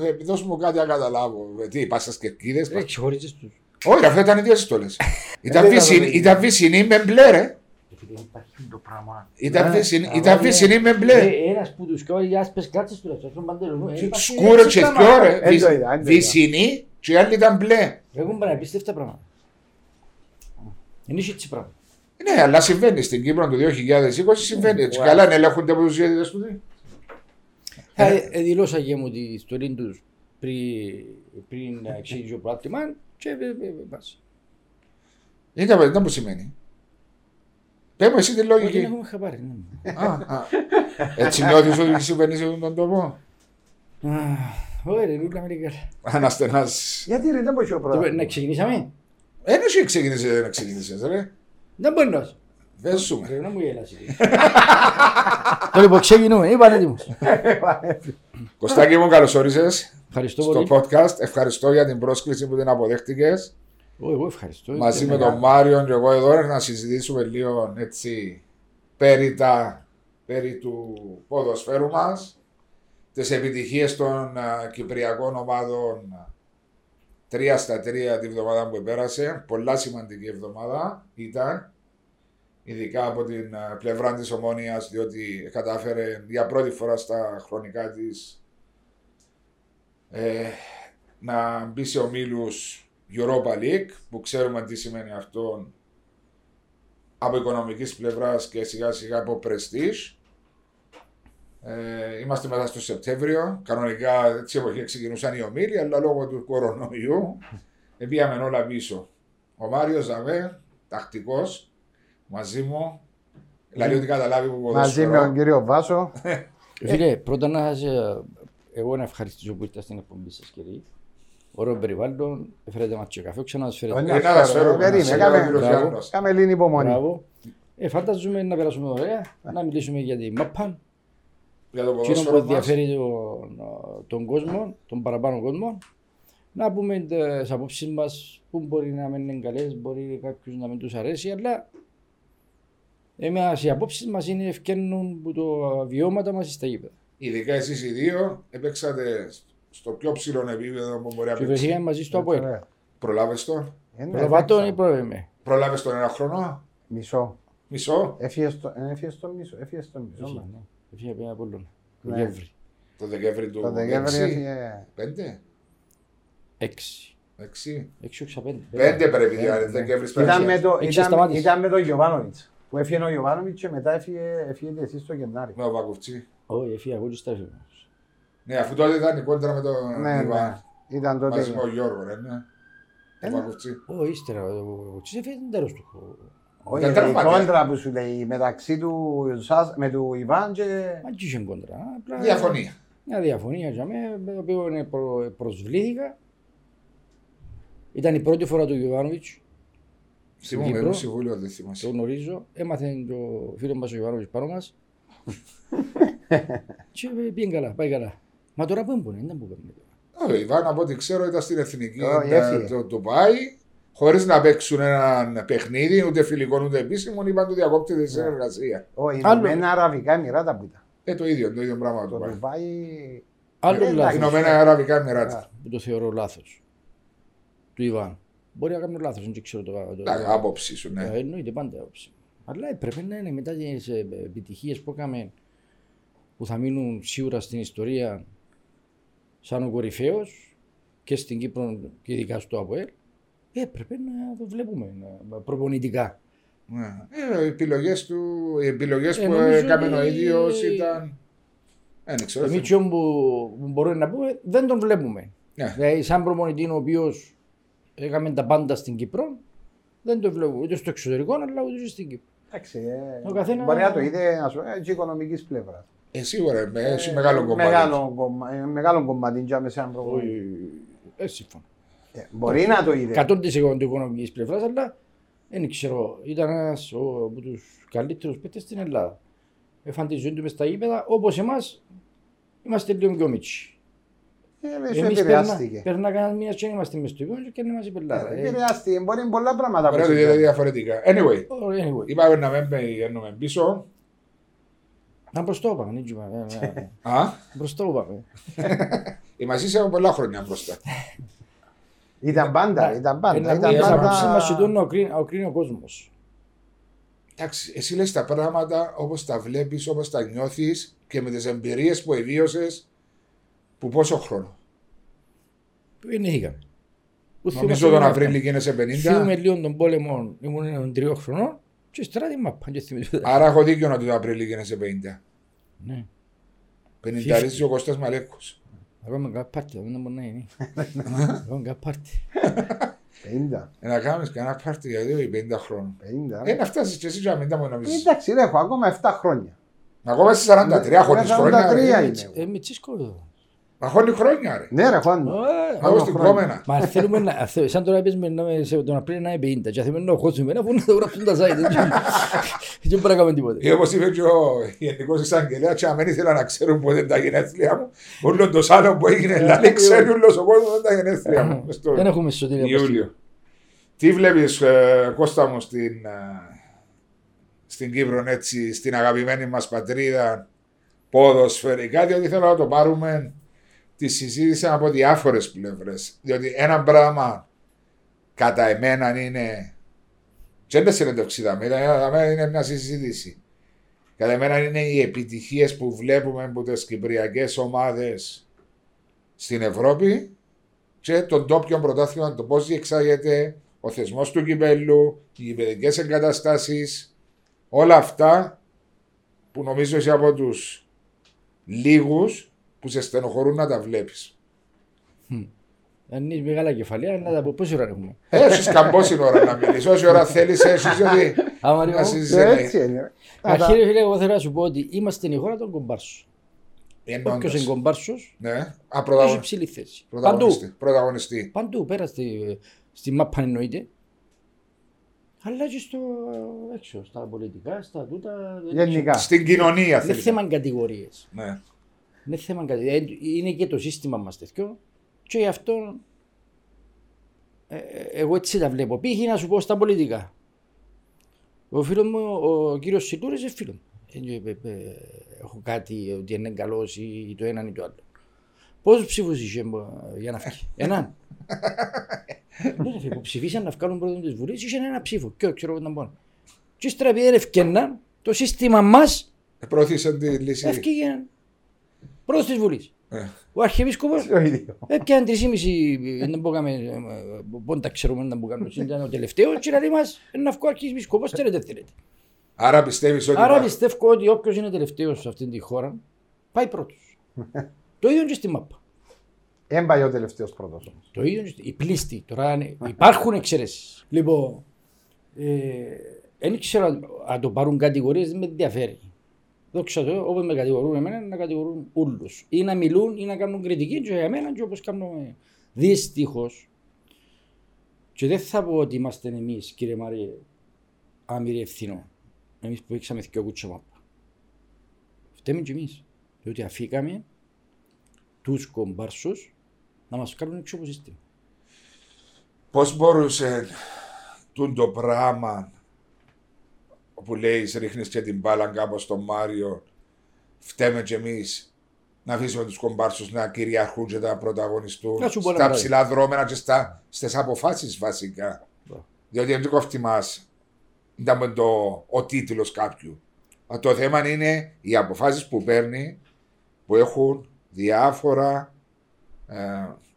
ε, δώσ' μου κάτι να καταλάβω. Ε, Τι, πας στις κερκίδες. Ρε, ξεχωρίζεις τους. Όχι, αυτά ήταν οι δύο στόλες. Ήταν Δεν βυσσινή- είδα το Ήταν βυσσινή με μπλε, ρε. Επειδή δεν υπάρχει το πράγμα. Ήταν Ναι, βυσσινή- αλλά Ήταν είναι- βυσσινή με μπλε. Ε, Ένας που τους κάνει για άσπες κάτσες τους, αυτόν παντελονού. Ε, υπάρχει Σκούρε έτσι και πράγμα. δυο, ρε. Ε, το είδα, ε, το είδα. Βυσσινή και οι άλλοι ήταν μπλε. Έχουν παραπίστευτα πράγματα. Είναι έτσι πράγμα. Ναι, αλλά συμβαίνει στην Κύπρο το 2020 συμβαίνει. Έτσι Wow. καλά να ελέγχονται από τους διαιτητές του. Τι. Ε, ε, δηλώσα και μου τη ιστορία τους πριν, πριν να εξηγήσω το πράγμα και ε, ε, ε, πας. Είναι ήταν που σημαίνει. Πες μου εσύ τη Όχι, λογική. δεν έχουμε χαμπάρι. ναι. Α, α. Έτσι νιώθεις ότι συμβαίνει σε αυτόν τον τόπο; Α, Ωραία, ρε, λούλα Αμερικά. Αναστενάς. Γιατί ρε, δεν μπορεί ο Το- πρώτο. Να ξεκινήσαμε; Ένωση ξεκίνησε να ξεκίνησες ρε. Δεν μπορείς να σου. Δεν σου. Ρε, να μου γελάσει. Το λοιπόν ξεκινούμε, είπαν έτοιμος. Κωστάκη μου καλώς όρισες Ευχαριστώ στο πολύ. podcast. Ευχαριστώ για την πρόσκληση που την αποδέχτηκες. Ω, Εγώ ευχαριστώ. Μαζί με Ήταν τον Μάριον και εγώ εδώ να συζητήσουμε λίγο έτσι περί, τα, περί του ποδοσφαίρου μας, τις επιτυχίες των α, κυπριακών ομάδων τρία στα τρία τη βδομάδα που πέρασε. Πολλά σημαντική εβδομάδα ήταν, ειδικά από την α, πλευρά της Ομόνιας, διότι κατάφερε για πρώτη φορά στα χρονικά της ε, να μπει σε ομίλους Europa League, που ξέρουμε τι σημαίνει αυτό από οικονομικής πλευράς και σιγά σιγά από prestige. Ε, είμαστε μετά στο Σεπτέμβριο. Κανονικά έτσι εποχή ξεκινούσαν οι ομίλοι, αλλά λόγω του κορονοϊού πήγαμε όλα πίσω. Ο Μάριος Ζαβέ, τακτικός, μαζί μου, δηλαδή ότι καταλάβει που Μαζί με ποδοσφαιρό. τον κύριο Βάσο. Φίλε, πρώτα να σας, ε, εγώ να ευχαριστήσω που ήρθα στην εκπομπή σας κύριε. Ωραίο περιβάλλον, έφερετε μας και καφέ, ξανά σας Όχι, φέρετε. να Ε, να σας φέρω, φέρω, περίμενε, να σε κάμε- λέω, κύριος Μπράβο. Γιάννος. Κάμε λίγη υπομονή. Μπράβο. Ε, φαντάζομαι να περάσουμε ωραία, να μιλήσουμε για τη μαπάν. Για το Εκείνο που ποδόσφαιρο μας. ενδιαφέρει τον, τον κόσμο, τον παραπάνω κόσμο. Να πούμε τις απόψεις μας που μπορεί να μην είναι καλές, μπορεί κάποιου να μην τους αρέσει, αλλά εμάς οι απόψεις μας είναι ευκαιρνούν που το βιώματα μας στα γήπεδα. Ειδικά εσείς οι δύο έπαιξατε στο πιο ψηλό επίπεδο που μπορεί να Και παίξει. βρεθήκαμε μαζί στο ΑΠΟΕΛ. Ωραία. Προλάβες τον; Ε, ναι, Προβάτων ή εντάξει. πρόβλημα. Προλάβες τον ένα χρόνο; Μισό. Μισό; Έφυγες στο- ε, έφυγες στο μισό. Έφυγες στο μισό. ναι. Έφυγε πριν από όλον. Ναι. Δεκέμβρη. Το Δεκέμβρη του Το Δεκέμβρη 6. έφυγε. Πέντε; Έξι. Έξι. Έξι, έξι, πέντε. Πέντε πρέπει Ναι, να ναι. είναι. Δεκέμβρης Ήταν πέρασε. με το- Έξι ήταν- σταμάτησε. Ήταν με τον Γιωβάνοβιτς. Που έφυγε ο Γιωβάνοβιτς και μετά έφυγε έφυγε και εσύ στο Γενάρη. Με ο Πακουφτσί. Όχι, έφυγε εγώ και στα έφυγε. Ναι, αφού τότε ήταν η κόντρα με τον Ναι, ναι. Ιβάν. Ήταν τότε. Μαζί με τον Γιώργο, ρε, ναι. Ε, Ο ναι. Πακουφτσί. Όχι, ύστερα. Ο Τσίς έφυγε την τέλος του. Όχι, Ήταν η τραυματία. κόντρα που σου λέει μεταξύ του Σάς- με του Ιβάν και. Μα και είχε κόντρα. απλά- Διαφωνία. Μια διαφωνία για μένα, με το οποίο είναι προ- προσβλήθηκα. Ήταν η πρώτη φορά του Γιωβάνοβιτς, Θυμούμαι, Κύπρο. ήμουν συμβούλιο, δεν το θυμάσαι. γνωρίζω. Έμαθε το φίλο μας ο Γιωβάνοβιτς πάνω μας. και πήγε καλά, πάει καλά. Μα τώρα πού είναι, δεν μπορεί να Ο Ιβάν, από ό,τι ξέρω, ήταν στην εθνική Όχι, ε, έφυγε. το Ντουμπάι. Χωρίς να παίξουν ένα παιχνίδι, ούτε φιλικό ούτε επίσημο, είπαν του διακόπτη τη συνεργασία. Ο Άλλο. Ηνωμένα Αραβικά Εμμυράτα που ήταν. Ε, το ίδιο, το ίδιο πράγμα του Το πάει. Ντουμπάι. Άλλο Ε, λάθος Ηνωμένα Αραβικά Εμμυράτα. που το θεωρώ λάθος. Του Ιβάν. Μπορεί να κάνω λάθος, δεν ξέρω το. το- Τα άποψη σου, ναι. Ε, Εννοείται πάντα άποψη. Αλλά έπρεπε να είναι μετά τις επιτυχίες που έκαμε που θα μείνουν σίγουρα στην ιστορία σαν ο κορυφαίος και στην Κύπρο και ειδικά στο ΑΠΟΕΛ. Έπρεπε να το βλέπουμε να- προπονητικά. Ναι. Ε, οι επιλογές του, οι επιλογές Ε, που νομίζω έκαμε ο ότι- ίδιος ήταν. Ε, δεν ξέρω. Εμεί που, που μπορούμε να πούμε δεν τον βλέπουμε. Ναι. Δηλαδή, σαν προπονητή ο οποίος έκαμε τα πάντα στην Κύπρο, δεν το βλέπουμε ούτε στο εξωτερικό αλλά ούτε στην Κύπρο. Εντάξει, ε, Ο καθένα- Μπορεί να το είδε ας πούμε, και οικονομική πλευρά. Ε, σίγουρα, με, έχει μεγάλο κομμάτι. Μεγάλο, κομμα- ε, μεγάλο κομμάτι για μέσα αν προπονητή. Όχι, ε, συμφωνώ. Ε, Μπορεί να το είδε. 100% οικονομική πλευρά, αλλά δεν ξέρω. Ήταν ένα από του καλύτερου παίκτε στην Ελλάδα. Έφαν τη ζωή του μες στα γήπεδα, όπω εμά είμαστε λίγο πιο μίτσι. Ε, σου Εμεί επηρεάστηκε. περνά κανένα μήνα και δεν είμαστε μες στο γήπεδο και δεν είμαστε πελάτα. Ε, Επηρεάστηκε. Μπορεί πολλά πράγματα που Ωραία, το συμβαίνουν. είδα διαφορετικά. Anyway, Anyway, είπαμε να μην πηγαίνουμε πίσω. να μπροστά πάμε, δεν είπαμε. Α, Μπροστά πάμε. Είμαστε σε πολλά χρόνια μπροστά. Ήταν πάντα, ήταν πάντα. Ένα Ήταν από τις απόψεις μας πάντα... ζητούν να οκρίνει- οκρίνει ο κόσμος. Εντάξει, εσύ λες τα πράγματα όπως τα βλέπεις, όπως τα νιώθεις και με τις εμπειρίες που εβίωσες που πόσο χρόνο; Δεν είχαμε. Που Νομίζω θυμάσαι τον να- Απρίλιο γίνεσαι 50. Θυμούμε λίγο τον πόλεμο, ήμουν έναν τριών χρονών και στράτη μάπα. και θυμίζω. Άρα έχω δίκιο ότι τον Απρίλιο γίνεσαι 50. Ναι. 50 ο Κώστας Μαλέκος. Ακόμα κάποια πάρτι, δεν μπορεί να είναι. Ακόμα κάποια πάρτι. 50. Ε, Να κάνεις κανένα πάρτι για δύο ή 50 χρόνια. 50. Ε, ρε. να φτάσεις και εσύ για να μην τα μου νομίζεις. Εντάξει, ρε, έχω ακόμα 7 χρόνια. Ακόμα στις 43 χωρίς 43 χρόνια. ρε. είναι. Ε, μη τσίσκω εδώ. Μα χώνει χρόνια ρε. Ναι, ρε, χώνω. Ε, Εγώ στην χρόνια. κόμενα. Μα θέλουμε να, θε- σαν τώρα πες με να- σε τον Απρίλιο να είναι 50 και θέλουμε να χώσουμε αφού να το γράψουν τα site. Δεν δεν μπορούμε να κάνουμε τίποτε. Ή όπως είπε και ο Γενικός Εισαγγελέας, και αν δεν ήθελα να ξέρουν πότε είναι τα γενέθλια μου, όλο το σάλο που έγινε, δηλαδή ξέρει όλος ο κόσμος είναι τα γενέθλια μου. μες στο Δεν έχουμε σωτήρια. Ιούλιο. Τι βλέπεις ε, Κώστα μου στην, ε, στην Κύπρο έτσι, στην αγαπημένη μας πατρίδα ποδοσφαιρικά, διότι θέλω να το πάρουμε τη συζήτηση από διάφορες πλευρές. Διότι ένα πράγμα κατά εμένα είναι και δεν συνέντευξη δάμε, δάμε είναι μια συζήτηση. Κατά εμένα είναι οι επιτυχίες που βλέπουμε από τις κυπριακές ομάδες στην Ευρώπη και τον τόπιο πρωτάθλημα, το πώς διεξάγεται, ο θεσμός του κυπέλου, οι γηπαιδικές εγκαταστάσεις, όλα αυτά που νομίζω είσαι από τους λίγους που σε στενοχωρούν να τα βλέπεις. Αν είναι μεγάλα κεφαλαία, να τα πω πόση ώρα έχουμε; Έχεις καμπόση ώρα να μιλήσεις, όση ώρα θέλεις έχεις γιατί Άμα να λίγο. συζητήσεις. Έτσι είναι. ρε. Αρχή ρε φίλε, εγώ θέλω να σου πω ότι είμαστε η χώρα των κομπάρσων. Εννοώντας. Όποιος είναι κομπάρσος, Ναι, α, έχει πρωταγωνιστή. υψηλή θέση. Παντού. Πρωταγωνιστή. Πρωταγωνιστή. Παντού, πέρα στη, στη μάπα εννοείται. Αλλά και στο έξω, στα πολιτικά, στα τούτα. δεν Γενικά. Στην κοινωνία Είναι θέλεις. θέμα κατηγορίες. Ναι. Είναι θέμα κατηγορίε. Είναι και το σύστημα μας τέτοιο. Και γι' αυτό ε, ε, εγώ έτσι τα βλέπω. Πήγε να σου πω στα πολιτικά. Ο φίλος μου, ο κύριος Σιτούρης, είναι φίλος μου. Δεν του είπε, ε, έχω κάτι ότι είναι καλός ή το έναν ή το άλλο. Πόσους ψήφους είχε ε, για να φύγει, Έναν. Ναι, ρε φίλε, που ψηφίσαν να βγάλουν πρώτον τη Βουλή, είχε ένα ψήφο. Και ξέρω εγώ να πω. Και ύστερα επειδή ευκαιναν, το σύστημα μας Ε, Προωθήσε τη λύση. ευκήγε πρώτος της Βουλής. Ε, Ο Αρχιεπίσκοπος Το ίδιος. έπιανε τρεις ή μισή. Δεν μπορούμε πότε τα ξέρουμε να μπορούμε. Ήταν ο τελευταίο. Και λέει μας, να βγω Αρχιεπίσκοπος, θέλετε, θέλετε. Άρα πιστεύεις ότι Άρα υπά- πιστεύω ότι όποιος είναι τελευταίος σε αυτήν τη χώρα πάει πρώτος. Το ίδιο και στη ΜΑΠΑ. Εν πάει ο τελευταίος πρώτος. Το ίδιο και στη- οι πλήστοι. Τώρα είναι- υπάρχουν εξαιρέσεις. Λοιπόν, δεν ξέρω αν- αν το πάρουν κατηγορίες, δεν με ενδιαφέρει. Δόξα τω, όπως με κατηγορούν εμένα, να κατηγορούν όλους. Ή να μιλούν ή να κάνουν κριτική και για μένα και όπως κάνουμε. Δυστυχώς. Και δεν θα πω ότι είμαστε εμείς, κύριε Μάριε, άμυροι ευθυνών. Εμείς που ήξαμε δυο κούτσα μάπα. Φταίμε και εμείς. Διότι αφήκαμε τους κομπάρσους να μας κάνουν έξω από το σύστημα. Πώς μπορούσε τούν το πράγμα που λέει ρίχνεις και την μπάλα κάπου στον Μάριο φταίμε κι εμείς να αφήσουμε τους κομπάρσους να κυριαρχούν και να πρωταγωνιστούν Να σου πω ένα στα πράγμα. ψηλά δρόμενα και στα, στις αποφάσεις βασικά. Μπράβο. Διότι δεν το κόφτει μας ήταν το, ο τίτλος κάποιου. Α, Το θέμα είναι οι αποφάσεις που παίρνει που έχουν διάφορα ε,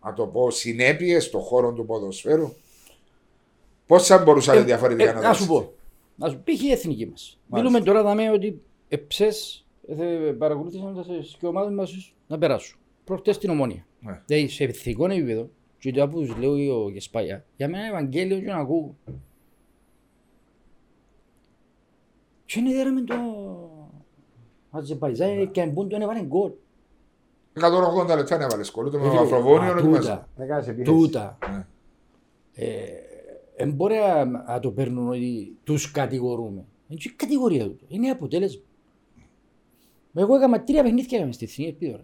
να το πω, συνέπειες στον χώρο του ποδοσφαίρου. Πώς θα μπορούσατε Ε, διαφορετικά ε, να να σου δώσετε. πω. Να σου πει η εθνική μας. Μιλούμε τώρα δαμε ότι εψές ε, παρακολούθησαν τι και ομάδες μας να περάσουν. Προχτές στην ομόνια. Ναι. Δηλαδή σε εθνικό επίπεδο, και το που τους λέει ο Γεσπάγια, για μένα Ευαγγέλιο και να ακούω. Και είναι δέρα με το Αζεπαϊζάι και μπουν τον έβαλε γκολ. 180 λεπτά να βάλει σκολού, το με Ε, το Μαυροβόνιο α, είναι τούτα. Δεν μπορεί να- να το παίρνουν ότι τους κατηγορούμε. Είναι και κατηγορία του. Είναι αποτέλεσμα. Εγώ έκανα τρία παιχνίδια έκαμε στη Εθνική Ελπίδα. ρε.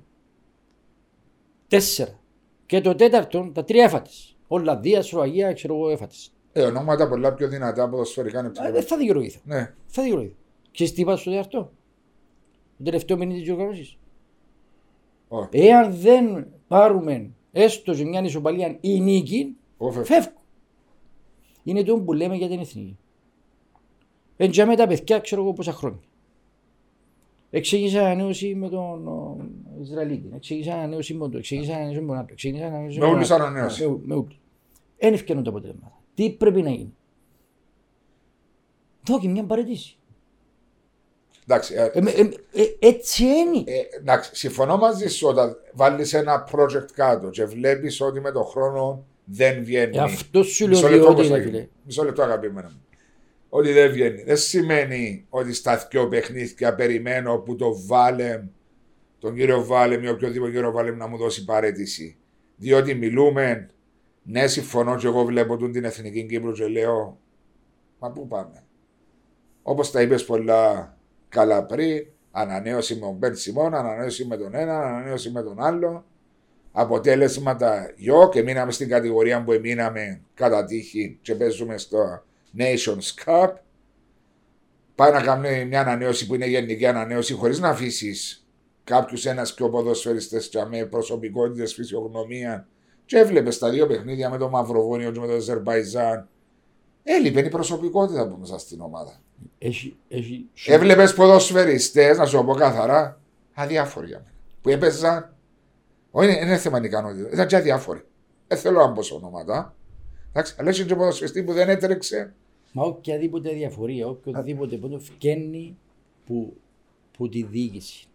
Τέσσερα. Και το τέταρτο, τα τρία έφατες. Ολλανδία, Σλοβακία, ξέρω εγώ έφατες. Ε, ονόματα πολλά πιο δυνατά ποδοσφαιρικά είναι Ε, ψηλά. Δεν θα δικαιολογηθώ. Ναι. Θα δικαιολογηθώ. Και τι είπα στο τέταρτο. Το τελευταίο παιχνίδι της οργάνωσης. Ω. Εάν δεν πάρουμε έστω σε μια ισοπαλία ή νίκη, Ω, φεύγω. Φεύγω. Είναι το που λέμε για την εθνική. Έτσι με τα παιδιά ξέρω εγώ πόσα χρόνια. Εξήγησα ανανέωση με τον ο, Ισραηλίτη. Εξήγησα ανανέωση με τον εξήγησα ανανέωση με τον άλλο. Εξήγησα ανανέωση Με τον όλους άλλο. ανανέωση. Με, με όλους. Εν ευκαιρούν τα αποτελέσματα. Τι πρέπει να γίνει. Δώκει μια παρετήση. Εντάξει, ε, Ε, με- ε, ε, έτσι είναι. ε, εντάξει, συμφωνώ μαζί σου όταν βάλεις ένα project κάτω και βλέπεις ότι με τον χρόνο δεν βγαίνει. Ε, αυτός σου Μισό λέω λεπτό, ότι Κωστάκη. ρε φίλε. Μισό λεπτό, αγαπημένα μου. Ότι δεν βγαίνει. Δεν σημαίνει ότι στα δυο παιχνίδια περιμένω που το Βάλεμ, τον κύριο Βάλεμ ή οποιοδήποτε κύριο Βάλεμ να μου δώσει παρέτηση. Διότι μιλούμε, ναι, συμφωνώ και εγώ βλέπω τον την εθνική Κύπρου και λέω, μα πού πάμε; Όπως τα είπες πολλά καλά πριν, ανανέωση με τον Μπεν Σιμών, ανανέωση με τον ένα, ανανέωση με τον άλλο. Αποτέλεσματα γιο και μείναμε στην κατηγορία που εμείναμε κατά τύχη και παίζουμε στο Nations Cup. Πάει να κάνουμε μια ανανέωση που είναι γενική ανανέωση χωρίς να αφήσεις κάποιους ένας και ο ποδοσφαιριστέ με προσωπικότητες, φυσιογνωμία. Και έβλεπες τα δύο παιχνίδια με το Μαυροβούνιο και με το Αζερβαϊζάν. Έλειπε η προσωπικότητα που μέσα στην ομάδα. Έχει, έχει, Έβλεπες ποδοσφαιριστές, να σου το πω καθαρά, αδιάφοροι για μένα. Που έπαιζαν. Όχι, δεν είναι θέμα ικανότητας. Ήταν και αδιάφοροι. Δεν θέλω να πω σε ονόματα. Εντάξει, αλλά έχει και ποδοσφαιριστή που δεν έτρεξε. Μα οποιαδήποτε διαφορία, οποιοδήποτε πόντο φκένει που, που τη διοίκηση.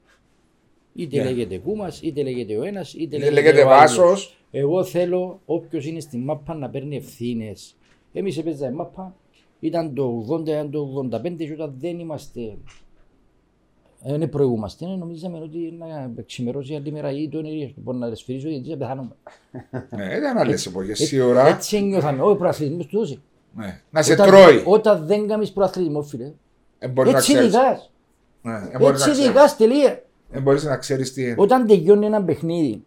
Είτε Ναι. λέγεται κούμας, είτε λέγεται ο ένας, είτε Δεν λέγεται, λέγεται ο άλλος. βάσος. Εγώ θέλω όποιος είναι στη μάπα να παίρνει ευθύνες. Εμείς έπαιζαμε μάπα, ήταν το 80, ήταν το 85 και όταν δεν είμαστε. Ε, Δεν προηγούμαστε, ε, νομίζαμε ότι να ξημερώσει άλλη μέρα ή το είναι μπορεί να σφυρίσω γιατί θα πεθάνουμε. Ναι, ήταν άλλες εποχές Ε, σίγουρα. Έτσι νιώθαμε. Όχι, προαθλητισμός του δώσει. Ναι. Να σε Όταν- τρώει. Όταν δεν κάνεις προαθλητισμό, φίλε. Δεν μπορεί να Έτσι ξέρεις. δικάς. Ναι, μπορεί Έτσι να ξέρεις. δικάς, τελεία. Δεν μπορείς να ξέρεις τι είναι. Όταν τελειώνει ένα παιχνίδι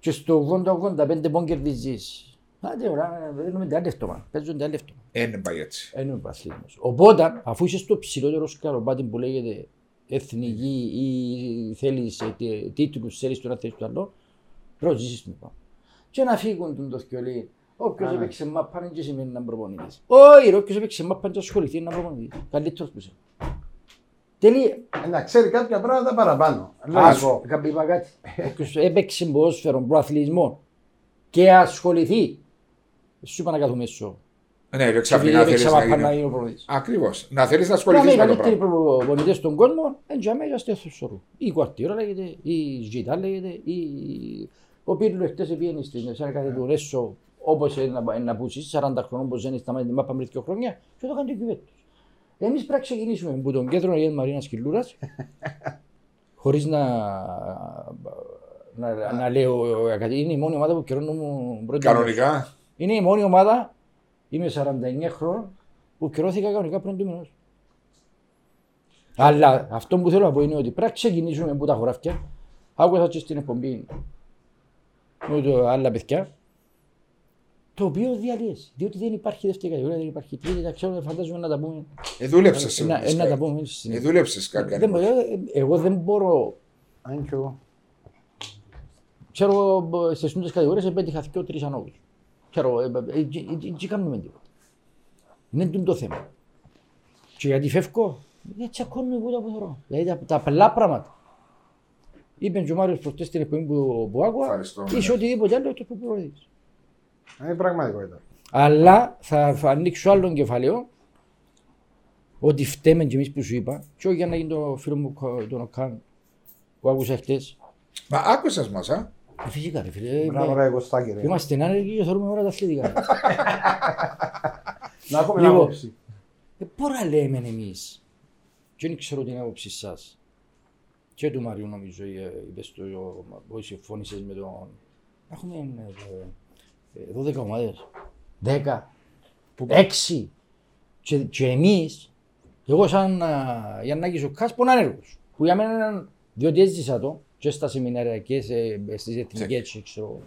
και στο 80-85 πόν κερδίζεις. Άντε ώρα, παίρνουμε την άλλη εύτομα. Παίζουν την άλλη εύτομα. Δεν Ε, πάει έτσι. Είναι ο προαθλητισμός. Οπότε, αφού είσαι στο ψηλότερο σκαλοπάτι που λέγεται εθνική ή θέλεις ε, τι- τίτλους, θέλεις το ένα θέλεις το άλλο, πρέπει να ζήσεις την πάνω. Και να φύγουν τον το θκιολί. Όποιος ναι. έπαιξε μάπα δεν και σημαίνει να είναι προπονητής. Όχι, ρε, όποιος έπαιξε μάπα δεν ασχοληθεί να είναι προπονητής. Καλύτερος που είσαι. Τελεία. Ε, Να ξέρει κάποια πράγματα παραπάνω. Ας Λογικό. σου είπα κάτι. Όποιος έπαιξε ποδόσφαιρο, προαθλητισμό και ασχοληθεί, σου είπα να κάθομαι έσω. Ναι, ρε, Επειδή ξαφνικά θέλεις έπαιξε να μάπα να γίνει. γίνει ο προπονητής. Ακριβώς. Να θέλεις να Να ασχοληθείς είναι οι με το καλύτεροι πράγμα. προπονητές στον κόσμο, εν τζαμέ για στέθος σωρού. Η Κουαρτιόρα λέγεται, η Ζήτα λέγεται, η... ο Πύρλο χτες πήγαινε στην σαν κάθε του Ρέσο, όπως είναι να, να πούσεις, 40 χρόνων όπως είναι σταματή την μάπα πριν δύο χρόνια, και το κάνει το κυβέτος. Εμείς πρέπει να ξεκινήσουμε από τον κέντρο Αγίας Μαρίνας Κιλούρας, χωρίς να, να, να λέω κάτι. Είναι η μόνη ομάδα που καιρώνω μου πρώτη. Κανονικά. Είναι η μόνη ομάδα, είμαι 49 χρόνων, που κυρώθηκα κανονικά πριν του μηνός. Αλλά αυτό που θέλω να πω είναι ότι πρέπει να ξεκινήσουμε από τα χωράφια. Άκουσα και στην εκπομπή με το άλλα παιδιά. Το οποίο διαλύεσαι. Διότι δεν υπάρχει δεύτερη κατηγορία, δεν υπάρχει τρίτη. Τα ξέρω, φαντάζομαι να τα πούμε. Ε, δούλεψες Ε, να- ε, να τα πούμε στη Ε, συνέχεια. δούλεψες κάποια. Δεν μπορώ, ε, Εγώ δεν μπορώ. Αν και εγώ. Ξέρω εγώ σε σύντε κατηγορίες επέτυχα και τρεις ανώδους. Ξέρω, ε, ε, ε, δεν κάνουμε τίποτα. Είναι τούτο το θέμα. Και γιατί φεύγω, γιατί τσακώνω εγώ τα που θεωρώ. Δηλαδή τα, τα απλά πράγματα. Είπε και ο Μάριος προχτές στην εκπομπή που, που άκουα, Ευχαριστώ, είσαι οτιδήποτε άλλο εκτός που προωθείς. Είναι πραγματικότητα. Αλλά θα, θα ανοίξω άλλο κεφαλαίο ότι φταίμε κι εμείς που σου είπα και όχι για να γίνει το φίλο μου τον Οκάν που άκουσα χτες. Μα άκουσες μας, α; Ε, Φυσικά ρε φίλε, Μπράβο ε, ρε Κωστάκη ρε. είμαστε άνεργοι και θέλουμε όλα τα αθλητικά. Να έχουμε Λοιπόν. άποψη. Ε, πόρα λέμε εμείς; Και δεν ξέρω την άποψη σας. Και του Μαριού νομίζω ε, είπες το, που συμφώνησες με τον... Έχουμε ε, ε, 12 ομάδες. 10. 6. Και, και εμείς, εγώ σαν α, Γιαννάκης ο Κάς, που είναι άνεργος. Που για μένα είναι, διότι έζησα το, και στα σεμινάρια και σε, στις εθνικές, και ξέρω.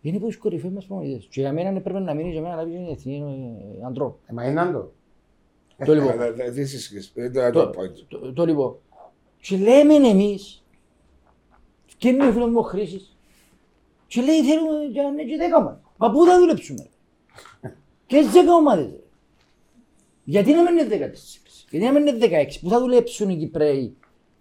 Είναι από τις κορυφές μας προμονητές. Και για μένα έπρεπε να μείνει για μένα να πει είναι εθνική ε, αντρών. Ε, Μα είναι άντο. Το λοιπόν. Ε, ε, This is his- ε, το- Το, το point. το, το λοιπόν. Και λέμε εμείς, Και είναι ο φίλος μου ο Χρήσης. Και λέει θέλουμε και να είναι και δέκα ομάδες. Μα πού θα δουλέψουμε. ρε; Και δέκα ομάδες. ρε. Γιατί να μην είναι δεκατέσσερις. Γιατί να μην είναι δεκαέξι; Πού θα δουλέψουν οι Κυπρέοι;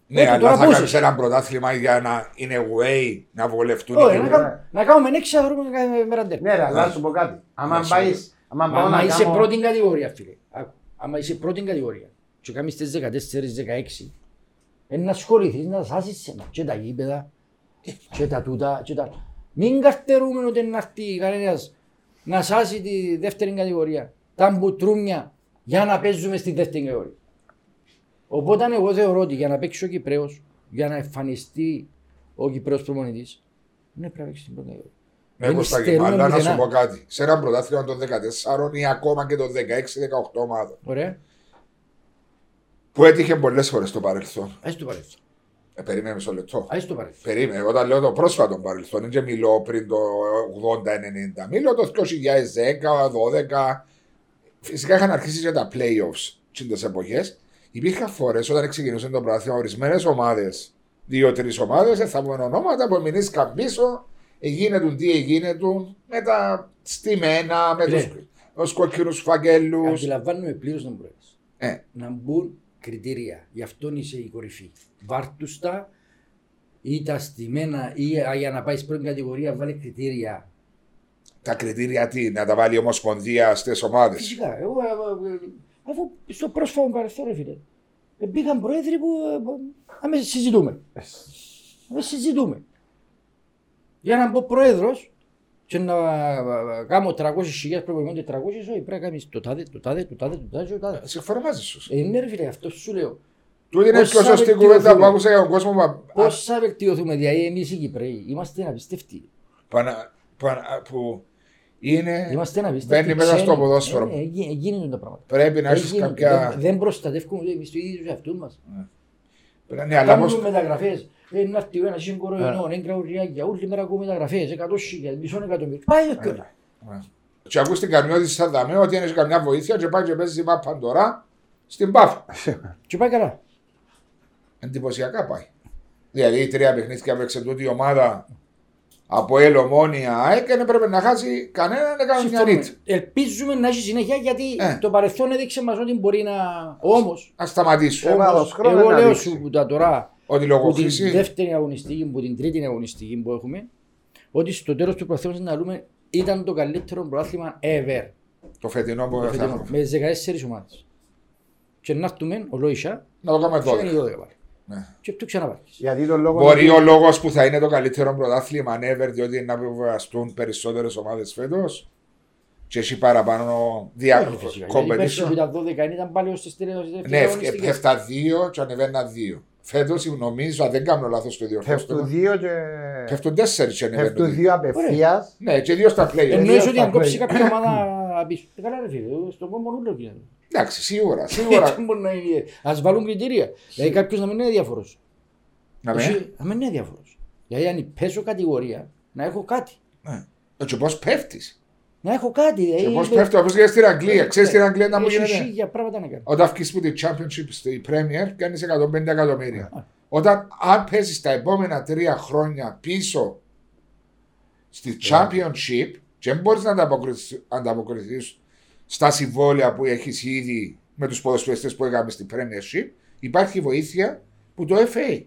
Ναι, Έτσι, αλλά τώρα θα πόσες. κάνεις ένα πρωτάθλημα για να είναι way, να βολευτούν οι Όχι, να Κύπροι. κάνουμε- να κάνουμε έξι θα βρούμε κάθε μέρα τέρμα. Ναι, ρε, αλλά να σου πω κάτι. Άμα Ναι, πάει. σίγουρα. Άμα Μα πάω να άμα είσαι κάνω- πρώτη κατηγορία, φίλε. Άκου. Άμα είσαι πρώτη κατηγορία και κάνεις τις 14-16, είναι να ασχοληθείς να σάσεις σένα. Και τα γήπεδα, και τα τούτα, και τα... Μην καρτερούμε ότι να έρθει κανένας να σάσει τη δεύτερη κατηγορία. Τα μπουτρούμια για να παίζουμε στη δεύτερη κατηγορία. Οπότε εγώ θεωρώ ότι για να παίξει ο Κυπρέος, για να εμφανιστεί ο Κυπρέος προπονητής, ναι πρέπει να παίξει στην πρώτη κατηγορία. Ναι, Δεν Κωστάκη, υστερούμε αλλά να σου πουθενά. πω κάτι. Σε ένα πρωτάθλημα των 14 ή ακόμα και των 16-18 ομάδων. Ωραία. Που έτυχε πολλές φορές στο παρελθόν. Ας το παρελθόν. Ε, περίμενε μισό λεπτό. Ας το παρελθόν. Περίμενε, όταν λέω το πρόσφατο παρελθόν, δεν και μιλώ πριν το 80-90, μιλώ το 2010-2012. Φυσικά είχαν αρχίσει και τα playoffs τι εποχές. Υπήρχαν φορές όταν ξεκινούσε το πρωτάθλημα, ορισμένες ομάδες, δύο-τρεις ομάδες, θα πούμε ονόματα που εμεινήσκαν πίσω, εγίνετουν τι εγίνετουν, με τα στημένα, με Ναι. του κόκκινου φακέλου. Αντιλαμβάνομαι πλήρως να μπορεί. Ε, Να μπουν κριτήρια. Γι' αυτόν είσαι η κορυφή. Βάρτουστα ή τα στημένα ή α, για να πάεις στην πρώτη κατηγορία βάλε κριτήρια. τα κριτήρια τι, να τα βάλει η Ομοσπονδία στις ομάδες. Φυσικά. Εγώ, ε, ε, αφού στο πρόσφατο παρελθόν, ρε φίλε, ε, μπήκαν πρόεδροι που ε, άμεσα συζητούμε. Άμεσα συζητούμε. Για να μπω πρόεδρος και να ε, κάνω 300.000 προπονημένοι 400, όχι πρέπει να κάνεις το τάδε, το τάδε, το τάδε, το τάδε, το τάδε. Συμφωνώ μαζί σου. Ε, ναι, ρε φίλε, αυτό σου λέω. Τούτη είναι η Πώς πιο θα σωστή βελτιωθούμε. κουβέντα που άκουσα για τον κόσμο. Που, Πώ θα βελτιωθούμε, δηλαδή εμείς οι Κυπρέοι είμαστε απίστευτοι. που, ανα- που, ανα- που είναι. Είμαστε απίστευτοι. Μπαίνει μέσα στο ξένοι. ποδόσφαιρο. Ε, ε, γι- Γίνεται το πράγμα. Πρέπει να έχεις Έγινε. κάποια. Δεν, δεν προστατεύουμε ούτε εμεί τους ίδιου του εαυτούς μας. Ναι, αλλά Κάνουμε όμω. μεταγραφές. Ε, να έρθει ο ένας είναι κοροϊδό, είναι κραουριάκια, όλη μέρα ακούμε μεταγραφές. Εκατός χιλιάδες, μισό εκατομμύριο. Πάει ο κιόλας. Και ακούς την καρμιώτη σαν δαμέ ότι είναι καμιά βοήθεια και πάει και παίζει μα παντορά στην Πάφα. Και πάει καλά. Εντυπωσιακά πάει. Δηλαδή τρία παιχνίδια παίξε τούτη η ομάδα από ελομόνια έκανε πρέπει να χάσει κανέναν έκανε μια Συμφωνούμε. νύχτα. Ελπίζουμε να έχει συνέχεια γιατί Ε. το παρελθόν έδειξε μας ότι μπορεί να. Όμως, Α σταματήσω. Ε, βάδος χρόνο εγώ να λέω δείξει. σου που τα τώρα Ότι που την λογοκρίση. δεύτερη αγωνιστική, που την τρίτη αγωνιστική που έχουμε, ότι στο τέλος του προαθήματο να δούμε ήταν το καλύτερο πρωτάθλημα ever. Το φετινό που το θα φετινό, έχουμε. Με 14 ομάδες. Και να έρθουμε, ο Λόισα, Να το κάνουμε και είναι 12. Οι 12 πάλι. Ναι. Και το ξαναπάρει. Γιατί τον λόγο. Μπορεί ο λόγος που θα είναι το καλύτερο πρωτάθλημα ever, διότι να βεβαιαστούν περισσότερες ομάδες φέτος και έχει παραπάνω δια... Όχι, φυσικά, γιατί πέρσι που competition. ήταν 12 ήταν πάλι ως τις τελευταίες Ναι, αγωνιστικές. πέφτα δύο και ανεβαίνα δύο. Φέτος νομίζω, αν δεν κάνω λάθος το Πέφτουν διορθώστε. δύο και. Πέφτουν τέσσερις και Πέφτουν ανεβαίνουν. δύο. δύο απευθείας. Ναι, και δύο στα play. Εννοείς δύο ότι στα αν κόψει play. κάποια ομάδα πίσω. Ε, Καλά ρε φίλε, στον κόμμα ούλο γίνεται. Εντάξει, σίγουρα. σίγουρα. Δεν μπορεί να είναι- Ας βάλουν κριτήρια. Δηλαδή κάποιος να μην είναι διάφορος. να με. Εσύ, Να μην είναι διάφορος. Δηλαδή αν πέσω κατηγορία, να έχω κάτι. Ναι. Και πώ πέφτεις. Να έχω κάτι. Και δηλαδή, πώ με- πέφτει, όπως γίνεται στην Αγγλία. Ξέρεις στην Αγγλία να μου Έχει γίνεται. χίλια πράγματα να κάνω. Όταν βγει που τη Championship στη Premier, κάνεις 150 εκατομμύρια. Όταν αν παίζει τα επόμενα τρία χρόνια πίσω στη Championship και δεν μπορείς να ανταποκριθεί στα συμβόλαια που έχεις ήδη με τους ποδοσφαιριστές που έκαμε στη Premiership, υπάρχει βοήθεια που το FA,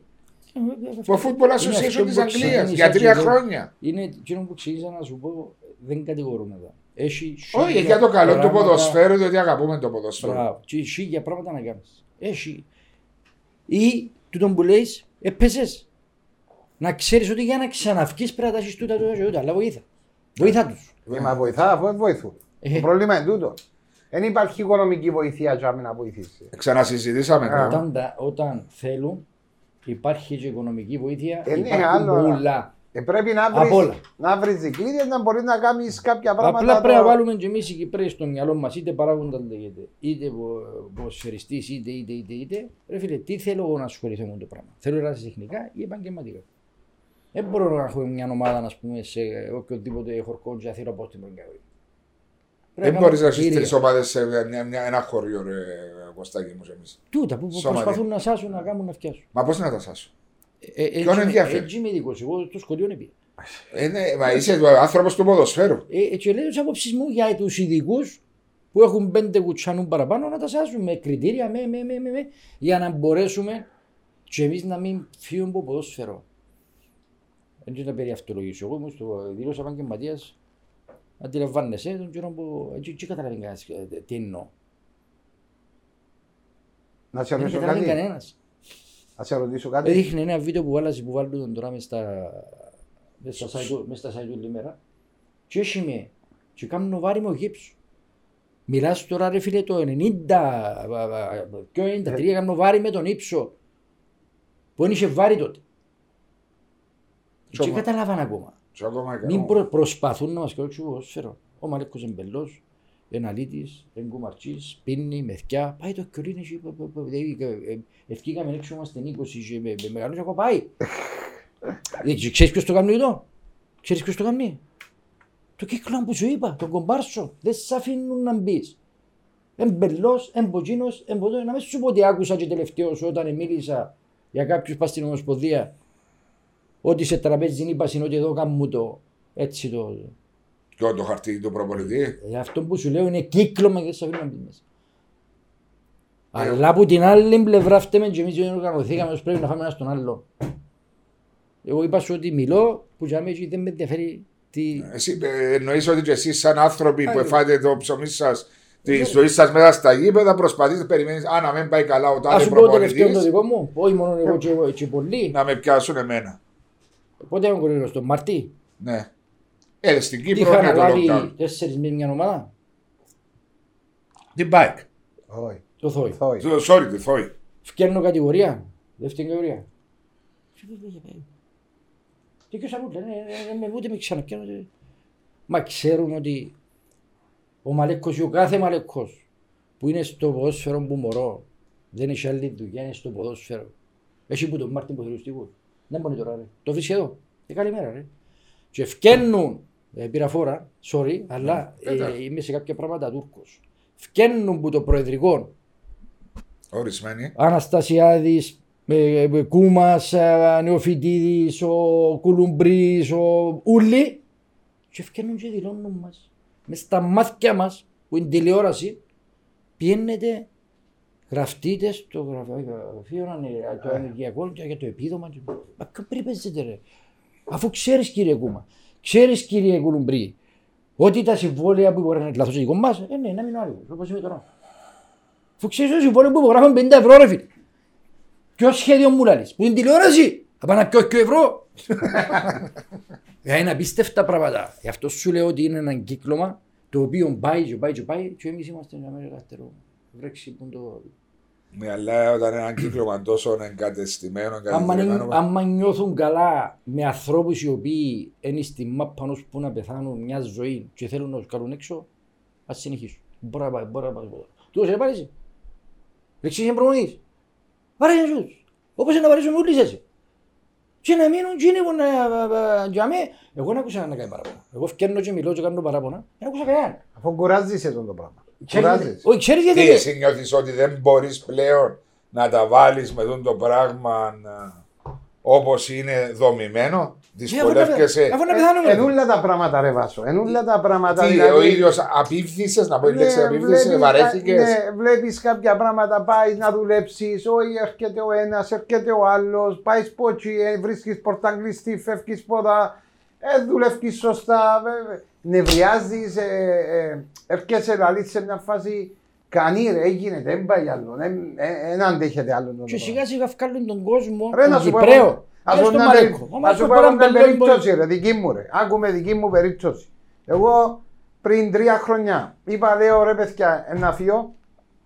το Football Είναι αυτό Association της που Αγγλίας, ξεκίνησα για τρία και εγώ. χρόνια. Είναι εκείνο που ξεκίνησα να σου πω, δεν κατηγορούμε εδώ. Έχει Όχι, χίλια για το καλό του πράγματα- ποδοσφαίρου, διότι αγαπούμε το ποδοσφαίρο. Μπράβο. Και χίλια πράγματα να κάνεις. Έχει. Ή τούτον που λέεις, έπαιζες. Να ξέρεις ότι για να ξαναυκείς πρέπει να τα έχεις τούτα, τούτα και τούτα. Αλλά βοήθα. Βοήθα τους. Ε, Μα βοηθά, αφού δεν βοηθούν. Ε. Το πρόβλημα είναι τούτο. Δεν υπάρχει οικονομική βοήθεια για να βοηθήσει. Ξανασυζητήσαμε. Α. το. Όταν, τα- όταν θέλουν, υπάρχει και οικονομική βοήθεια. Ε, ναι, υπάρχουν άλλο. πολλά. Ε, πρέπει να Απ' βρεις, όλα. να βρεις δικλείδες να μπορείς να κάνεις κάποια πράγματα. Απλά πρέπει να το- βάλουμε και εμείς οι Κυπρέοι στο μυαλό μας, είτε παράγοντα λέγεται, είτε πο- ποδοσφαιριστής, είτε, είτε, είτε, είτε. Ρε φίλε, τι θέλω εγώ να ασχοληθώ με το πράγμα. Θέλω ερασιτεχνικά ή επαγγελματικά. Δεν μπορώ να έχω μια ομάδα, να πούμε, σε οποιοδήποτε χορκό και αθήρο από την πρώτη Δεν μπορείς να έχεις τρεις ομάδες σε μια- μια- ένα χωριό, ρε Κωστάκη μου, εμείς. Τούτα που Σώμα, προσπαθούν να σάσουν, να κάνουν να φτιάσουν. Μα πώς να τα σάσω. Ε, έτσι Ποιον είμαι- ενδιαφέρει; Έτσι είμαι ειδικός, εγώ στο σχολείο είναι πήγα. Ε, ναι, μα είσαι άνθρωπος του ποδοσφαίρου. Ε, και λέω τις απόψεις μου για τους ειδικούς που έχουν πέντε κουτσάνουν παραπάνω να τα σάσουν με κριτήρια, με, με, με, με, με, για να μπορέσουμε και εμείς να μην φύγουμε από ποδόσφαιρο. Έτσι να περί αυτολογήσω. Εγώ ήμουν στο δήλωσα επαγγελματίας, αντιλαμβάνεσαι τον καιρό που έτσι, έτσι καταλαβαίνει κανένας ε, τι εννοώ. Να σε Δεν ρωτήσω καταλαβαίνει κάτι. κανένας. Να σε ρωτήσω κάτι. Έδειχνε ένα βίντεο που βάλασε που βάλουν τον τώρα μες στα μες στα site του- μες στα site του λίμερα και έχει με και κάνω βάρη με ο γύψος. Μιλάς τώρα ρε φίλε το 90, α, α, α, ποιο 93 κάνω βάρη με τον ύψο που δεν είχε βάρη τότε. Και Τσόμα. καταλάβαν ακόμα. Και ακόμα και Μην εγώ. προ, προσπαθούν να μας κάνουν ποδόσφαιρο. Ο Μαλέκος Εμπελός, εναλήτης, εγκουμαρτσής, πίνει, μεθκιά, πάει το κιολίνι εκεί, π- π- π- δηλαδή, ε, ε, ευκήκαμε έξω είμαστε 20 και με, με μεγαλούς ακόμα πάει. Ε, και Ξέρεις ποιος το κάνει εδώ, ξέρεις ποιος το κάνει; Το κύκλο που σου είπα, τον κομπάρσο, δεν σε αφήνουν να μπεις. Εμπελός, εμποτσίνος, εμποτό, να μην σου πω ότι άκουσα και τελευταίως όταν μίλησα για κάποιους πας στην Ομοσπονδία ότι σε τραπέζι είπα ότι εδώ κάνουν το έτσι το. Ποιο το χαρτί του προπονητή; Ε, αυτό που σου λέω είναι κύκλωμα και δεν σε αφήνουν να μπεις μέσα. Αλλά από την άλλη πλευρά φταίμε και εμείς δεν οργανωθήκαμε όσο πρέπει να φάμε ένα στον άλλο. Εγώ είπα σου ότι μιλώ που για μένα δεν με ενδιαφέρει τι... Εσύ ε, εννοείς ότι και εσείς σαν άνθρωποι που Άλλο. εφάτε το ψωμί σας τη Ναι. ζωή σας μέσα στα γήπεδα προσπαθείτε περιμένεις αν να μην πάει καλά ο Ας τάδε σου πω το τελευταίο το προπονητής δικό μου, όχι μόνο εγώ και, εγώ και πολλοί. να με πιάσουν εμένα. Πότε είμαι κορίνος, τον Μαρτί; Ναι. Ε, στην Τι Κύπρο είχα είναι το αναλάβει lockdown. τέσσερις με μια ομάδα, Την bike. Όχι. το θόη. Θόη. Το sorry, τη θόη. Φτιάχνω κατηγορία, δεύτερη κατηγορία. Και ποιος θα μου λένε, ε, ε, με ούτε με ξαναπιάνω. Μα ξέρουν ότι ο Μαλέκος ή ο κάθε Μαλέκος που είναι στο ποδόσφαιρο που μωρώ, δεν έχει άλλη δουλειά, είναι στο ποδόσφαιρο. Έχει που τον Μάρτιν που θεωρουστικού. Δεν μπορεί τώρα ρε. Το βρίσκει εδώ. Ε, καλημέρα ρε. Και φκαίνουν, ε, πήρα φόρα, sorry, αλλά βέβαια. ε, είμαι σε κάποια πράγματα Τούρκος. Φκαίνουν που το προεδρικό Ορισμένη. Αναστασιάδης, ε, ε, Κούμας, ε, Νεοφυτίδης, ο Κουλουμπρής, ο Ούλη και ευκαιρνούν και δηλώνουν μας. Μες στα μάτια μας που είναι τηλεόραση πιένετε γραφτείτε στο γραφείο ανε- το ενεργειακό και για το επίδομα. και- Μα ποιον περιπέζετε ρε. Αφού ξέρεις κύριε Κούμα, ξέρεις κύριε Κουλουμπρή, ότι τα συμβόλαια που μπορεί να είναι λάθος δικό μας, ε, ναι, να μην είναι άλλο, όπως είμαι τώρα. Αφού ξέρεις το συμβόλαιο που υπογράφουν 50 ευρώ ρε φίλε. Ποιο σχέδιο μου λαλείς, που είναι τηλεόραση, θα πάνε να πιω και ευρώ. Ε, Είναι απίστευτα πράγματα. Γι' αυτό σου λέω ότι είναι ένα κύκλωμα το οποίο πάει και πάει και πάει και εμείς είμαστε ένα μέρος δεύτερο. Βρέξει που είναι το... Ναι, αλλά όταν είναι ένα κύκλωμα τόσο εγκατεστημένο, Άμα, εγκατεστημένο. είναι- άμα νιώθουν καλά με ανθρώπους οι οποίοι είναι στη μάπα ως που να πεθάνουν μια ζωή και θέλουν να τους κάνουν έξω, ας συνεχίσουν. Μπορεί να πάει, μπορεί να πάει. Του σε πάρεις; Δεξής είναι προμονής. Πάρε να τους. Όπως είναι να πάρεις όλοι εσύ. Και να μείνουν εκείνοι που να... Για μέ, εγώ δεν άκουσα να κάνει παράπονα. Εγώ φτιάχνω και μιλώ και κάνω παράπονα. Δεν άκουσα κανέναν. Αφού κουράζεσαι τον το πράγμα. Ξέρεις- Κουράζεσαι. Όχι, ξέρεις γιατί... Τι δεν- εσύ νιώθεις ότι δεν μπορείς πλέον να τα βάλεις με τον το πράγμα να- όπως είναι δομημένο. Ε, αφού να- Δυσκολεύκεσαι. Αφού να πεθάνουμε. Ενούλα τα πράγματα ρε Βάσο. Ενούλα τα πράγματα. Τι, δηλαδή- ο ίδιος απίφθησες, να πω η λέξη Ναι, απίφθησες, βλέπεις- βαρέθηκες; Ναι, βλέπεις κάποια πράγματα, πάεις να δουλέψεις, όχι έρχεται ο ένας, έρχεται ο άλλος, πάεις σπότσι, ε, βρίσκεις πόρτα κλειστή, φεύγεις πόδα, ε, δουλεύεις σωστά, βέβαια. Νευριάζεις, ε, ε, έρχεσαι δηλαδή σε μια φάση, κανεί ρε, έγινε, δεν πάει άλλο, δεν ε, δεν αντέχεται άλλο. το Και πράγμα. σιγά σιγά βγάλουν τον κόσμο, Ρε, να τον σου πω Κυπραίο. εγώ- Ας και πω στον μια Μαλέκο. περί- Ο ας Μαλέκος σου πω μπορεί εγώ να μια μπελώνει πολύ. περίπτωση ρε, δική μου ρε. Άκουμε δική μου περίπτωση. Εγώ πριν τρία χρονιά είπα λέω ρε παιδιά ένα φύο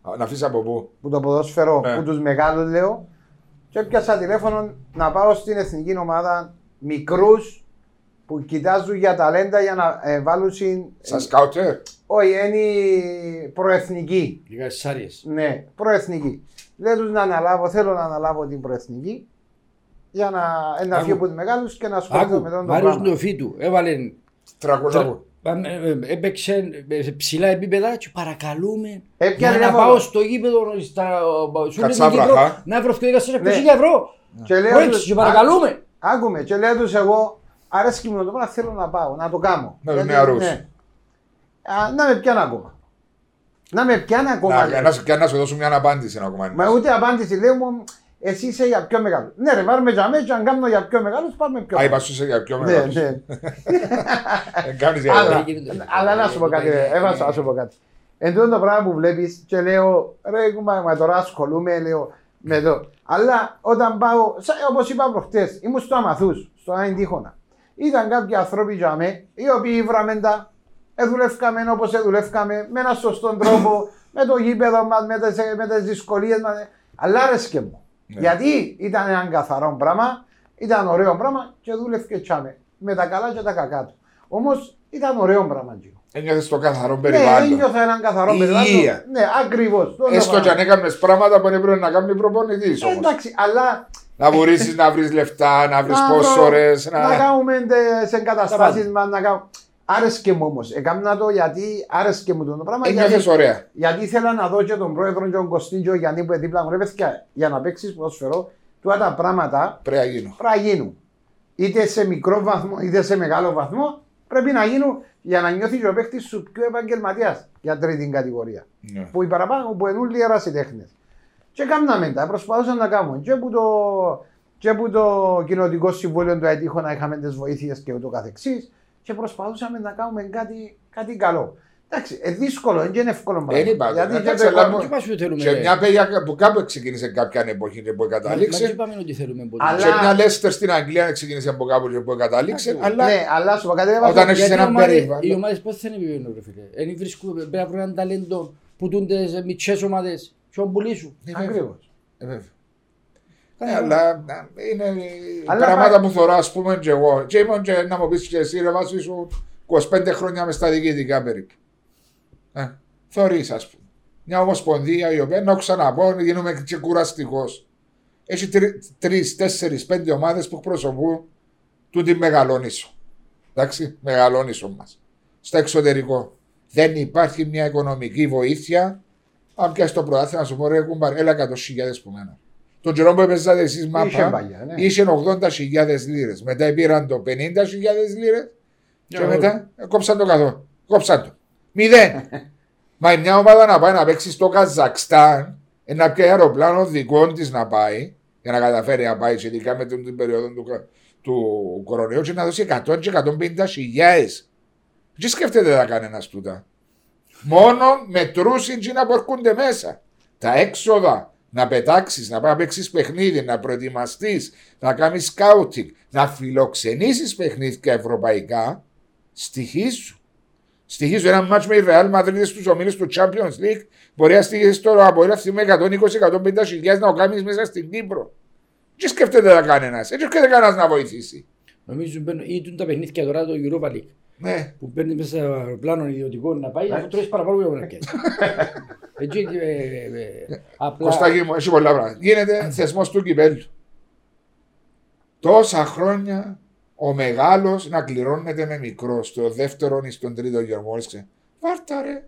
Α, Να αφήσεις από πού; που το ποδόσφαιρο Ναι. που τους μεγάλους λέω και έπιασα τηλέφωνο να πάω στην εθνική ομάδα μικρούς που κοιτάζουν για ταλέντα για να ε, βάλουν συν... Σαν σκάουτερ; Όχι, είναι η προεθνική. Λίγα σάριες. Ναι, προεθνική. Λέω τους να αναλάβω, θέλω να αναλάβω την προεθνική για να ένα Άκου. φύο από τους μεγάλους και να ασχοληθώ Άκου, με τον το Μάριος πράγμα. Νεοφίτου έβαλε Τρακουλάκου. ε, ε, έπαιξε ε, σε ψηλά επίπεδα και παρακαλούμε Έπιανε για να τηλέφωνο. πάω στο γήπεδο στα, σου λέει στην Κατσάβραχα. Κύπρο να βρω 24 Ναι. ευρώ. Και λέω Πρόεδρε, τους- σε παρακαλούμε. Άκουμε, και λέω τους εγώ, αρέσκει μου το πράγμα, θέλω να πάω, να το κάνω. Με τους Γιατί, νεαρούς. ναι. Α, Να με πιάνε ακόμα. Να με πιάνε ακόμα. Να, λέει. να, σου- και να σου δώσω μια απάντηση να κομμάτι. Μα ούτε απάντηση, λέω μου, εσύ είσαι για πιο μεγάλο. Ναι, ρε, πάρουμε για μένα, και αν κάνω για πιο μεγάλο, πάρουμε πιο Α, είπα μεγάλο. σου είσαι για πιο Ναι, μεγάλος. ναι. Δεν κάνεις για Αλλά, μεγάλο. γίνεται. αλλά να σου πω κάτι, ρε, έβασα να σου πω κάτι. Εν τούτο το πράγμα που βλέπεις και λέω, ρε, κουμπά, μα τώρα ασχολούμαι, λέω, με το. Αλλά όταν πάω, όπως είπα προχτές, ήμουν στο Αμαθούς, στο Άιν Τείχονα. Ήταν κάποιοι άνθρωποι για μέ, οι οποίοι βράμε τα, εδουλεύκαμε όπως εδουλεύκαμε, με έναν σωστό τρόπο, με το γήπεδο μας, με τις με τις δυσκολίες μας. Αλλά άρεσκε μου. Ναι. Γιατί ήταν ένα καθαρό πράγμα, ήταν ωραίο πράγμα και δούλευκε τσάμε. Με τα καλά και τα κακά του. Όμως ήταν ωραίο πράγμα. Τζίνο. Ένιωθες το καθαρό Ναι, περιβάλλον. ένιωθα έναν καθαρό Υγεία. περιβάλλον. Ναι, ακριβώς. Έστω και αν έκανες πράγματα που δεν έπρεπε να κάνει προπονητής όμως. Εντάξει, αλλά Να βουρίσεις να βρεις λεφτά, να βρεις να πόσες βρω- ώρες. να Να... κάνουμε σε εγκαταστάσεις μας να κάνουμε. Άρεσκε μου όμως. Έκανα το γιατί άρεσκε μου το πράγμα. Ένιωθες Γιατί, ωραία. γιατί ήθελα να δω και τον πρόεδρο και τον Κωστίν και ο Γιάννη που είναι δίπλα μου. Ρε παιδιά, για να παίξεις ποδοσφαιρό, τούτα τα πράγματα Πρέπει να γίνω. πρέπει να γίνουν. Είτε σε μικρό βαθμό είτε σε μεγάλο βαθμό πρέπει να γίνουν για να νιώθεις και ο παίχτη σου πιο επαγγελματίας για τρίτη κατηγορία. Ναι. Που οι παραπάνω που είναι όλοι ερασιτέχνε. Και κάναμε τα, προσπαθούσαν να κάνουν. Και που το, και που το κοινοτικό συμβούλιο του έτυχο να είχαμε τις βοήθειες και ούτω καθεξής. Και προσπαθούσαμε να κάνουμε κάτι, κάτι καλό. Εντάξει, ε, δύσκολο, δεν είναι εύκολο πράγμα. είπα, Γιατί εντάξει, και αλλά το- μου- Τι πας που θέλουμε. Και μια παιδιά που κάπου ξεκίνησε κάποια εποχή και που Μα- Μα τι κατάληξε. είπαμε ότι θέλουμε ποτέ. Αλλά- Και μια Λέστερ στην Αγγλία ξεκίνησε από κάπου και που κατάληξε. Αλλά Ναι, αλλά σου πω κάτι. Όταν έβαζα- έχεις Γιατί ένα οι ομάδες- περιβάλλον. Οι ομάδες πώς θα επιβαίνουν ρε φίλε; Εν βρίσκουν, πρέπει να βρουν ένα ταλέντο που τούνται σε μητσές ομάδες και να πουλήσουν. Ακριβώς. Ε, βέβαια. Ε, αλλά να, είναι Αλλά πράγματα πάει- που θεωρώ ας πούμε και εγώ. Και ήμουν και να μου πεις και εσύ ρε βάσου σου 25 χρόνια μες στα διοικητικά περίπου. Ε, θεωρείς ας πούμε. Μια ομοσπονδία η οποία να ξαναπώ γίνομαι και κουραστικός. Έχει τρεις, τέσσερις, πέντε ομάδες που εκπροσωπούν τούτη μεγαλόνισο. Εντάξει, μεγαλόνισο μας. Στο εξωτερικό. Δεν υπάρχει μια οικονομική βοήθεια. Αν πιάσει το πρωτάθλημα, να σου πω ρε κουμπάρ, έλα 100.000 που μένα. Τον καιρό που έπαιζατε εσείς Είχε μάπα, παλιά, ναι. είχε 80.000 λίρες. Μετά πήραν το 50.000 λίρες και Ναι, μετά ε, κόψαν το καθό. Κόψαν το. Μηδέν. Μα μια ομάδα να πάει να παίξει στο Καζακστάν, ε, να πιάσει αεροπλάνο δικό της να πάει, για να καταφέρει να πάει, ειδικά με την, την περίοδο του, κα- του κορονοϊού, και να δώσει 100 και 150 χιλιάδες. Τι σκέφτεται να κανένα τούτα; Μόνο μετρούσιν και να μπορκούνται μέσα. Τα έξοδα, να πετάξεις, να πάει να παίξει παιχνίδι, να προετοιμαστείς, να κάνεις σκάουτινγκ, να φιλοξενήσεις παιχνίδια ευρωπαϊκά, στοιχίζουν. Στοιχίζω ένα μάτσο με η Real Madrid στους ομίλους του Champions League. Μπορεί να στοιχίσει τώρα από ένα με 120-150 χιλιάδες να το κάνεις μέσα στην Κύπρο. Τι σκέφτεται να κανένας. Έτσι σκέφτεται κανένας να βοηθήσει. Νομίζω μπαίνουν ή τούν τα παιχνίδια τώρα το Europa League. Ναι. Που παίρνει μέσα σε αεροπλάνο ιδιωτικό να πάει, αφού τρώεις παραπάνω που να πιάσει. Έτσι, ε, ε, ε, απλά... Κωστάκι μου, έχει πολλά πράγματα. Γίνεται θεσμός του κυπέλου. Τόσα χρόνια ο μεγάλος να κληρώνεται με μικρό στο δεύτερο ή στον τρίτο γερμό. Βάρτα ρε.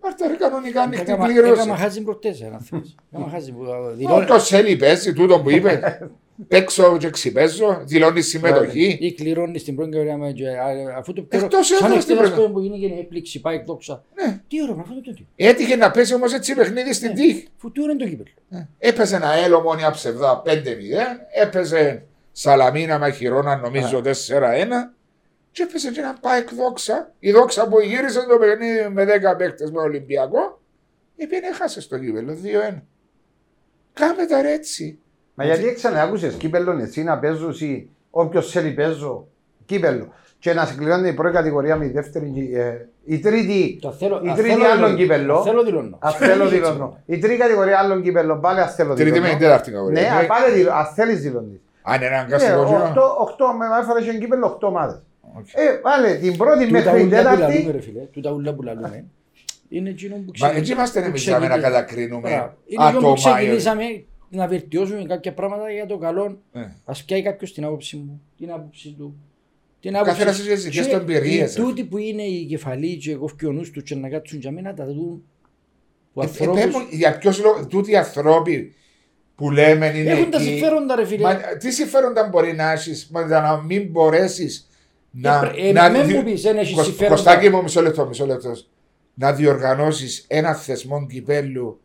Βάρτα ρε κανονικά ανοιχτή Έκαμα- κλήρωση. Έκαμα χάζι προχτές, ένα θες. Έκαμα χάζι που Ο δηλώνει- το σέλι παίζει τούτο που είπες. Παίξω και ξυπέζω, δηλώνεις συμμετοχή. ή κληρώνεις στην πρώτη κατηγορία με και, α, αφού το πέρα. Εκτός Σαν έδρας την εχθές πρώτη. που γίνει και έκπληξη, πάει δόξα. Ναι. Τι ώρα, αυτό το τέτοιο. Έτυχε να πέσει όμως έτσι παιχνίδι στην τύχη. Αφού τι ώρα είναι το κύπελο. Έπαιζε ένα έλο μόνια ψευδά 5-0. Έπαιζε Σαλαμίνα Μαχηρώνα νομίζω 4-1. Και έπαιζε και ένα πάεκ δόξα. Η δόξα που γύρισε το παιχνίδι με 10 παίκτες με Ολυμπιακό. Επειδή έχασε στο κύπελο 2-1. Κάμε τα ρε έτσι. Μα γιατί έξω να άκουσες κύπελλον εσύ να παίζουν ή όποιος θέλει παίζω κύπελλο και να σε κληρώνει η πρώτη κατηγορία με η δεύτερη, ε, η τρίτη, Το θέλω, η αν τρίτη θέλω άλλον δηλώνω. κύπελλο. Αν θέλω δηλώνω. Αν θέλω δηλώνω. Η τρίτη κατηγορία άλλον κύπελλο, πάλι αν θέλω Τρίτη με δηλώνω. την τέταρτη κατηγορία. Ναι, Ναι. αν πάλι δηλώνω, αν θέλεις δηλώνεις. Αν είναι Ναι, αναγκαστικό κοινό. οχτώ- οχτώ, με έφερε και κύπελλο οχτώ ομάδες. Οκ. Ε, βάλε την πρώτη Τούτα μέχρι την ούλα που λαλούμε τέταρτη. ρε φίλε, τούτα ούλα που λαλούμε. Είναι εκείνο που Μα ξεκινήσαμε- έτσι είμαστε που εμείς να μην ξεκινήσαμε. κατακρίνουμε Μπράβο. Είναι εκείνο που άτομα. ή- ξεκινήσαμε να βελτιώσουμε κάποια πράγματα για το καλό. Ναι. Ας πιάει κάποιος την άποψη μου, την άποψη του. Την καθένας έχει τις δικές του εμπειρίες, οι ρε. Τούτοι που είναι οι κεφαλοί και κόφκει ο νους τους και να κάτσουν για μένα τα δουν. Που Ε, ε, ανθρώπους- πες μου, Για ποιος λόγο τούτοι οι ανθρώποι που λέμε είναι Έχουν τα εκεί. συμφέροντα, ρε φίλε. Μα, τι συμφέροντα μπορεί να έχεις να μην μπορέσεις να. πρέ- ε, να μεν δι- μου πεις, δεν έχεις Κωσ- συμφέροντα. Κωστάκη μου, μισό λεπτό, μισό λεπτό. Να διοργανώσεις ένα θεσμό κυπέλου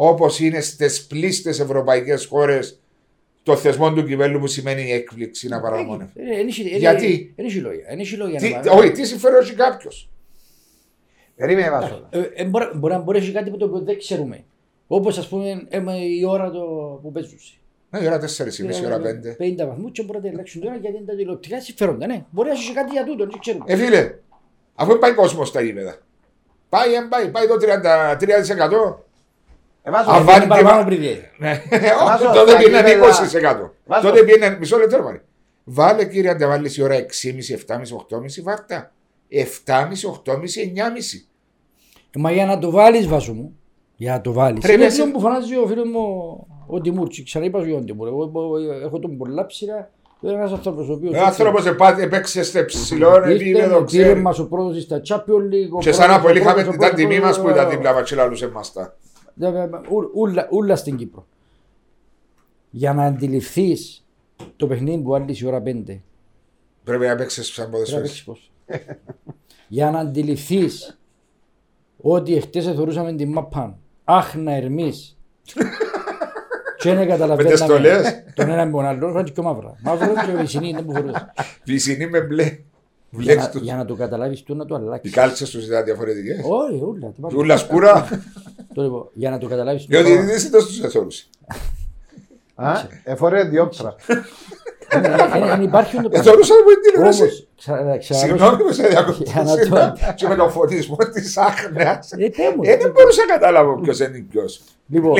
όπως είναι στις πλήστες ευρωπαϊκές χώρες το θεσμό του κυπέλου που σημαίνει έκπληξη να παραμονεύει. Ε, εν έχει- εν- Γιατί; εν έχει λόγια. εν έχει λόγια Τι- να πάμε. Όχι, τι συμφέρον έχει κάποιος. Περίμενε Βάσο. Ε, ε, μπορεί- Μπορεί να μπορέσει κάτι που το οποίο δεν ξέρουμε. Όπως ας πούμε ε, με η ώρα το που παίζουν. Ναι, η ώρα 4.30, η ώρα 5. 50 βαθμούς και μπορεί να ελέγξουν τώρα γιατί είναι τα τηλεοπτικά συμφέροντα. Ναι, μπορεί να έχει κάτι για τούτο, δεν ξέρουμε. Ε, φίλε, αφού πάει κόσμος στα γήπεδα. Πάει, εν πάει, πάει το 33%. Ε, Βάσο, Α, Ε, βάλει είναι παραπάνω τη- πριν. Ναι, Βάζω όχι, τότε στα πήγαινε γήπεδα. 20%. Βάζω- Τότε πήγαινε μισό λεπτό, μωρέ. Βάλε κύριε αν τα βάλεις η ώρα 6.30, 7.30, 8.30, βάρτα. 7.30, 8.30, 9.30. Ε, Μα για να το βάλεις, βάζω μου. Για να το βάλεις. Πρέπει Είναι να αυτό σε- που φωνάζει ο φίλος μου ο Τιμούρτσι. Ξαναείπα σου για τον Τιμούρ. Εγώ εγώ- έχω τον πολλά ψηλά. Είναι ένας άνθρωπος ο οποίος. Ο άνθρωπος έπαιξε σε ψηλό επίπεδο, Πήρε ξέρει. μας ο πρώτο στα Champions League. ο Και σαν πρώτος, να πολύ ο είχαμε πρώτος, την ο τιμή μας πρώτος, που ήταν ο- δίπλα μας και λαλούσε μας τα. Ναι, ναι, ναι, ού- ούλα- Ούλα στην Κύπρο. Για να αντιληφθείς το παιχνίδι που άλλη η ώρα 5. Πρέπει να παίξεις σαν Πρέπει να ποδοσφαίρι. παίξεις πώς. Για να αντιληφθείς ότι εχθές θεωρούσαμε την μαπά άχνα ερμή. και δεν καταλαβαίναμε στολές. τον έναν με τον άλλο, φάνηκε και μαύρα. Μαύρο και βυσινή δεν που φορούσε. Βυσινή με μπλε. Για Βλέπει να- του. Για να το καταλάβεις του να το Οι αλλάξει. κάλτσε του ήταν διαφορετικέ. Όχι, ούλα. τι πάμε. Ούλα σκούρα. Το λοιπόν, Για να το καταλάβεις του. Διότι δεν ήταν στου εθώρου. Α, Εφορέ διόπτρα. Δεν υπάρχει το πράγμα. Εθώρουσα από την τηλεόραση. Όμως, ξα- ξαναδώσω- Συγγνώμη που σε Για να διακοπτήσω. το- Και με τον φωτισμό τη άχνα. Ε, πέ μου. Ε, δεν μπορούσα να καταλάβω ποιο είναι ποιο. Λοιπόν,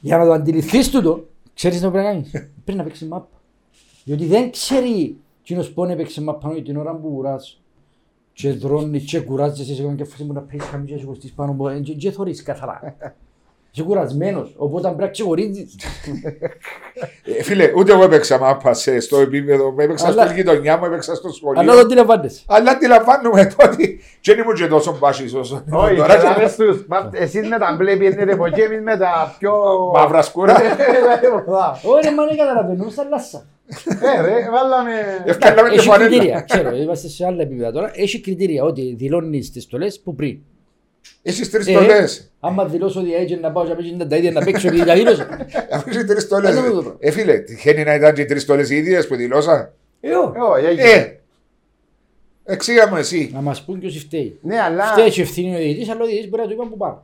για να το αντιληφθεί τούτο, ξέρει τι πρέπει να κάνει. Πρέπει να παίξει μαπ. Διότι δεν ξέρει κοινό που έπαιξε μαπ πάνω την ώρα που κουρά. Και δρώνει και κουράζεσαι σε κάποια φάση που να παίξει καμία και κοστείς πάνω από και και θωρείς καθαρά. Είσαι κουρασμένος, οπότε πρέπει να ξεχωρίζεις. Φίλε, ούτε εγώ έπαιξα μάπα σε- στο επίπεδο μου. Έπαιξα Αλλά- στην γειτονιά μου, έπαιξα στο Αλλά δεν σχολείο. αντιλαμβάνεσαι. Αλλά αντιλαμβάνομαι ότι δεν ήμουν και τόσο μπάσις όσο είμαι Όχι, τώρα. καταλάβες τους. Μα, Εσείς με τα μπλε πιένετε από εκεί, εμείς με τα πιο... Μαύρα σκούρα. Ωραία, μα δεν καταλαβαίνω, στα λάσσα. Ε, ρε, βάλαμε... Ευκάλαμε και Έχει φανέλα. κριτήρια, ξέρω, είμαστε σε άλλα επίπεδα τώρα. Έχει κριτήρια ότι δηλώνεις τις στολές που πριν. Εσείς τρεις Ε, στολές. Άμα δηλώσω ότι έτσι να πάω και να παίξω τα ίδια να παίξω επειδή τα δήλωσα. Αφού είσαι τρεις στολές. Ένα με το πράγμα. Ε, φίλε, τυχαίνει να ήταν και οι τρεις στολές οι ίδιες που δηλώσα. Ε, όχι. Ε, όχι, έγινε. Ε, εξήγα μου εσύ. Να μας πούν ποιος φταίει. Ναι, αλλά... Φταίει και ευθύνης ο διαιτητής, αλλά ο διαιτητής μπορεί να του είπαν που πάμε.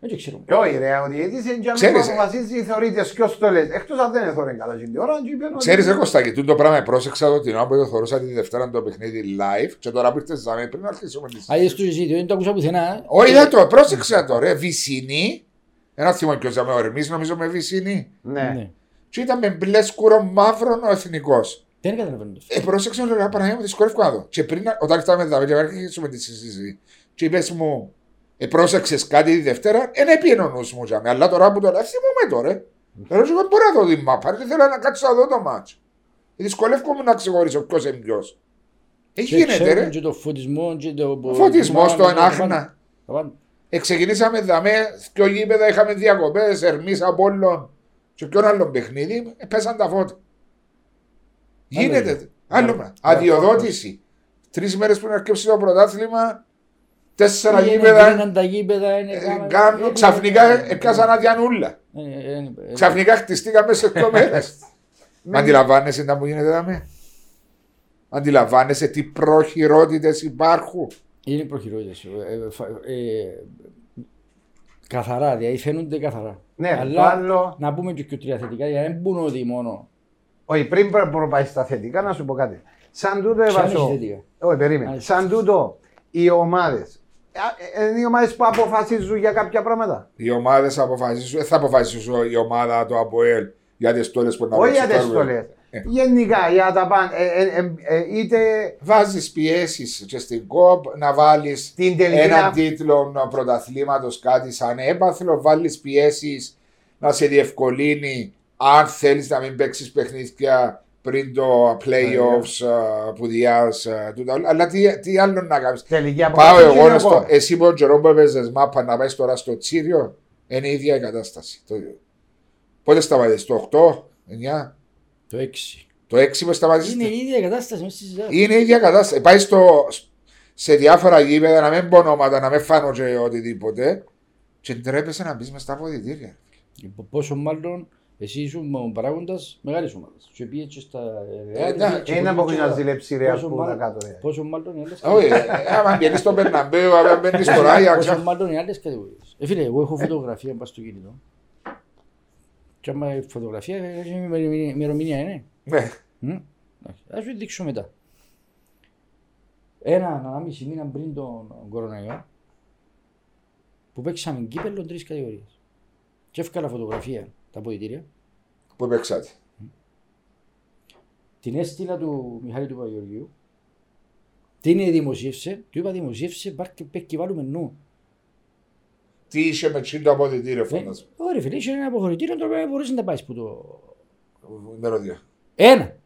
Δεν το ξέρουμε. Ε, Όχι ρε, ο διαιτητής είναι και αν Ξέρεις, που ε. αποφασίζει θεωρείται ποιος το λες. Εκτός αν δεν έθωρε καλά την ώρα, και είπε ότι- Ξέρεις ρε Κωστάκη, τούτο πράγμα πρόσεξα το την ώρα που το θωρούσα τη Δευτέρα το παιχνίδι live και τώρα που ήρθες ζάμε πριν να αρχίσουμε τη Α, είδες το εσύ, δεν το ακούσα πουθενά. ε. Όχι, δεν το, πρόσεξα το ρε, Βυσινή. Ένα θυμό και ο Ζαμέ ο Ερμής, νομίζω με Βυσινή. Ναι. Ναι. Και ήταν με μπλε σκούρο μαύρο ο εθνικός. Δεν καταλαβαίνω το. Ε, πρόσεξα λέω, ρε Παναγία μου, δυσκολεύω να δω. Και πριν, όταν φτάμε εδώ και αρχίσουμε τη συζήτηση, και είπες μου, ε, πρόσεξες κάτι τη Δευτέρα, ε, ναι, πήγαινε ο νους μου, Ζαμέ, αλλά τώρα που τώρα, θυμούμαι τώρα. ε. Λέω, εγώ δεν μπορώ να δω τη μάπα, δεν θέλω να κάτσω να δω το μάτσο. Ε, δυσκολεύομαι να ξεχωρίσω ποιος είναι ποιος. Ε, Και γίνεται ξέρουν ρε. Και το φωτισμό και το... Φωτισμός, το το ενάχνα. Τα πάντα. Εξεκινήσαμε δαμέ, δυο γήπεδα είχαμε διακοπές, Ερμής, Απόλλων και ποιον άλλον παιχνίδι, ε, πέσαν τα φώτα. Γίνεται. είναι. Άλλο Ναι. πράγμα. Αδειοδότηση. Τρεις μέρες πριν αρκέψει το πρωτάθλημα, τέσσερα Είναι- γήπεδα. γίναν τα γήπεδα, είναι ε, κάμα- Κάνουν ε, ξαφνικά ε, έπιασαν αδειανούλα. ε, ε, ε, ε, Ξαφνικά χτιστήκαμε σε δύο μέρες. Μα αντιλαμβάνεσαι τα που γίνεται δαμέ. Αντιλαμβάνεσαι τι προχειρότητες υπάρχουν. Είναι προχειρότητες. Ε, ε, φα- ε, Καθαρά, δηλαδή φαίνονται καθαρά. Ναι, το Αλλά άλλο- να πούμε και πιο τρία θετικά, για να μην πούν ότι μόνο. Όχι, πριν προ- προπάει στα θετικά, να σου πω κάτι. Σαν τούτο Ποια έβασο. είναι η θετικά; Όχι, περίμενε. Α, Σαν τούτο, οι ομάδες. Είναι οι ομάδες που αποφασίζουν για κάποια πράγματα. Οι ομάδες αποφασίσουν, δεν θα αποφασίσουν η ομάδα το ΑΠΟΕΛ για τις στόλες που να Όχι για παίξουν τι τώρα. στολέ. Ε. Γενικά, για τα πάντα. Ε, ε, ε, ε, είτε Βάζεις πιέσεις και στην ΚΟΠ να βάλεις την τελική. ένα να- τίτλο πρωταθλήματος, κάτι σαν έπαθλο. Βάλεις πιέσεις να σε διευκολύνει αν θέλεις να μην παίξεις παιχνίδια πριν το playoffs uh, που διάς uh, τούτα όλα. Αλλά τι, τι άλλο να κάνεις. Τελική Πάω αποφάση. εγώ είναι να στο. εγώ. Εσύ που καιρό που έπαιζες μάπα να πάεις τώρα στο Τσίριο, είναι η ίδια η κατάσταση. Το... Πότε σταματήσεις, το 8, 9, Το 6. το 6 που σταματήσεις. Είναι η ίδια κατάσταση μέσα στη συζήτηση. Είναι η ίδια κατάσταση. Πάει στο, σε διάφορα γήπεδα να μην πω ονόματα, να μην φάνω και οτιδήποτε. Και ντρέπεσαι να μπεις μες στα αποδητήρια. Πόσο μάλλον εσύ ήσουν παράγοντας μεγάλης ομάδας. Και πήγες και στα. Ε, εντάξει, Ένα από να ζηλέψει ρε Πόσο που τα μάλλον- κάτω. ρε. Πόσο μάλλον οι άλλες Όχι, ε, άμα μπαίνεις στον Περναμπέο, άμα μπαίνεις στον Άγια, Πόσο μάλλον οι άλλες κατηγορίες. Ε, φίλε, εγώ έχω φωτογραφία πας στο κινητό. Και άμα η φωτογραφία έχει ημερομηνία- ημερομηνία είναι. Ναι. Μμ. Εντάξει, Ας σου δείξω μετά. Ένα ανάμιση μήνα πριν τον κορονοϊό που παίξαμε κύπελλο τρεις κατηγορίες. Και έφκαλα φωτογραφία τα αποδητήρια. Πού παίξατε. Την έστειλα του Μιχάλη του Παγιοργίου. Την δημοσίευσε. Του είπα δημοσίευσε πάρ' και και βάλουμε νου. Τι είσαι με τσιν το αποδητήριο, Ε, φαντάζομαι. Ωραία φίλε, είχε ένα αποχωρητήριο το οποίο μπορείς να τα πάεις που το... Ημεροδία. Ένα.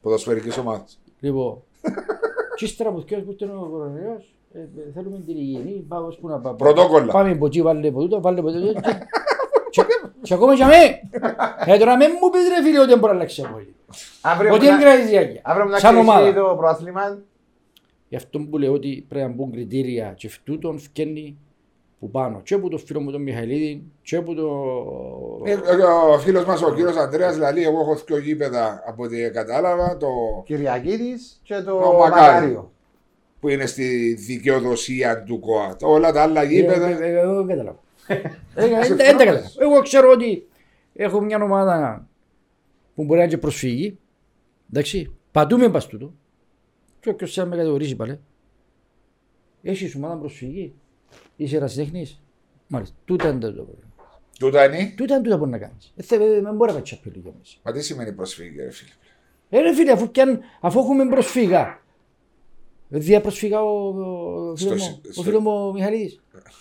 Ποδοσφαιρικής ομάδας. Λοιπόν, και ύστερα που θυκιός που ήταν ο κορονοϊός, ε, ε, θέλουμε την υγιεινή, πάμε ως που να πάμε. Πρωτόκολλα. Πάμε από εκεί, βάλε από τούτο, βάλε από τούτο. Και- και- Και ακόμα και αμέ. Ε, τώρα μην μου πεις ρε φίλε ότι δεν μπορεί να αλλάξει από εκεί. Αύριο Ότι που είναι να- κρατήσει διάρκεια. αύριο που να Σαν κλείσει ομάδα. το προάθλημα. Γι' αυτό που λέω ότι πρέπει να μπουν κριτήρια και αυτούτον φκένει που πάνω. Και από το φίλο μου τον Μιχαηλίδη, και από το... Ε, ε, Ο φίλος μας ο κύριος Ανδρέας λέει εγώ έχω δύο γήπεδα από ό,τι κατάλαβα το Κυριακίδης και το Το Μακάριο. Μακάριο. που είναι στη δικαιοδοσία του ΚΟΑΤ. Όλα τα άλλα Ε, ε, γήπεδα. ε, ε, Εγώ δεν καταλάβω. Ε, ε, Δεν δεν τα καταλάβω. Εγώ ξέρω ότι έχω μια ομάδα που μπορεί να είναι και προσφύγη. Εντάξει, πατούμε πας τούτο. Και όποιος θέλει να με κατηγορήσει πάλι. Έχεις ομάδα προσφύγη. Είσαι ερασιτέχνης. Μάλιστα, τούτα είναι το πρόβλημα. Τούτα είναι; Τούτα είναι τούτα που μπορεί να κάνεις. Ε, θε- ε, Δεν μπορεί να κάνεις απειλή για μέσα. Μα τι σημαίνει προσφύγη, ρε φίλε; Ε, ρε φίλε, αφού, πιάν, αφού έχουμε προσφύγα. Ε, Δια προσφύγα ο, ο, φίλος Στο- μου, ο στο- φίλος μου ο Μιχαλίδης.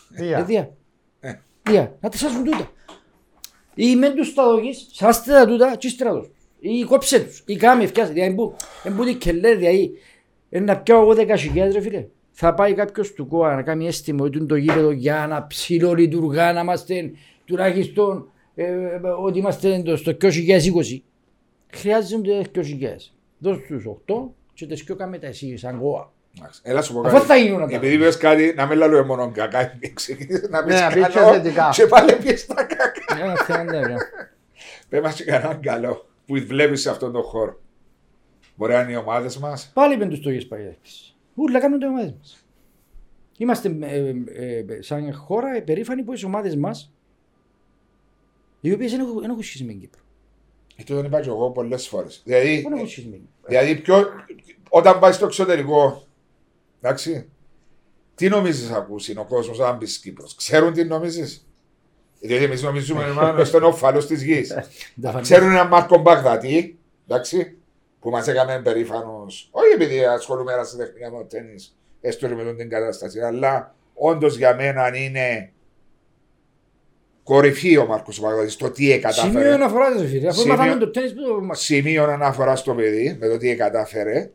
Δία. Ε, δια. Ε. Δια. Να τα σάσουν τούτα. Ή μεν τους τα δοκείς, σάστε τα τούτα και ύστερα τους. Ή κόψε τους. Ή κάμε φτιάσε. Δηλαδή, εμπού- εμπούτι και λέει, δηλαδή, ε, να πιάω εγώ δέκα χιλιάδες, ρε φίλε. Θα πάει κάποιος του ΚΟΑ να κάνει αίσθημα ότι είναι το γήπεδο για να ψιλολειτουργά, να είμαστε τουλάχιστον ε, ε, ότι είμαστε το- στο 2020. Χρειάζονται 2.000. Δώσ' τους 8 και τις πιο κάμε τα εσύ σαν ΚΟΑ. Εντάξει, Έλα σου πω Αφού θα κάτι. γίνουν αυτά. Επειδή πες κάτι, να μην λέω μόνο κακά, ξεκινήσεις να πεις Ναι, να πεις και καλό θετικά. και πάλι πεις τα κακά. Ένα θέμα, ναι, ναι. Πες μας και κανέναν καλό που βλέπεις σε αυτόν τον χώρο. Μπορεί να είναι οι ομάδες μας. Πάλι με τους στόχες παγιάκες. Ούλα κάνουν τις ομάδες μας. Είμαστε ε, ε, ε, σαν χώρα ε, περήφανοι που οι ομάδες μας οι οποίες δεν έχουν, δεν έχουν σχέση με την Κύπρο. Και το είπα και εγώ πολλές φορές. Δηλαδή, Δεν έχουν σχέση με την Κύπρο. δηλαδή πιο, όταν πάει στο εξωτερικό, εντάξει, τι νομίζεις ακούσει ο κόσμος αν μπεις Κύπρος. Ξέρουν τι νομίζεις; Γιατί εμείς νομίζουμε εμάς στον όφαλος της γης. Τα φανεί- Ξέρουν έναν Μάρκο Μπαγδατή, εντάξει, που μας έκανε περήφανος, όχι επειδή ασχολούμαι ερασιτεχνικά με το τέννη, έστω και με τον την κατάσταση, αλλά όντως για μένα είναι κορυφή ο Μάρκος Μπαγδατή το τι Σημείο κατάφερε. αναφοράς ρε φίλε. Αφού Σημείο- μάθαμε το τέννις που το μας. Σημείο αναφοράς στο παιδί με το τι κατάφερε.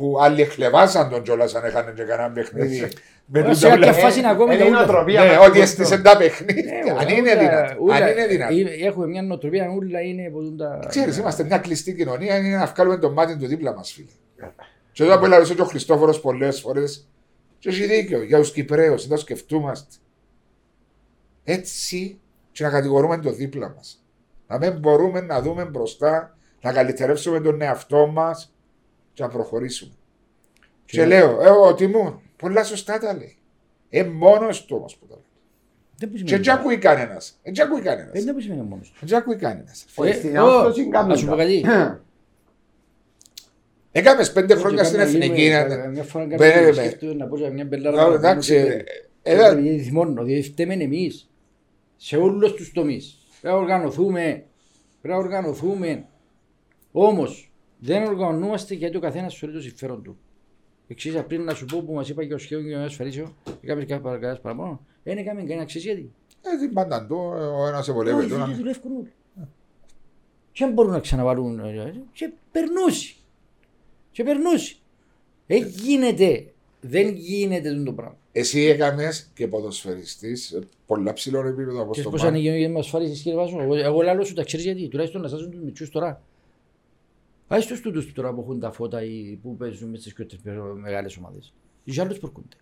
Που άλλοι χλεβάσαν τον κιόλα αν είχαν και κανένα παιχνίδι. Με Σε τούτα κάποια όλα. φάση είναι ακόμη Είναι τα η ούλα. νοοτροπία. Ναι, μας ότι του έστησε Κύπρου. τα παιχνίδια. Ε, Αν ούλα, είναι δυνατό. ούλα, Αν είναι δυνατό. ε, Έχουμε μια νοοτροπία, ούλα είναι από τα... Ξέρεις, είμαστε μια κλειστή κοινωνία, είναι να βγάλουμε το μάτι του δίπλα μας, φίλε. Και εδώ που έλεγε και ο Χριστόφορος πολλές φορές, και έχει δίκιο για τους Κυπρέους, να το σκεφτούμαστε. Έτσι, και να κατηγορούμε το δίπλα μας. Να μην μπορούμε να δούμε μπροστά, να καλυτερεύσουμε τον εαυτό μας και να προχωρήσουμε. Και, λέω, εγώ ότι μου, πολλά σωστά τα λέει. Ε, μόνος του όμως που τα λέει. Δεν που Και σημαίνει. δεν ακούει κανένας. Δεν ακούει κανένας. Ε, Δεν που σημαίνει μόνος του. Δεν ακούει κανένας. Όχι, Ε, στην ω, άφτωση κάνουν Να σου πω τα. κάτι. Έκαμε πέντε χρόνια στην Έκανα εθνική. λίγο, να- ε, Μια φορά Μπε, κάποιος μπε. σκέφτομαι να πω για μια Ε, μπελάρα. Εντάξει, ε, Έλα. ε, Γιατί θυμώνω, διότι φταίμε εμείς σε όλους τους τομείς. Πρέπει να οργανωθούμε, πρέπει να οργανωθούμε. Όμως δεν οργανωνόμαστε γιατί ο καθένας θεωρεί το συμφέρον του. Εξής πριν να σου πω που μας είπα και ο Σχέδιο και ο Ασφαλίσιο, είχαμε και παρακαλάς παραπάνω, δεν έκαμε κανένα αξίες γιατί. Ε, την πάντα του, ο ένας σε Όχι, βολεύει. γιατί τώρα. δουλεύουν όλοι. Και αν μπορούν να ξαναβάλουν. ε, Και περνούσε. Και περνούσε. Ε, γίνεται. Δεν γίνεται τούτο το πράγμα. Εσύ έκαμε και ποδοσφαιριστής σε πολλά ψηλό επίπεδο από Και το πώς Μαν. ανοίγει με ασφάλιση κύριε Βάσο. Εγώ, εγώ λέω σου τα ξέρεις γιατί; Τουλάχιστον να σάζουν τους μητσούς τώρα. Πάει στους τούτους τώρα που έχουν τα φώτα ή που παίζουν με στις πιο μεγάλες ομάδες. Οι άλλους προκούνται.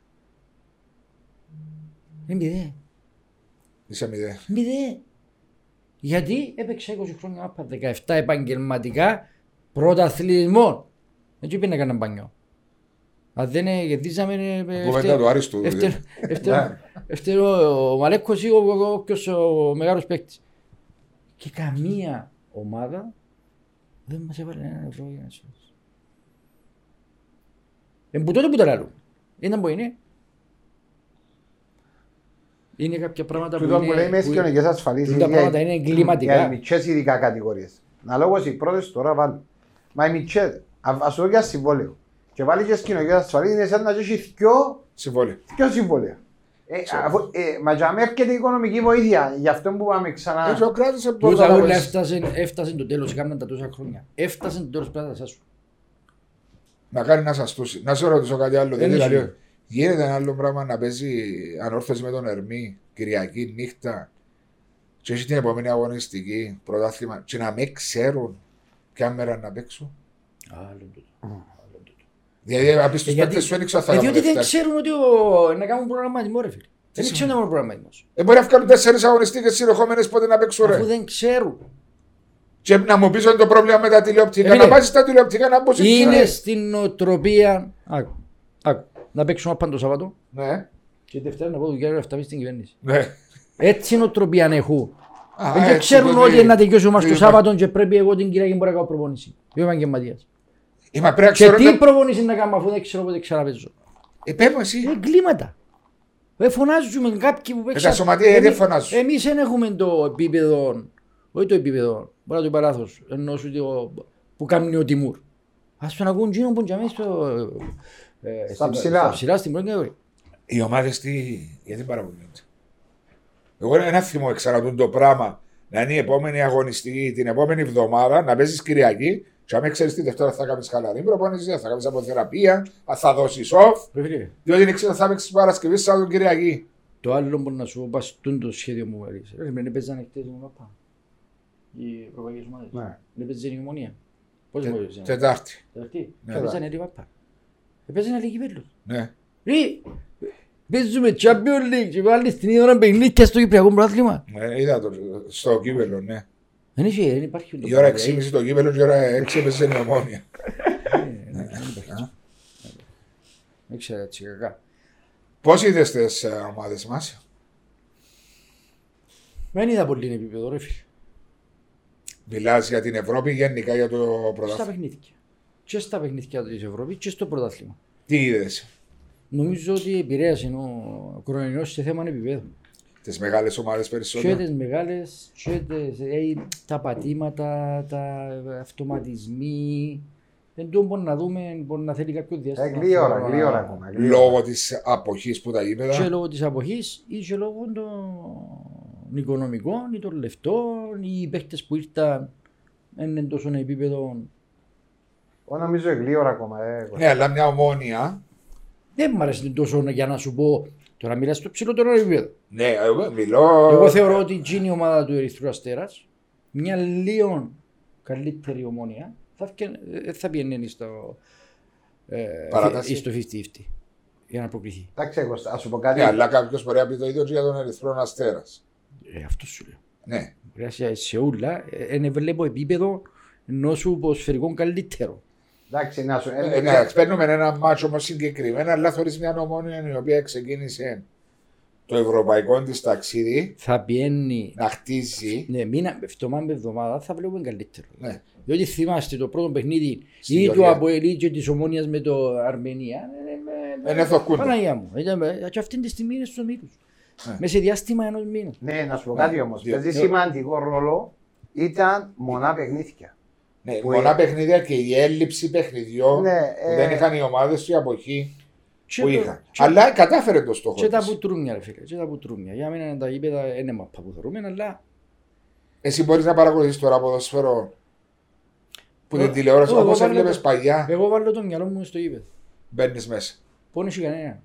Είναι μηδέ. Είσαι μηδέ. Μηδέ. Γιατί έπαιξε 20 χρόνια άπα, 17 επαγγελματικά πρωταθλητισμό. Έτσι πήγαινε να κάνω μπανιό. Αν δεν κερδίζαμε... ε, Κουβέντα ευτε- του Άριστου. ευτε- ευτε- Ευτέρω ο Μαλέκος ή ο- ο- όποιος ο μεγάλος παίκτης. Και καμία ομάδα δεν μας έβαλε ένα ευρώ για να σώσει. Εν που τότε που το λάλλουν. Είναι που είναι. Είναι κάποια πράγματα που Τούτο που λέει είναι... με τις που- κοινωνικές ασφαλίσεις τούτα για- πράγματα είναι εγκληματικά. Για οι μητσές ειδικά κατηγορίες. Να λόγω οι πρώτες τώρα βάλουν. Μα οι μητσές, α- ας το δω για συμβόλαιο. Και βάλει και στις κοινωνικές ασφαλίσεις είναι σαν να έχει δυο, Συμβόλαιο. δυο συμβόλαια. Ε, αφού, ε, μα για μένα έρχεται η οικονομική βοήθεια. Γι' αυτό που πάμε ξανά. Έτσι ο κράτησε Τούτα πρώτα όλα να έφτασε, έφτασε το τέλος, έκαναν τα τόσα χρόνια. Έφτασε το τέλος πρέπει να τα σάσουν. Μακάρι να σας τούσει. Να σε ρωτήσω κάτι άλλο. Δεν Δηλαδή, ισχύει. γίνεται ένα άλλο πράγμα να παίζει ανόρθωση με τον Ερμή Κυριακή νύχτα και έχει την επόμενη αγωνιστική πρωτάθλημα και να μην ξέρουν ποια μέρα να παίξουν. Άλλο τούτο. Άλλο τούτο. Δηλαδή, απ' τους Ε, γιατί- παίκτες σου ένιξα θα Ε, κάνουν διότι δεν Δευτέρα. ξέρουν ότι ο... να κάνουν προγραμματισμό ρε φίλε. Δεν σημαίνει; ξέρουν να κάνουν προγραμματισμό. Ε, μπορεί να βγάλουν τέσσερις αγωνιστικές συνεχόμενες πότε να παίξουν Αφού ρε. δεν ξέρουν. Και να μου πεις ότι το πρόβλημα με τα τηλεοπτικά. Ε, Να φίλε, πας στα τηλεοπτικά να μπω Είναι στην νοοτροπία. Άκου. Άκου. Να παίξουμε απ' το Σαββατό Ναι, και Δευτέρα να πω δουλειά να φτάσει στην κυβέρνηση. ναι. Έτσι η νοοτροπία έχουν. Α, Δεν έτσι ξέρουν το ότι δει- να τελειώσουμε μας το δει- Σάββατο και πρέπει εγώ την Κυριακή μπορώ να κάνω προπόνηση. Είμαι επαγγελματίας. Ε, μα πρέπει να Και ξέρω... τι να- προπόνηση να κάνω αφού δεν ξέρω πότε ξαναπέζω. Ε, πες μου εσύ. Είναι εγκλήματα. Ε, φωνάζουμε κάποιοι που παίξαν. τα σωματεία γιατί Εμείς- φωνάζουν; Εμείς δεν έχουμε το επίπεδο, όχι το επίπεδο, μπορεί να το είπα λάθος, ενώ σου το, που κάνουν ο Τιμούρ. Ας τον ακούν γίνον που τζαμί στο... ε, Στα στην- ψηλά. Στα ψηλά στην πρώτη κατηγορία. Οι ομάδες τι... γιατί παραπονιούνται; Εγώ ένα θυμό εξαρατούν το πράγμα να είναι η επόμενη αγωνιστική την επόμενη εβδομάδα να παίζεις Κυριακή. Και αν ξέρεις τι Δευτέρα θα κάνεις χαλαρή προπόνηση, θα κάνεις αποθεραπεία, θα δώσεις off. Ρε φίλε, Διότι δεν ξέρω θα παίξει Παρασκευή σαν τον Κυριακή. Το άλλο μπορεί να σου πω πας τούν το σχέδιο μου έλεγες. Ρε με παίζανε χτες η Μαπά. Οι ευρωπαϊκές ομάδες. Ναι. Δεν παίζανε η Ομονία. Πώς μου έπαιζε. Τετάρτη. Τετάρτη. Ναι. Παίζανε η Μαπά. Παίζανε λίγοι πέλους. Ναι. Ρε, παίζουμε Champions League και βάλεις την ίδια ώρα παιχνίδια στο Κυπριακό πρωτάθλημα. ναι, είδα το στο κύπελο, ναι. Δεν είχε, δεν υπάρχει. Η ώρα 6.30 το κύπελο και η ώρα 6 έπαιζε η ομόνια. Δεν ξέρω έτσι κακά. Πώς είδες τις ομάδες μας, Δεν είδα πολύ επίπεδο ρε φίλε. Μιλάς για την Ευρώπη γενικά για το Στα πρωτάθλημα. παιχνίδια. Και στα παιχνίδια της Ευρώπης και στο πρωτάθλημα. Τι είδες, Νομίζω ότι επηρέασε ο κορονοϊός σε θέμα επίπεδου. Τις μεγάλες ομάδες Και περισσότερο. τις μεγάλες, και τις, ε, τα πατήματα, τα αυτοματισμοί. Δεν το μπορεί να δούμε, μπορεί να θέλει κάποιο Ε, διάστημα. γλύωρα, να- γλύωρα ακόμα. γλύωρα. Λόγω της αποχής που τα Και γήπεδα. λόγω της αποχής ή και λόγω των οικονομικών ή των λεφτών ή οι παίχτες που ήρθαν δεν είναι τόσο επίπεδο. Εγώ νομίζω γλύωρα ακόμα. ε, Ναι, αλλά μια ομόνια. Δεν μου αρέσει τόσο για να σου πω τώρα μιλάς στο ψηλότερο επίπεδο. Ναι, εγώ μιλώ. Εγώ θεωρώ ότι η η ομάδα του Ερυθρού Αστέρας, μια λίγο καλύτερη ομόνια, θα, φκε- ε, θα πιένει στο, ε, Παράταση. στο 50-50 για να προκριθεί. Εντάξει, εγώ θα σου πω κάτι. Ναι, αλλά κάποιος μπορεί να πει το ίδιο και για τον Ερυθρό Αστέρας. Ε, αυτό σου λέω. Ναι. Μπορεί να σε- σε όλα, δεν βλέπω επίπεδο ενός σου ποσφαιρικών καλύτερο. Εντάξει, να σου. Ε, ναι, παίρνουμε ένα μάτσο όμως συγκεκριμένα, αλλά θεωρεί μια ομόνια η οποία ξεκίνησε το ευρωπαϊκό της ταξίδι Θα πιένει, να χτίζει. ναι, μήνα, εβδομάδα με εβδομάδα θα βλέπουμε καλύτερο. Ναι. Διότι θυμάστε το πρώτο παιχνίδι Στην ή του Γεωργία. Αποελή και της Ομόνιας με το Αρμενία. ε, ε, ε, Είναι θοκούντο. Παναγία μου. Ήταν, ε, Και αυτή τη στιγμή είναι στους ομίλους. Ναι. Μέσα σε διάστημα ενός μήνα. Ναι, να σου πω κάτι όμως. Διότι- Παίζει σημαντικό ρόλο ήταν μονά παιχνίδια. Ναι, Που μονά ε- παιχνίδια και η έλλειψη παιχνιδιών Ναι, που ε, δεν είχαν οι ομάδες του η αποχή Και που το- είχαν. και- Αλλά κατάφερε το στόχο. Και τα της. πουτρούμια, ρε φίλε. Και τα πουτρούμια. Για μένα τα γήπεδα είναι μαπά που θεωρούμε, αλλά. Εσύ μπορείς να παρακολουθήσει τώρα ποδοσφαίρο που Ε, την τηλεόραση εγώ όπως βάλω έβλεπες το- παλιά. Εγώ βάλω το μυαλό μου στο γήπεδο. Μπαίνεις μέσα. Πόνε έχει κανένα;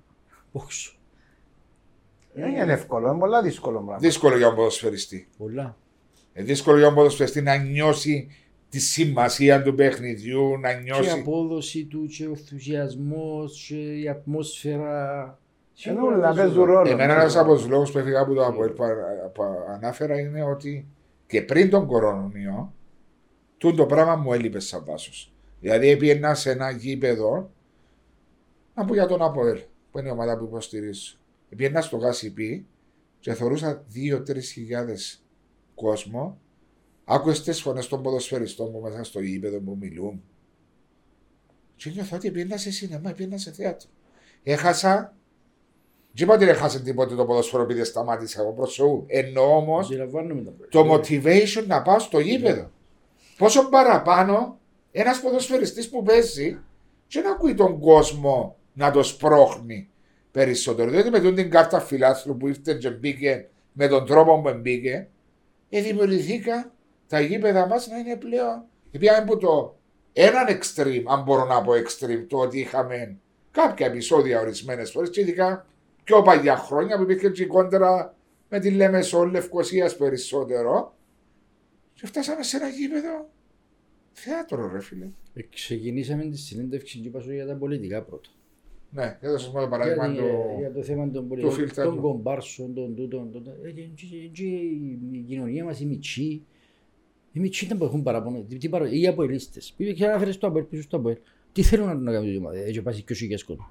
Όχι. Δεν είναι εύκολο, είναι πολλά δύσκολο πράγμα. Δύσκολο για τον ποδοσφαιριστή. Πολλά. Ε, δύσκολο για τον ποδοσφαιριστή να νιώσει τη σημασία του παιχνιδιού, να Και η νιώσει. απόδοση του, και ο ενθουσιασμός, και η ατμόσφαιρα. Ενώ όλα παίζουν ρόλο. Εμένα ένας από τους λόγους που έφυγα από το Αποέλ που, α- που ανάφερα είναι ότι και πριν τον κορονοϊό, τούτο το πράγμα μου έλειπε σαν βάσος. Δηλαδή, έπαιρνα σε ένα γήπεδο, να πω για τον Αποέλ, που είναι η ομάδα που υποστηρίζω. Πήγαινα στο ΓΑΣΙΠ και θεωρούσα 2-3 χιλιάδες κόσμο. Άκουες τις φωνές των ποδοσφαιριστών που μέσα στο γήπεδο που μιλούν. Και νιώθω ότι πήγαινα σε σινεμά, πήγαινα σε θέατρο. Έχασα δεν είπα ότι δεν χάσε τίποτε το ποδόσφαιρο επειδή σταμάτησε εγώ προς Θεού. Εννοώ όμως Αντιλαμβάνομαι τα το πράγματα. motivation να πάω στο γήπεδο. Πόσο παραπάνω ένας ποδοσφαιριστής που παίζει και να ακούει τον κόσμο να το σπρώχνει περισσότερο. Διότι με τον την κάρτα φιλάθλου που ήρθε και μπήκε με τον τρόπο που μπήκε, ε, δημιουργηθήκα τα γήπεδα μας να είναι πλέον. Πήγαμε από το έναν extreme, αν μπορώ να πω extreme, το ότι είχαμε κάποια επεισόδια ορισμένες φορές και ειδικά πιο παλιά χρόνια που υπήρχε και η κόντρα με τη Λέμεσο Λευκοσίας περισσότερο. Και φτάσαμε σε ένα γήπεδο θέατρο, ρε φίλε. Ε, Ξεκινήσαμε τη συνέντευξη και είπα σου για τα πολιτικά πρώτα. Ναι, έδωσα μου το παράδειγμα για, του. για το θέμα των πολιτικών, φίλτρα των του. κομπάρσων, των τούτων. των- ε, και- και- και Η κοινωνία μας, οι μητσοί, οι μητσοί ήταν που έχουν παραπονό. Τι- τι παρα- Οι αποελίστες. Πήγε και αναφέρε στο Αποέλ, πίσω στο Αποέλ. Τι θέλουν να κάνουν η ομάδα, έτσι πάσει και ο σιγές κόσμο.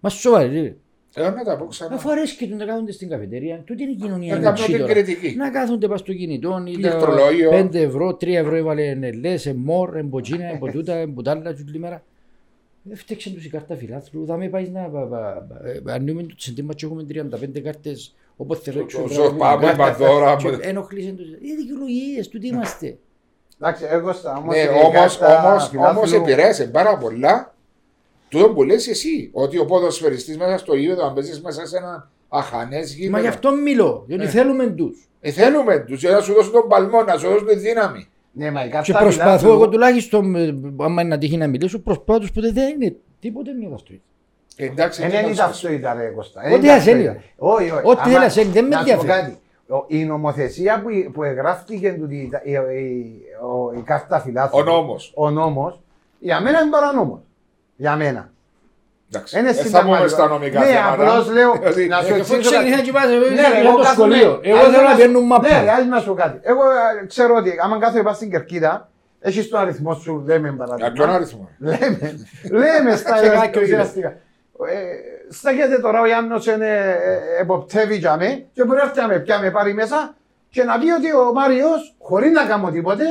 Μα σοβαρή, ρε. Ε, να τα πω ξανά. Αφού αρέσκει του να κάθονται στην καφετέρια, τούτη είναι η κοινωνία. Να οι κάνω μητσοί την τώρα. κριτική. Να κάθονται πας στο κινητό, ή τα Πληκτρολόγιο. 5 ευρώ, 3 ευρώ έβαλε νελές, εμπόρ, εμποτσίνα, εμποτούτα, εμπουτάλα, τούτη μέρα. Δεν φταίξε τους η κάρτα φιλάθλου, θα με πάει να πα- πα- πα- ε, ανοίγουμε το τσεντήμα και έχουμε 35 κάρτες όπως θέλω Το ζω πάμε, παντόρα. Ενοχλήσαν τους. Είναι δικαιολογίες, τούτοι είμαστε. Εντάξει, εγώ στα όμως. Ναι, η όμω κάρτα όμως, φιλάθλου- όμως επηρέασε πάρα πολλά τούτο που λες εσύ. Ότι ο ποδοσφαιριστής μέσα στο γήπεδο, αν παίζεις μέσα σε ένα αχανές γήπεδο. Μα γι' αυτό μιλώ, διότι Ναι. θέλουμε τους. Ε, θέλουμε τους για να σου δώσουν τον παλμό, να σου δώσουν τη δύναμη. Ναι, μα η Και κάρτα προσπαθώ φιλάθλου- εγώ τουλάχιστον, ε, άμα είναι να τύχει να μιλήσω, προσπάθω τους που δεν είναι τίποτε μια βαστοή. Ε, εντάξει, Ε, τι Δεν να είναι σου πω. ταυτότητα ρε Κώστα. Ό,τι Είναι θέλει. ταυτότητα. Όχι, όχι. Ό,τι Άμα- θέλει, δεν με να σου πω ενδιαφέρει. κάτι. Ο- Η νομοθεσία που, που εγγράφτηκε τούτη, η, η, η, ο- η κάρτα φιλάθλου. Ο νόμος. Ο νόμος, για μένα είναι παρανόμος. Για μένα. Εντάξει. Είναι Ε, θα συνταγματικό. πούμε στα νομικά Ναι, θέματα. απλώς λέω, Δηλαδή, να σου Ε, Αφού εξηγήσω ξεκινάει κάτι. και πας, ε, Ναι, ε, ρε, για εγώ το κάθομαι- σχολείο. Εγώ Ας θέλω να σου- παίρνουν μάπα. Ναι, ρε, ας να σου πω κάτι. Εγώ ε, ξέρω ότι άμα κάθομαι πας στην κερκίδα, έχεις τον αριθμό σου, λέμε Για ποιον παράδειγμα. αριθμό; Λέμε, λέμε στα Σε κάποιο ουσιαστικά. Ε, Στέκεται τώρα ο Γιάννος είναι ε, εποπτεύει για με και μπορεί να έρθει να με πια με πάρει μέσα και να πει ότι ο Μάριος χωρίς να κάνω τίποτε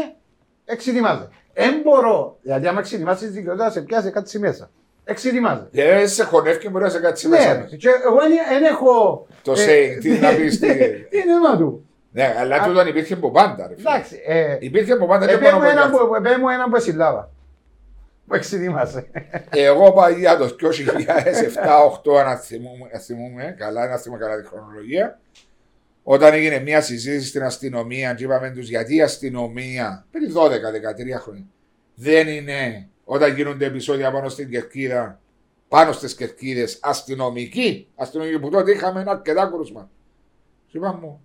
εξετοιμάζεται. Εν μπορώ, γιατί άμα εξετοιμάσεις τη δικαιότητα σε πιάσει κάτι μέσα. Εξετοιμάζεται. Δεν σε χωνεύει και μπορεί να σε κάτσει Ναι, μέσα. ρε. και εγώ δεν έχω... Το ε, saying, τι να πεις, τι- Τι είναι αίμα του. Ναι, αλλά τούτον υπήρχε από πάντα. ρε φίλε. Εντάξει, ε, Υπήρχε από πάντα και επέ μόνο μου ένα από που- επέ μου ένα που εσυλάβα. Που εξετοιμάσαι. Εγώ παλιά το 2007-2008, αν θυμούμε, αν θυμούμε καλά, να θυμούμε καλά τη χρονολογία, όταν έγινε μια συζήτηση στην αστυνομία και είπαμε τους γιατί η αστυνομία, πριν 12-13 χρόνια, δεν είναι όταν γίνονται επεισόδια πάνω στην κερκίδα, πάνω στις κερκίδες, αστυνομικοί, αστυνομικοί που τότε είχαμε ένα αρκετά κρούσμα. Και είπα μου,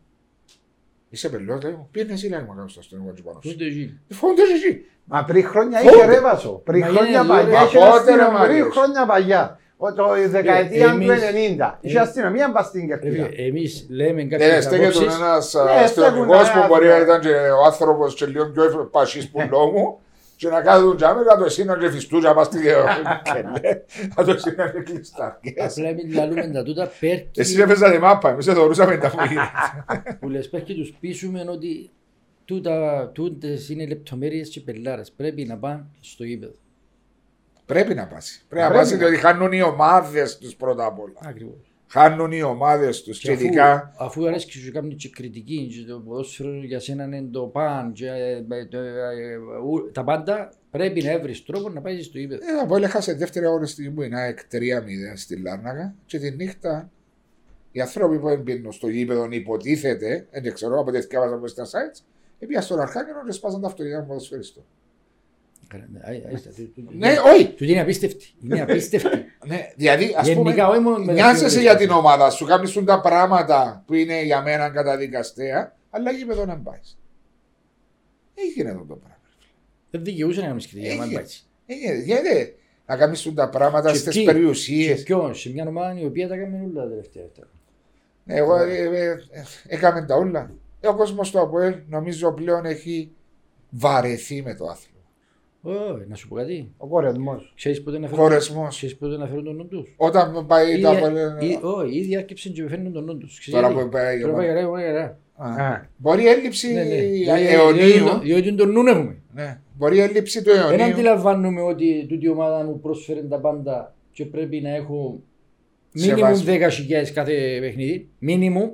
είσαι πελότα, μου, πήγαινε εσύ λέει μου κάνω στο αστυνομικό και πάνω σου. Ούτε εκεί. Φόντες εσύ. Μα πριν χρόνια Φόντε. είχε ρέβασο. Πριν Μα χρόνια είναι παλιά λίγο- είχε Απότερο, αστυνομία. Πριν Μαρίας. χρόνια παλιά. Ο- Το η δεκαετία του εμείς- 90. Είχε ε, αστυνομία μπα στην Ρε κερκίδα. φίλε, Εμείς λέμε Ναι, κάποιες στέκεται απόψεις. ένας Ναι, αστυνομικός στέκουν που μπορεί ένα- να ήταν και ο άνθρωπος και λίγο πιο πασί που λόγου και να κάνουν τζάμε να το εσύ να ρεφιστούν να πας στη κελέ, να το εσύ να είναι κλειστάρκες. Απλά εμείς λαλούμε τα τούτα πέρκει Εσύ έπαιζα τη μάπα, εμείς δεν θεωρούσαμε τα που που λες πέρκει τους πείσουμε ότι τούτα, τούτες είναι λεπτομέρειες και πελάρες. Πρέπει να πάνε στο γήπεδο. Πρέπει να πάσει. Πρέπει να Πρέπει πάσει να. διότι χάνουν οι ομάδες τους πρώτα απ' όλα. Ακριβώς. Χάνουν οι ομάδες τους και Και αφού, ειδικά αφού αρέσει και σου κάνει και κριτική και το ποδόσφαιρο για σένα είναι το παν και ε, ε, το, ε, ε, ου- τα πάντα πρέπει να έβρεις τρόπο να πάει στο γήπεδο. Ε, από έλεγχα σε δεύτερη αγωνιστική που είναι ΑΕΚ 3-0 στη Λάρνακα και τη νύχτα οι άνθρωποι που έμπαιναν στο γήπεδο υποτίθεται, δεν ξέρω, από τέτοια διάβαζα από στα sites, έπια στον Αρχάγγελο και σπάσαν τα αυτοκίνητα μου ποδοσφαιριστό. Ναι, όχι. Του είναι απίστευτη. Είναι απίστευτη. Ναι, δηλαδή, ας Γενικά, πούμε, όχι μόνο με τα νοιάζεσαι θεωρητικά. για την ομάδα σου, κάνεις σου τα πράγματα που είναι για μένα καταδικαστέα, αλλά γήπεδο να πάεις. Έγινε εδώ το πράγμα. Δεν δικαιούσε να κάνεις κριτική. άμα Έγινε. πάεις. Έγινε, γιατί να κάνεις σου τα πράγματα Και στις τι- περιουσίες. Και ποιον, σε μια ομάδα η οποία τα έκανε όλα τα τελευταία. αυτά. Ναι, εγώ ε, ε, ε, έκαμε τα όλα. Ε, ο κόσμος του ΑΠΟΕΛ νομίζω πλέον έχει βαρεθεί με το άθλημα. Ω, να σου πω κάτι. Ο κορεσμός. Ξέρεις πότε να φέρουν, Χωρεσμός. ξέρεις πότε να φέρουν τον νου τους; Όταν πάει το ΑΠΟΕΛ... Ήδη- Όχι, ήδη άρκεψαν και φέρνουν τον νου τους. Ξέρεις Τώρα γιατί; που πάει η Τώρα πάει ομάδα. καλά, πάει καλά. Α. Μπορεί έλλειψη Ναι, ναι. Διότι- αιωνίου. Διότι τον νου έχουμε. Ναι. Μπορεί έλλειψη του Δεν αιωνίου. αντιλαμβάνομαι ότι τούτη η ομάδα μου πρόσφερε τα πάντα και πρέπει να έχω μίνιμουμ Σεβάσμο. 10.000 κάθε παιχνίδι. Μίνιμουμ.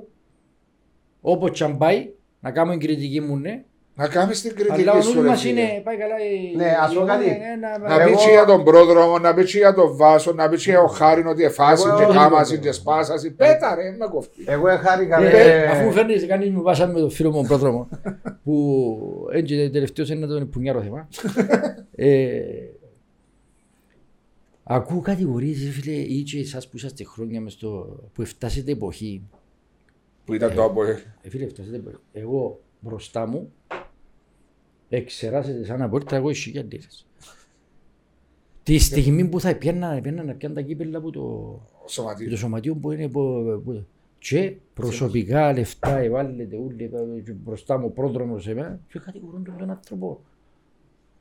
Όπως και αν πάει, να κάνω την κριτική μου, ναι. Να κάνεις την κριτική Αλλά ο σου. νους ρε μας φίλε. είναι, πάει καλά η Ναι, ας η πω ομάδα, κάτι. ναι, να- Να Εγώ- πεις και για τον πρόδρομο, να πεις και για τον Βάσο, να πεις και για ο Χάριν ότι εφάσει Εγώ- και εγώ- κάμαση και σπάσαση. Πέτα ρε, με κοφτεί. Εγώ χάρηκα. Ε, ρε. Αφού φέρνεις, κάνεις μου βάσα με τον φίλο μου πρόδρομο που έτσι τελευταίος είναι το πουνιάρο θέμα. Ε, Ακούω κατηγορίες, ρε φίλε, ή και εσάς που είσαστε χρόνια μες στο, που φτάσετε εποχή. Που ήταν το ΑΠΟΕΛ. Ε, φίλε, φτάσετε εποχή. Εγώ μπροστά μου εξεράσετε σαν απόρτα εγώ εσύ για λίρες. Τη στιγμή που θα πιάννα, πιάννα να πιάνουν τα κύπελα από το, Ο σωματείο. το σωματείο που είναι που, που, και προσωπικά λεφτά εβάλλεται ούλοι και μπροστά μου πρόδρομος σε μένα και κατηγορούν τον, τον άνθρωπο.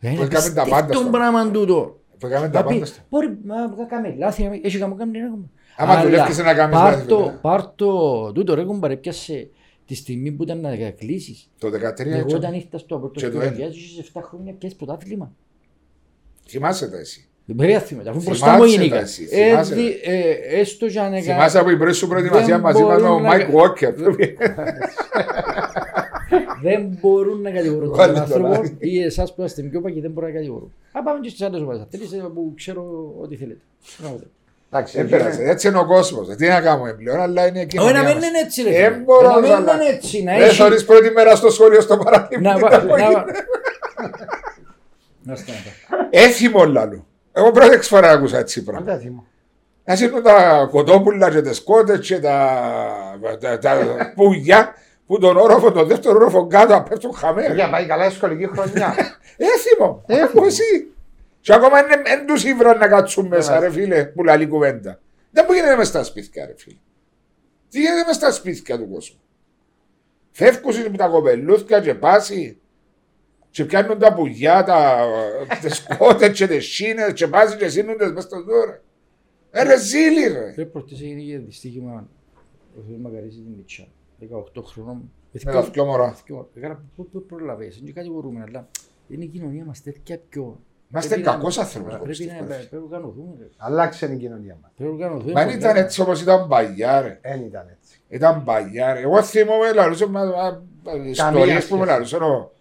Δεν είναι έκαμε τα πάντα απίστευτο στο- πράγμα τούτο. Που έκαμε Να τα πει, πάντα. στο- Μπορεί να κάνουμε λάθη, να- έχει καμό κάνει να Άμα Αλλά δουλεύεις να κάνεις πάρ' λάθη, το- βέβαια. Πάρ' το τούτο ρε κουμπάρε πιάσε τη στιγμή που ήταν να κλείσεις. Το 13 Εγώ έτσι. όταν ήρθα στο πρώτο και το σκηνικό, ένα. είχες 7 χρόνια πιάσεις πρωτάθλημα. Θυμάσαι τα εσύ. Δεν μπορεί να θυμάται, αφού Θυμάσαι μπροστά μου τα γενικά. εσύ, θυμάσαι Ε, δι- ε, Έστω και αν έκανα... Θυμάσαι από η πρώτη σου προετοιμασία Δεν μαζί μας με μπορούν ο να- Μάικ Βόκερ. δεν μπορούν να κατηγορούν τον Βάλε τον άνθρωπο Άρη. ή εσάς που είστε πιο παγιοί δεν μπορούν να κατηγορούν. Α, πάμε και στις άλλες ομάδες. Θέλεις ε, που ξέρω ό,τι θέλετε. Να δείτε. Εντάξει, Δεν πειράζει. Έτσι είναι ο κόσμος. Τι να κάνουμε πλέον, αλλά είναι εκεί. Όχι να μην είναι έτσι ρε. Ε, φίλε. μπορώ Να να μην αλλά- είναι έτσι. Να Δεν έχει... θωρείς πρώτη μέρα στο σχολείο στο Να παραλίμνη. βα- να- Να σταματά. Έθιμο λαλού. Εγώ πρώτη φορά άκουσα έτσι πράγμα. Δεν θυμώ. Να σύρνουν τα κοτόπουλα και τις κότες και τα, τα, τα πουλιά που τον όροφο, τον δεύτερο όροφο κάτω να πέφτουν χαμένα. Για πάει καλά η σχολική χρονιά. Έθιμο. Έθιμο. Άκου εσύ. Και ακόμα είναι εν τους ήβραν να κάτσουν μέσα Ναι. ρε φίλε που λαλεί κουβέντα. Δεν που γίνεται μες στα σπίτια ρε φίλε. Τι γίνεται μες στα σπίτια του κόσμου. Φεύγουν με τα κοπελούθια και πάσει και πιάνουν τα πουλιά, τα, τις κότες και τις σύνες και πάσει και σύνονται μες στο δώρο. Ε ρε ζήλι ρε. Πρέπει προχτές έγινε και δυστύχημα ο Θεός Μακαρίζη την Μιτσά. 18 χρονών. Με τα δυο μωρά. Έκανα πού πού προλαβές. Είναι κάτι μπορούμε, αλλά είναι η κοινωνία μας τέτοια πιο... Είμαστε Πρέπει να- κακός άνθρωπος, Πρέπει πιστεύω, να ρε. πρέπει να οργανωθούμε. ρε. Αλλάξε η κοινωνία μας. Πρέπει να οργανωθούμε. Μα αν ήταν έτσι όπως ήταν παλιά ρε. Δεν ήταν έτσι. Ήταν παλιά ρε. Εγώ θυμούμαι λαλούσε με ιστορίες που με σχέση. λαλούσε ο,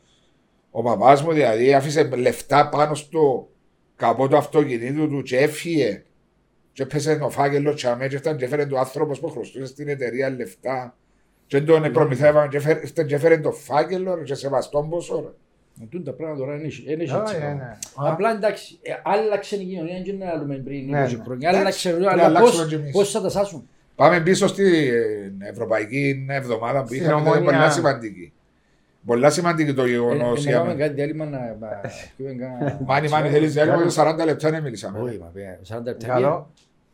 ο παπάς μου δηλαδή άφησε λεφτά πάνω στο καπό του αυτοκινήτου του και έφυγε και έπεσε το φάκελο τσαμέ και έφτανε και έφερε το άνθρωπος που χρωστούσε στην εταιρεία λεφτά και τον προμηθεύαμε και έφερε- έφτανε και έφερε το φάκελο ρε, και σεβαστόν ποσό ρε. Τούν τα πράγματα τώρα είναι είναι Όχι, έτσι. ε, πράγμα. ναι. Απλά εντάξει, ε, άλλαξε η κοινωνία και να λέμε πριν Ναι, 20 ναι. χρόνια. Εντάξει, Άλλαξε, πρέπει να αλλά αλλάξουμε πώς- κι εμείς. πώς θα τα σάσουν. Πάμε πίσω στην Ευρωπαϊκή Εβδομάδα που Στην είχαμε, ήταν Ομόνια. πολλά σημαντική. Πολλά σημαντική το Ε, γεγονό. ε, να κάνουμε κάτι διάλειμμα να... να- πιούμε κάνα- Μάνι, μάνι, θέλεις διάλειμμα για 40 λεπτά να μιλήσαμε. Όχι, μα πια, 40 λεπτά. Καλό.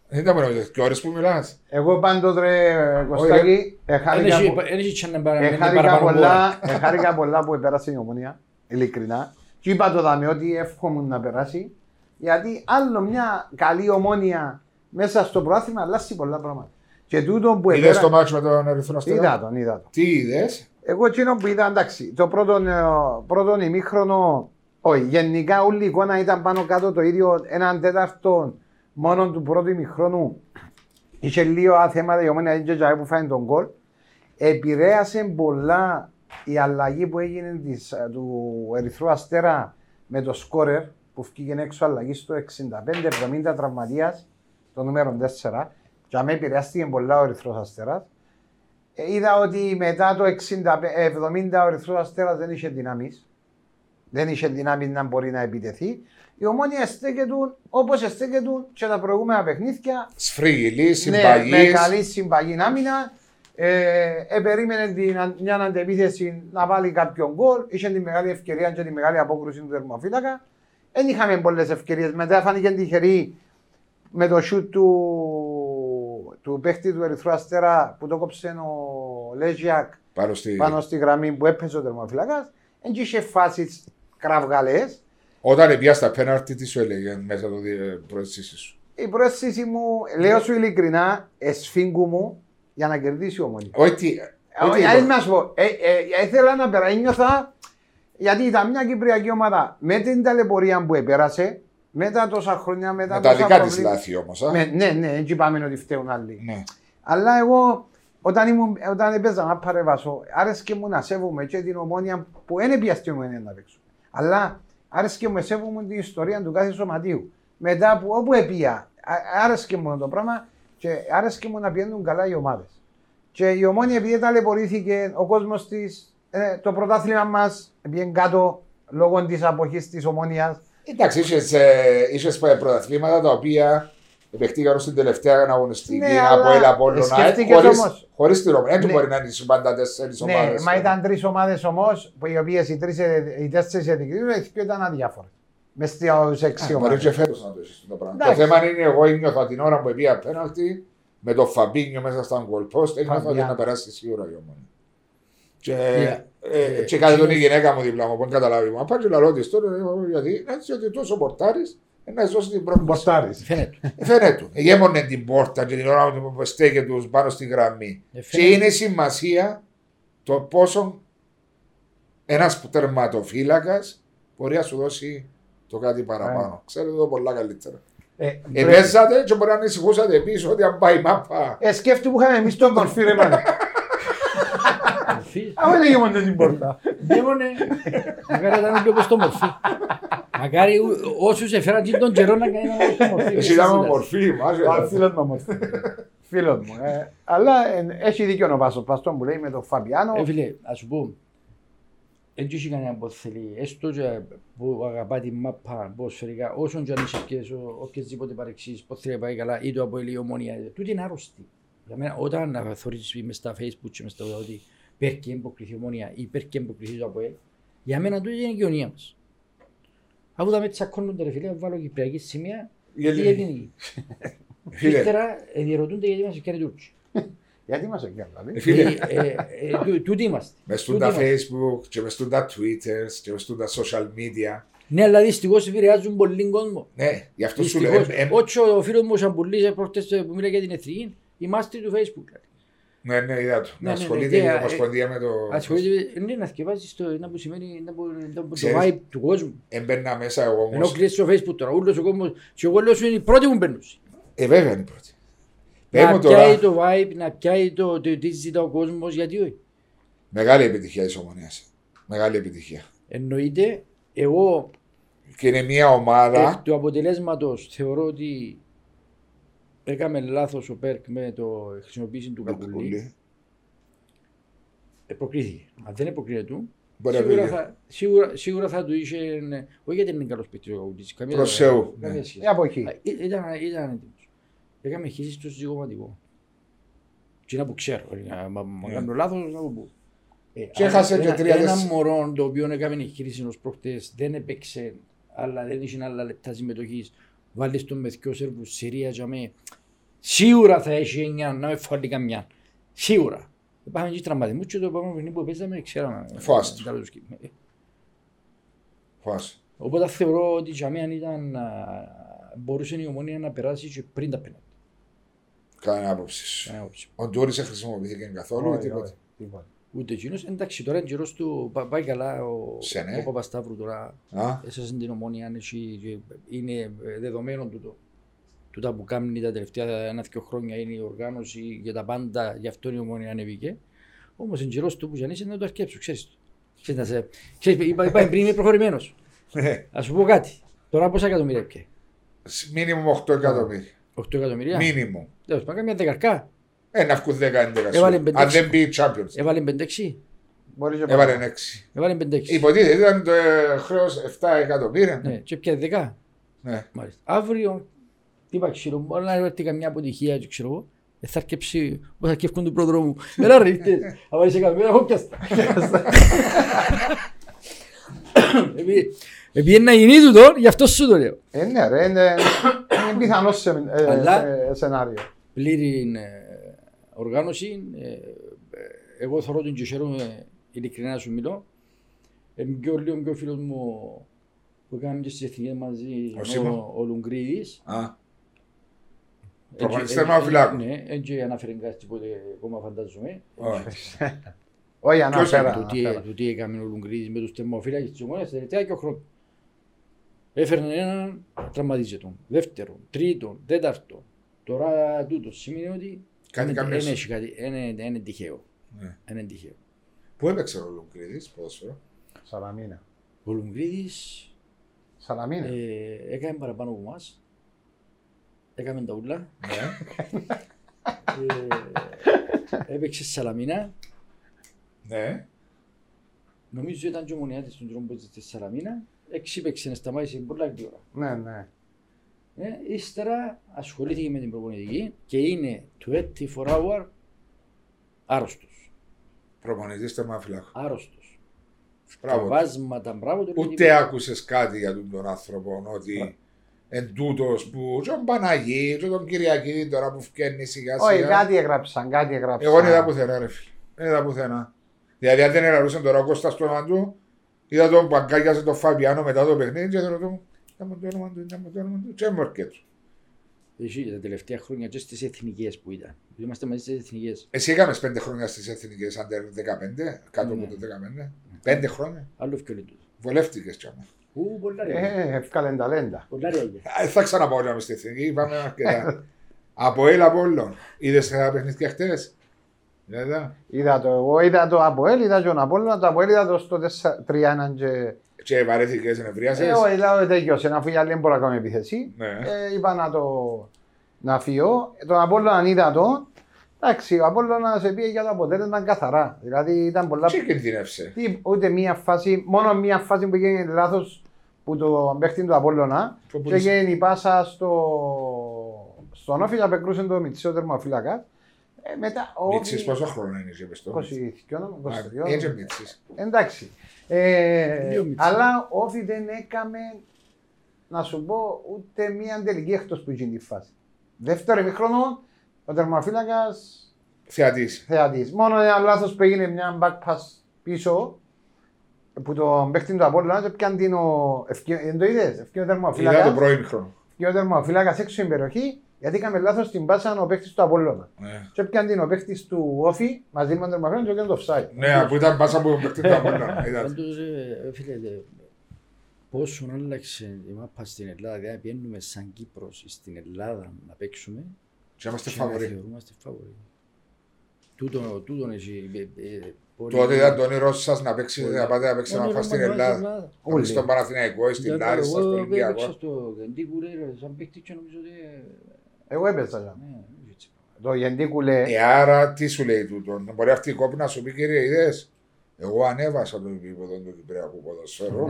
Δεν ήταν μόνο και ώρες που μιλάς. Εγώ πάντοτε ρε Κωστάκη, εχάρηκα Έχει- που- έχει και να παρα- να εχάρηκα παραπάνω ώρα. πολλά, εχάρηκα πολλά που πέρασε η ομονία, ειλικρινά. Και είπα το δάμε ότι εύχομαι να περάσει, γιατί άλλο μια καλή ομόνια μέσα στο πρόθυμα αλλάζει πολλά πράγματα. Και τούτο που Είδες το επέρα... μάτσο με τον Ερυθρό Αστέρα; Είδα τον, είδα τον. Τι είδες; Εγώ εκείνο που είδα, εντάξει, το πρώτο, ε, πρώτο ημίχρονο, όχι, γενικά όλη η εικόνα ήταν πάνω κάτω το ίδιο, έναν τέταρτο μόνο του πρώτου ημίχρονου. Είχε λίγο θέματα η ομόνια και τζάι που φάει τον κόλ. Επηρέασε πολλά η αλλαγή που έγινε της, ε, του Ερυθρού Αστέρα με το σκόρερ που βγήκε έξω αλλαγή στο 65-70 τραυματίας, το νούμερο 4. Και αμέ επηρεάστηκε πολλά ο Ερυθρός Αστέρας. Ε, είδα ότι μετά το 60, 70 ο Ερυθρός Αστέρας δεν είχε δυνάμεις. Δεν είχε δυνάμεις να μπορεί να επιτεθεί. Η ομόνια στέκεται όπως στέκεται και τα προηγούμενα παιχνίδια. Σφρίγιλη, Ναι, με συμπαγή. καλή συμπαγή άμυνα. Ε, ε, περίμενε την, αν- μια αντεπίθεση να βάλει κάποιον γκολ. Είχε τη μεγάλη ευκαιρία και τη μεγάλη απόκρουση του θερμοφύλακα. Δεν είχαμε πολλές ευκαιρίες. Μετά φάνηκε τυχερή με το σιούτ του, του παίχτη του Ερυθρού Αστέρα που το κόψε ο Λέζιακ Πάνω στη... πάνω στη γραμμή που έπαιζε ο θερμοφύλακας. Δεν είχε φάσεις κραυγαλές. Όταν πιάσει τα πέναρτι, τι σου έλεγε μέσα το προαισθήσει σου; Η πρόσθεση μου, λέω σου ειλικρινά, εσφίγγου μου για να κερδίσει η ομονία. Όχι τι. όχι τι- Ε, να σου πω, ε, ε, ήθελα να περάσει, ένιωθα, γιατί ήταν μια κυπριακή ομάδα με την ταλαιπωρία που επέρασε, μετά τόσα χρόνια, μετά Με τα τόσα δικά της προβλήματα. λάθη όμως. Με- Ναι, ναι, έτσι πάμε ότι φταίουν άλλοι. Ναι. Αλλά εγώ, όταν, ήμουν, όταν έπαιζα να παρεβάσω, άρεσκε μου να σέβομαι και την ομόνια που δεν πιαστεί μου να παίξω. Αλλά άρεσκε μου να σέβομαι την ιστορία του κάθε σωματείου. Μετά που όπου επία, α- άρεσκε μου το πράγμα και άρεσκε μου να πηγαίνουν καλά οι ομάδες. Και η ομόνια επειδή ταλαιπωρήθηκε, ο κόσμος της, ε, το πρωτάθλημα μας πήγαινε κάτω λόγω της αποχής της ομόνιας. Εντάξει, είχες πρωταθλήματα τα οποία επεκτήκαν στην τελευταία αγωνιστική Ναι, από αλλά έλα από σκέφτηκες χωρίς, όμως. χωρίς την ομάδα. Δεν Ναι. μπορεί να είναι πάντα τέσσερις Ναι, ομάδες. μα ήταν τρεις ομάδες όμως, οι οποίες οι, τρεις, ε, οι τέσσερις εδικρίνουν, οι δύο ήταν αδιάφορες. Μες στι έξι Μπορεί ομάδε. και φέτος να το έχεις το πράγμα. Το Εντάξει. θέμα είναι εγώ νιώθω την ώρα που πήγα πέναλτι με το Φαμπίνιο μέσα στα goal post, ένιωθα ότι Φαμπιάνο. να περάσει σίγουρα η ομόνια. Και, Yeah. ε, και κάτι τον η γυναίκα μου δίπλα μου, που δεν καταλάβει μου. Απάντησε λαλό της τώρα, ε, γιατί έτσι ότι τόσο πορτάρεις, ε, να σώσει την πρόκληση. Μποστάρι. Φαίνεται. Ε, Φαίνεται του. Γέμονε την πόρτα και την ώρα που στέκεται τους πάνω στη γραμμή. Ε, Και φαίνεται. είναι σημασία το πόσο ένας τερματοφύλακας μπορεί να σου δώσει το κάτι παραπάνω. Ξέρετε το πολλά καλύτερα. Ε, Επέζατε και μπορεί να ανησυχούσατε πίσω ότι αν πάει η μάπα. ε, σκέφτου που είχαμε εμείς τον μορφή ρε μάνα. Μορφή. Αφού δεν γεμόνται την πόρτα. Δέμονε. Μακάρι ήταν πιο πως το μορφή. Μακάρι ου- όσους έφεραν και τον καιρό να κάνει ένα το μορφή. Εσύ ήταν μορφή, μάζε. Φίλος μου μορφή. Φίλος μου. ε. Αλλά ε, έχει δίκιο ο Πάστος Παστόν που λέει με τον Φαμπιάνο. Ε, φίλε, ας σου πω, δεν έχει κανένα που θέλει, έστω και που αγαπά τη μάπα ποδοσφαιρικά, όσον και αν είσαι και ο- οποιασδήποτε παρεξήσεις, πώς θέλει να πάει καλά, ή το από η ομονία, τούτη είναι άρρωστη. Για μένα, όταν θωρείς μες στα facebook και μες στα ότι πέρκει εμποκριθεί η ομονία ή πέρκει εμποκριθεί το ΑΠΟΕΛ, για μένα τούτη είναι η κοινωνία μας. Αφού τα με τσακώνονται ρε φίλε, βάλω κυπριακή σημεία, Η ή ελληνική. ελληνική. Φίλε, Ύστερα ε, διερωτούνται γιατί μας έκανε Τούρκοι. Γιατί μας έκανε δηλαδή. ε, φίλε, Ε, ε, ε, τού- Τούτοι είμαστε. μες στον Τούτοι τα είμαστε. facebook και μες στον τα twitter και μες στον τα social media. Ναι, αλλά δυστυχώς επηρεάζουν πολύ κόσμο. Ναι, γι' αυτό σου λέω. Δυστυχώς. ε, ε, Όχι ο φίλος μου ο Σαμπουλής προχτές ε, που μίλησε για την εθνική, η μάστρη του facebook. Ναι, ναι, είδα το. Ναι, Να ναι, ασχολείται ναι, με ε, την Ομοσπονδία με το. Ασχολείται, ναι, να θυκευάζεις το, να που σημαίνει, να που, να που το Ξέρεις. vibe του κόσμου. Έμπαιρνα μέσα εγώ Ενώ όμως. κλείσει στο facebook τώρα, ούλος ο κόσμος, και εγώ λέω σου είναι η πρώτη που μπαίνουν. Ε, βέβαια είναι η πρώτη. Πες Να μου πιάει τώρα, το vibe, να πιάει το, το τι ζητά ο κόσμος, γιατί όχι; μεγάλη επιτυχία της ομονίας. Μεγάλη επιτυχία. Εννοείται, εγώ Και είναι μια εκ ομάδα. του αποτελέσματος θεωρώ ότι έκαμε λάθος ο Πέρκ με το χρησιμοποίηση του Κακουλή. Κακουλή. Ε, προκρίθηκε. Αν δεν εποκρίνεται του, Μπορεί να σίγουρα πει. θα, σίγουρα, σίγουρα θα του είχε. ναι, Όχι γιατί είναι καλός παίκτης ο Κακουλής. Καμία Προς Θεού, καμία ναι. σχέση. Ε, από εκεί. Α, ή- Ήταν, ήταν έτοιμος. Έκαμε χείριση στο συζυγωματικό. Τι να που ξέρω. ε, Μα, μα Ναι. κάνω λάθος να πω πού. Ε, Και αν- έχασε και ένα- τρία Ένα τέσσερα. μωρό το οποίο έκαμε χείριση ως προχτές δεν έπαιξε αλλά δεν είχε άλλα λεπτά συμμετοχής. Βάλεις τον με δυο σερβους Συρία για με. Σίγουρα θα έχει εννιά, να με φάλει καμιά. Σίγουρα. Πάμε και τραυματισμούς και το επόμενο παιχνίδι που παίζαμε ξέραμε. Φάст. Ε, τέλος του σκηνή. Ε, Φάση. Οπότε θεωρώ ότι για μένα ήταν, α, μπορούσε η ομόνια να περάσει και πριν τα πέναντι. Κανένα άποψη σου. Κανένα άποψη. Ο Ντούρι δεν χρησιμοποιήθηκε καθόλου. Όχι, τίποτα. όχι, τίποτα. Ούτε εκείνος, εντάξει τώρα είναι καιρός του, πά- πάει καλά ο, Σε ναι. ο Παπασταύρου τώρα, Α, έσωσε την ομόνια, αν έχει- και είναι ε, δεδομένο τούτο. Τούτα που κάνει τα τελευταία ένα-δυο χρόνια είναι η οργάνωση για τα πάντα, γι' αυτό η ομόνια ανέβηκε. Όμως είναι καιρός του που γιαννήσει να το αρκέψω, ξέρεις το. Ξέρεις, να σε- ξέρεις, είπα, είπα πριν είμαι προχωρημένος. ναι. Ας σου πω κάτι. Τώρα πόσα εκατομμύρια πια. Μίνιμουμ 8 εκατομμύρια. 8 εκατομμύρια. Μίνιμουμ. Τέλος, πάμε μια δεκαρκά. Ε, να βγουν 10-11 Έβαλε σου. πέντε Αν έξι. δεν μπει Champions. Έβαλε 5-6. Μπορεί και Έβαλε παραπάνω. 6. Έβαλε 5-6. Υποτίθεται ήταν το ε, χρέος 7 εκατομμύρια. Ναι, και πια 10. Ναι. Μάλιστα. Αύριο, τι είπα, ξέρω, μπορεί να έρθει καμιά αποτυχία, και ξέρω εγώ, ε, θα αρκέψει, πώς θα αρκεύκουν του πρόδρομου. Έλα ρε, ήρθες. Θα πάει σε καμία, έχω πιάστα. Επειδή- Επειδή να γίνει τούτο, γι' αυτό σου το λέω. Ε, ναι, ρε, είναι, είναι πιθανό σε, ε, Αλλά- σε- σενάριο. Πλήρη ε, οργάνωση. ε, ε, Εγώ θεωρώ τον και χαίρομαι, ειλικρινά να σου μιλώ. Ε, πιο λίγο πιο φίλος μου που κάναμε και στις εθνικές μαζί, Ο Σίμω. ο, ο Λουγκρίδης. Α, Έτσι, Προπονητής ε, θερμοφυλάκου. Ναι, έτσι αναφέρει κάτι τίποτε ακόμα φαντάζομαι. όχι. Όχι, Ποιος αναφέρα. Το τι, αναφέρα. το τι έκαμε ο Λουγκρίδης με τους τερμοφύλακες της ομόνιας τελευταία και ο χρόνος. Έφερνε έναν, τραυματίζε τον. Δεύτερον, τρίτον, τέταρτον. Τώρα τούτο σημαίνει ότι Κάτι δεν- καμιές. δεν έχει κάτι, είναι, είναι τυχαίο. Ναι. Είναι τυχαίο. Πού έπαιξε ο Λουγκρίδη, ποδόσφαιρο; Σαλαμίνα. Ο Λουγκρίδης Σαλαμίνα. ε, έκανε παραπάνω από εμάς. Έκαμε τα ούλα. Ναι. ε, έπαιξε στη Σαλαμίνα. ναι. Νομίζω ήταν και ο Μονιάτης των τρόπων στη Σαλαμίνα. Εξύπεξε να σταμάτησε πολλά γρήγορα. Ναι, ναι. Ε, ύστερα ασχολήθηκε με την προπονητική και είναι 24 hour άρρωστος. Προπονητής θερμοφυλάκου. Άρρωστος. Μπράβο. Βάσματα, μπράβο του. Ούτε άκουσες κάτι για τον, τον άνθρωπο ότι εν τούτος που και τον Παναγί, και τον Κυριακή τώρα που φκένει σιγά Όχι, σιγά. κάτι έγραψαν, κάτι έγραψαν. Εγώ δεν είδα πουθενά ρε φίλε. Δεν είδα πουθενά. Δηλαδή αν δεν ελαρούσαν τώρα ο Κώστας στο όνομα του, είδα τον παγκάγιασε τον Φαβιάνο μετά το παιχνίδι και δεν ρωτώ να μου το όνομα του, να μου το όνομα του και μου έρχεται. Εσύ τα τελευταία χρόνια και στις εθνικές που ήταν. Είμαστε μαζί στις εθνικές. Εσύ έκαμε πέντε χρόνια στις εθνικές under 15, κάτω από Ναι. το 15. Πέντε χρόνια. Άλλο ευκαιρία του. Βολεύτηκες κι άμα. Ου, πολλά ρε. Ε, ευκάλεν ταλέντα. Πολλά ρε. Ε, Θα ξαναπάω να στη εθνική, πάμε αρκετά. από έλα από όλων. Είδες τα παιχνίδια χτες. Είδα. Είδα το, εγώ είδα το Αποέλ, είδα τον Απόλλωνα, το Αποέλ είδα το στο 4-3-1 και... Και βαρέθηκες, νευρίασες. Ε, όχι, είδα ότι τέλειωσε, αφού οι άλλοι δεν μπορούν να κάνουν επίθεση. Ναι. Ε, είπα να το να φύγω. Τον Απόλλωνα είδα το. Εντάξει, ο Απόλλωνας πήγε για το αποτέλεσμα καθαρά. Δηλαδή ήταν πολλά... Και κινδυνεύσε. Τι, ούτε μία φάση, μόνο μία φάση που έγινε λάθος που το παίχτη του Απόλλωνα Που και πουλήσε. έγινε η πάσα στο, στον Όφη να πεκρούσε το Μιτσίο τερμοφύλακα. Ε, μετά ο Μίτσις Όφη... πόσο χρόνο είναι και πες το; 22, Α, 22. Έτσι Μίτσις. Εντάξει. Ε, Δύο Μίτσις. αλλά ο Όφη δεν έκαμε, να σου πω, ούτε μία τελική εκτός που γίνει τη φάση. Δεύτερο ημίχρονο, ο τερμοφύλακας Θεατής. θεατής. Μόνο ένα λάθος που έγινε μια back pass πίσω, που τον παίχτη του Απόλλωνα και πιάνε την ο... ευκαι- Δεν το είδες, ευκαιρία ο Είδα το τερμοφύλακας. πρώην χρόνο. Και ο τερμοφύλακας έξω στην περιοχή, γιατί έκαμε λάθος στην πάσα ο παίχτης του Απόλλωνα. Ναι. Και πιάνε την ο παίχτης του Όφη, μαζί με τον τερμοφύλακα και έκανε το offside. Ναι, που ήταν πάσα που παίχτη του Απόλλωνα. Είδατε. Πάντως, ε, φίλε, ε, πόσο άλλαξε η μάπα στην Ελλάδα, δηλαδή πιένουμε σαν Κύπρος στην Ελλάδα να παίξουμε Και είμαστε και να φαβοροί. θεωρούμαστε φαβοροί. Τούτο, τούτον εσύ, ε, ε, πολύ- Τότε ήταν το όνειρό σας να παίξει, πολύ- να πάτε να παίξει ένα Όνειρο φας στην μας Ελλάδα. Ελλάδα. Να Όλοι. παίξει στον Παναθηναϊκό, στην Γιατί Λάρισα, στο εγώ έπαιξα Ολυμπιακό. στο Γεντίκου, ρε, σαν παίκτης και νομίζω ότι... ε, Εγώ έπαιζα. για. ναι, έτσι. Το Γεντίκου λέει, Ε, άρα τι σου λέει τούτο. Μπορεί αυτή η κόπη να σου πει κύριε είδες; Εγώ ανέβασα το επίπεδο του Κυπριακού ποδοσφαίρου.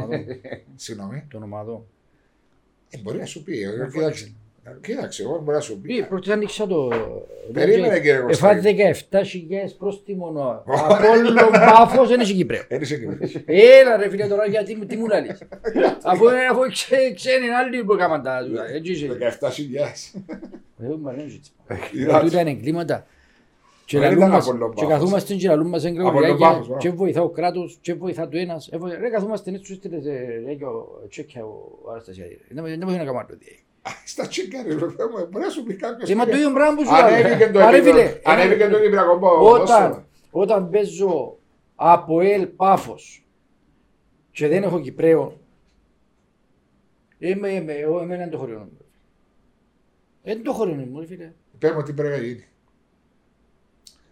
Συγγνώμη. Τον ομάδο. Ε, μπορεί να σου πει. ε, Κοίταξε. Κοίταξε, εγώ μπορεί να σου πει. Ε, Πρώτα άνοιξα το... Περίμενε κύριε Εφά Κωστάκη. 17.000 πρόστιμο από όλο πάφος δεν είσαι Κύπρεο. Δεν είσαι Κύπριος. Έλα ρε φίλε τώρα γιατί μου- τι μου λαλείς. Αφού αφού ξέ- ξένοι άλλοι που έκαναν τα τούτα. Έτσι είσαι. 17.000. Εγώ μου αρέσει έτσι. Είδατε. Τούτα είναι εγκλήματα. Και Δεν λαλούν ήταν μας- από τον και Πάφος. καθούμαστε και λαλούν μας τον εγκληματιάκια Πάφος, μπράβο. και βοηθά ο κράτος και βοηθά το ένας. Ε, βοη- Ρε καθούμαστε έτσι στους στείλες ρε και ο τσέκια ο Αναστασιάδη. Δεν δεν μπορεί να κάνω άλλο. τι. Στα τσίγκαρε, ρε παιδί μου, μπορεί να σου πει κάποιος. Ε, μα το ίδιο πράγμα που σου Ανέβηκε λέω. το Μα ρε επίπεδο. φίλε, Ανέβηκε το Κυπριακό Όταν, ποδόσφαιρο. όταν παίζω από ελ πάφος και δεν έχω Κυπρέο, είμαι, είμαι, εγώ εμένα είναι το χωριό μου. Δεν το χωριό μου, ρε φίλε. Πες μου τι πρέπει να γίνει.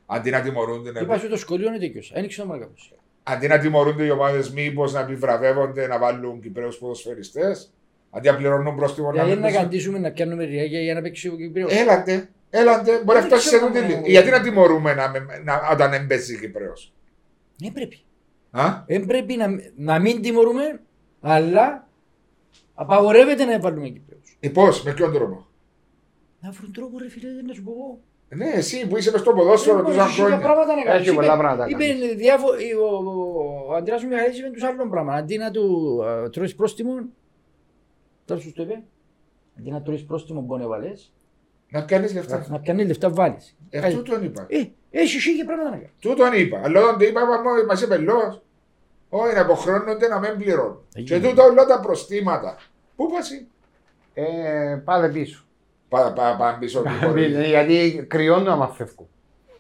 Αντί να τιμωρούνται, να- Είπα σου το σχολείο είναι τέτοιος, ένοιξε το μάρκαπος. αντί να τιμωρούνται οι ομάδες, μήπως να επιβραβεύονται να βάλουν Κυπρέους ποδοσφαιριστές. Αντί να πληρώνουν πρόστιμο να Γιατί μην να παίζουν. καντήσουμε να πιάνουμε ριάκια για να παίξει ο Κυπρέος. Έλατε, έλατε, μπορεί να Δεν φτάσει σε ξέρω, τούτη ναι. λύση. Γιατί να τιμωρούμε να, να, όταν δεν παίζει Κυπρέος; Δεν πρέπει. Α, Δεν πρέπει να, να μην τιμωρούμε, αλλά απαγορεύεται να βάλουμε Κυπρέους. ε, πώς, με ποιον τρόπο; Να βρουν τρόπο ρε φίλε, να σου πω εγώ. Ναι, εσύ που είσαι μες στο ποδόσφαιρο Ε, τόσα μόνο χίλια χρόνια. πράγματα να κάνεις. Έχει Είπε- πολλά πράγματα να Είπε κάνεις. διάφο- ο, ο, ο Αντρέας ο Μιχαήλης είπε τους άλλων πράγμα. Αντί να του α, τρώεις πρόστιμο, τώρα σου το είπε, αντί να τρώεις πρόστιμο που να βάλεις, Να κάνεις λεφτά. να κάνεις λεφτά βάλεις. Ε, Κάτι- Αυτό τον είπα. Ε, έχεις χίλια πράγματα να κάνεις. Τούτον είπα. Αλλά όταν το είπα, μα- μας είπε λόγος. Όχι, να αποχρώνονται να μην πληρώνουν. Έγινε. Και τούτο όλα τα προστήματα. Πού πας εσύ; Ε, πάλι πίσω. Πά, πά, πά, πίσω του χωρί. Γιατί κρυώνουν άμα φεύγουν.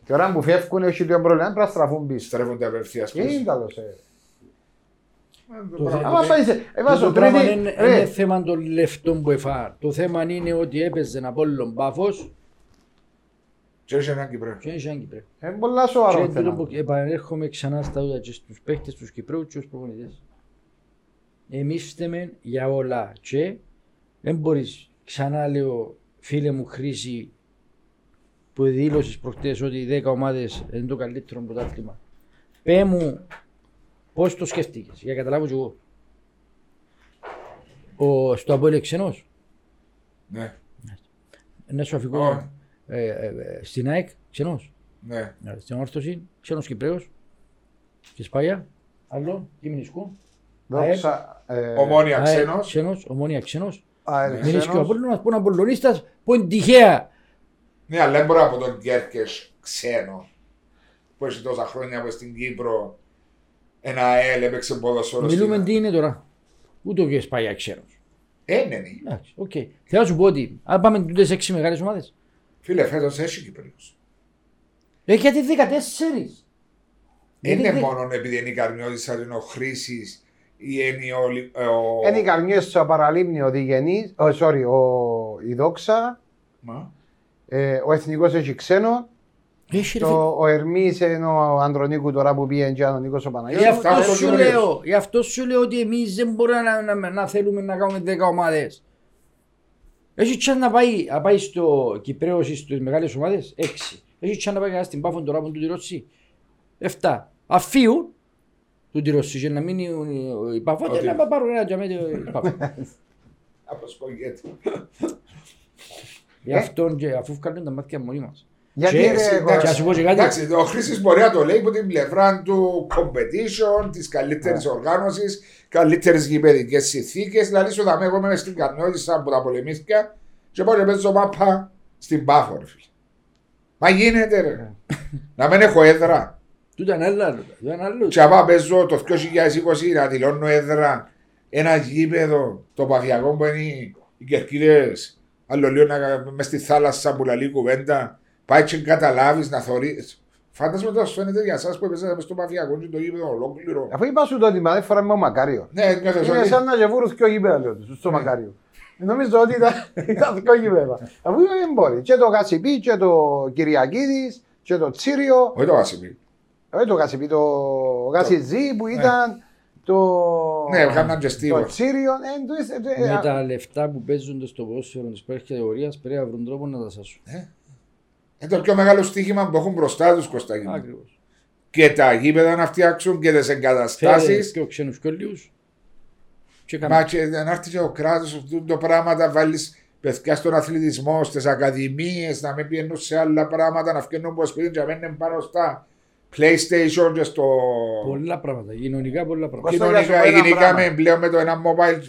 Και ώρα που φεύγουν έχει λίγο πρόβλημα, πρέπει να στραφούν πίσω. Στρέφονται απευθείας Και είναι πίσω. καλός. ε. Το θέμα- Άμα πάει σε... Ε, βάζω Το πράγμα τρίτη... είναι, ρε, είναι θέμα των λεφτών που εφά. Το θέμα είναι ότι έπαιζε ένα πόλο πάφος Και έχει έναν Κυπρέο. και έχει έναν Κυπρέο. Ε, πολλά σοβαρό Και τούτο θέμα. που επανέρχομαι ξανά στα ούτα και στους παίχτες, τους Κυπρέους και στους προπονητές. Εμείς φταίμε για όλα και δεν μπορείς, ξανά λέω φίλε μου Χρήση που δήλωσες προχτές ότι οι 10 ομάδες είναι το καλύτερο πρωτάθλημα. Πέ μου πώς το σκέφτηκες, για να καταλάβω κι εγώ. Ο, στο Απόελ ξενός, Ναι, να σου αφηγώ, Όχι. ε, ε, ε, στην ΑΕΚ ξενός. ναι. Ναι, Στην όρθωση, ξένος Κυπρέος, στη Σπάγια, άλλο, Κιμινισκού, Δόξα... ε, Ομόνια ΑΕΚ, ξένος. ξένος, ομόνια ξένος, ΑΕΛ Μιλήσει και ο ξένος. Απόλλωνας που είναι Απολλωνίστας που είναι τυχαία. Ναι, αλλά δεν μπορώ από τον Κέρκες ξένο. Που έχει τόσα χρόνια που στην Κύπρο ένα ΑΕΛ έπαιξε ποδοσφαίρο. Μιλούμε στην- τι είναι τώρα. Ούτε ο κ. Σπάγια ξένος. Ε, ναι, ναι. Εντάξει, οκ. Θέλω να σου πω ότι αν πάμε τούτες έξι μεγάλες ομάδες, Φίλε, φέτος έχει Κυπρέους. έχει γιατί 14. Δεν Γιατί είναι δε- μόνο επειδή είναι η Καρμιώτης, αλλά είναι ο Χρήσης ή είναι ο... Λι- ε, ο... Είναι οι καρμιές στο παραλίμνιο Διγενής, oh, sorry, ο, η Δόξα, Μα. ε, ο Εθνικός έχει ξένο, Έχει ρε το, ο Ερμής είναι ο Ανδρονίκου τώρα που πήγε και ο Νίκος ο φίλε. Γι' Παναγιώτης. αυτό Φτάνω σου στο λέω, γι' αυτό σου λέω ότι εμείς δεν μπορούμε να, να, να θέλουμε να κάνουμε 10 ομάδες. Έχει τσάν να πάει, να πάει στο Κυπρέος ή στις μεγάλες ομάδες, 6. Έχει τσάν να πάει κανένας στην Πάφον τώρα που του τη Ρώση, 7. Αφίου του τη Ρώση και να μείνει ο- η Πάφον και Ότι- να πάρουν ένα τζαμέτι η Πάφον. Αποσκογέται. Γι' αυτό και αφού βγάλουν τα μάτια μόνοι μας. Γιατί Και- ρε, εντάξει, εγώ- να σου πω και κάτι. Εντάξει, ο Χρήσης μπορεί να το λέει από την πλευρά του competition, της καλύτερης Ναι. οργάνωσης, καλύτερε γηπαιδικές συνθήκες. Δηλαδή, σου δαμε εγώ είμαι στην Καρνιώτησα που τα πολεμήθηκα και πάω και παίζω μάπα στην Πάφο, ρε φίλε. Μα γίνεται, ρε. Ναι. να μην έχω έδρα. Τούτα είναι άλλο, τούτα είναι άλλο. Και άμα παίζω το 2020 να δηλώνω έδρα ένα γήπεδο το παθιακό που είναι οι- οι κερκίδες άλλο λίγο να μες στη θάλασσα που λαλεί κουβέντα πάει και καταλάβεις να θωρείς Φάντασμα το φαίνεται για εσάς που έπαιζατε μες στο παθιακό και το γήπεδο ολόκληρο Αφού είπα σου το ότι μα δεν φοράμε ο Μακάριο. Ναι, νιώθες Είναι ότι σαν να γεβούρους και ο γήπεδα λέω τους, στο Μακάριο. Νομίζω ότι ήταν, ήταν δυο γήπεδα. Αφού δεν μπορεί. Και το Γασιπί και το Κυριακίδης και το Τσίριο. Όχι το Βασιλεί Όχι το Γασιπί, το Γασιζή που ήταν το... Ναι, έκαναν και Το στίβο Τσίριο. ε, το- ε, ε, Με τα λεφτά που παίζονται στο ποδόσφαιρο της πρώτης κατηγορίας πρέπει να βρουν τρόπο να τα σάσουν. Είναι το πιο μεγάλο στοίχημα που έχουν μπροστά τους Κωστάκη μου. Ακριβώς. Και τα γήπεδα να φτιάξουν και τις Φέρε εγκαταστάσεις και ο ξένους κολλίους και Μα κάνουμε. και να έρθει και ο κράτος αυτό το πράγμα να βάλεις παιδιά στον αθλητισμό, στις ακαδημίες, να μην πηγαίνουν σε άλλα πράγματα, να φτιάχνουν από σπίτι και να μένουν πάνω στα PlayStation και στο. Πολλά πράγματα, κοινωνικά πολλά πράγματα. Κώστα, για σου πω Κοινωνικά, ένα γενικά πράγμα. με πλέον με το ένα mobile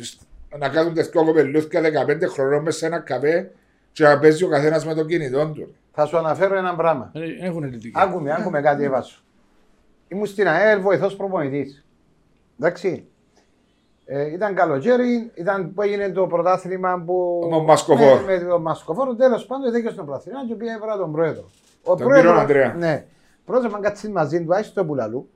να κάνουν τέτοιο κοπελούθια 15 χρονών μέσα σε ένα καφέ και να παίζει ο καθένας με το κινητό του. Θα σου αναφέρω ένα πράγμα. Ε, Έχουν λειτουργία. Άκουμε, άκουμε κάτι έβασο. Ήμουν στην ΑΕΛ βοηθός προπονητής. Εντάξει. Ε, ήταν καλοκαίρι, ήταν που έγινε το πρωτάθλημα που. Με τον Μασκοφόρο. Με, με τον Μασκοφόρο, τέλος πάντων, δεν στο πρωτάθλημα και πήγε έβρα τον πρόεδρο. Ο Τον κύριο Ανδρέα. Ναι. Πρώτα να κάτσει μαζί του, άρχισε το πουλαλού.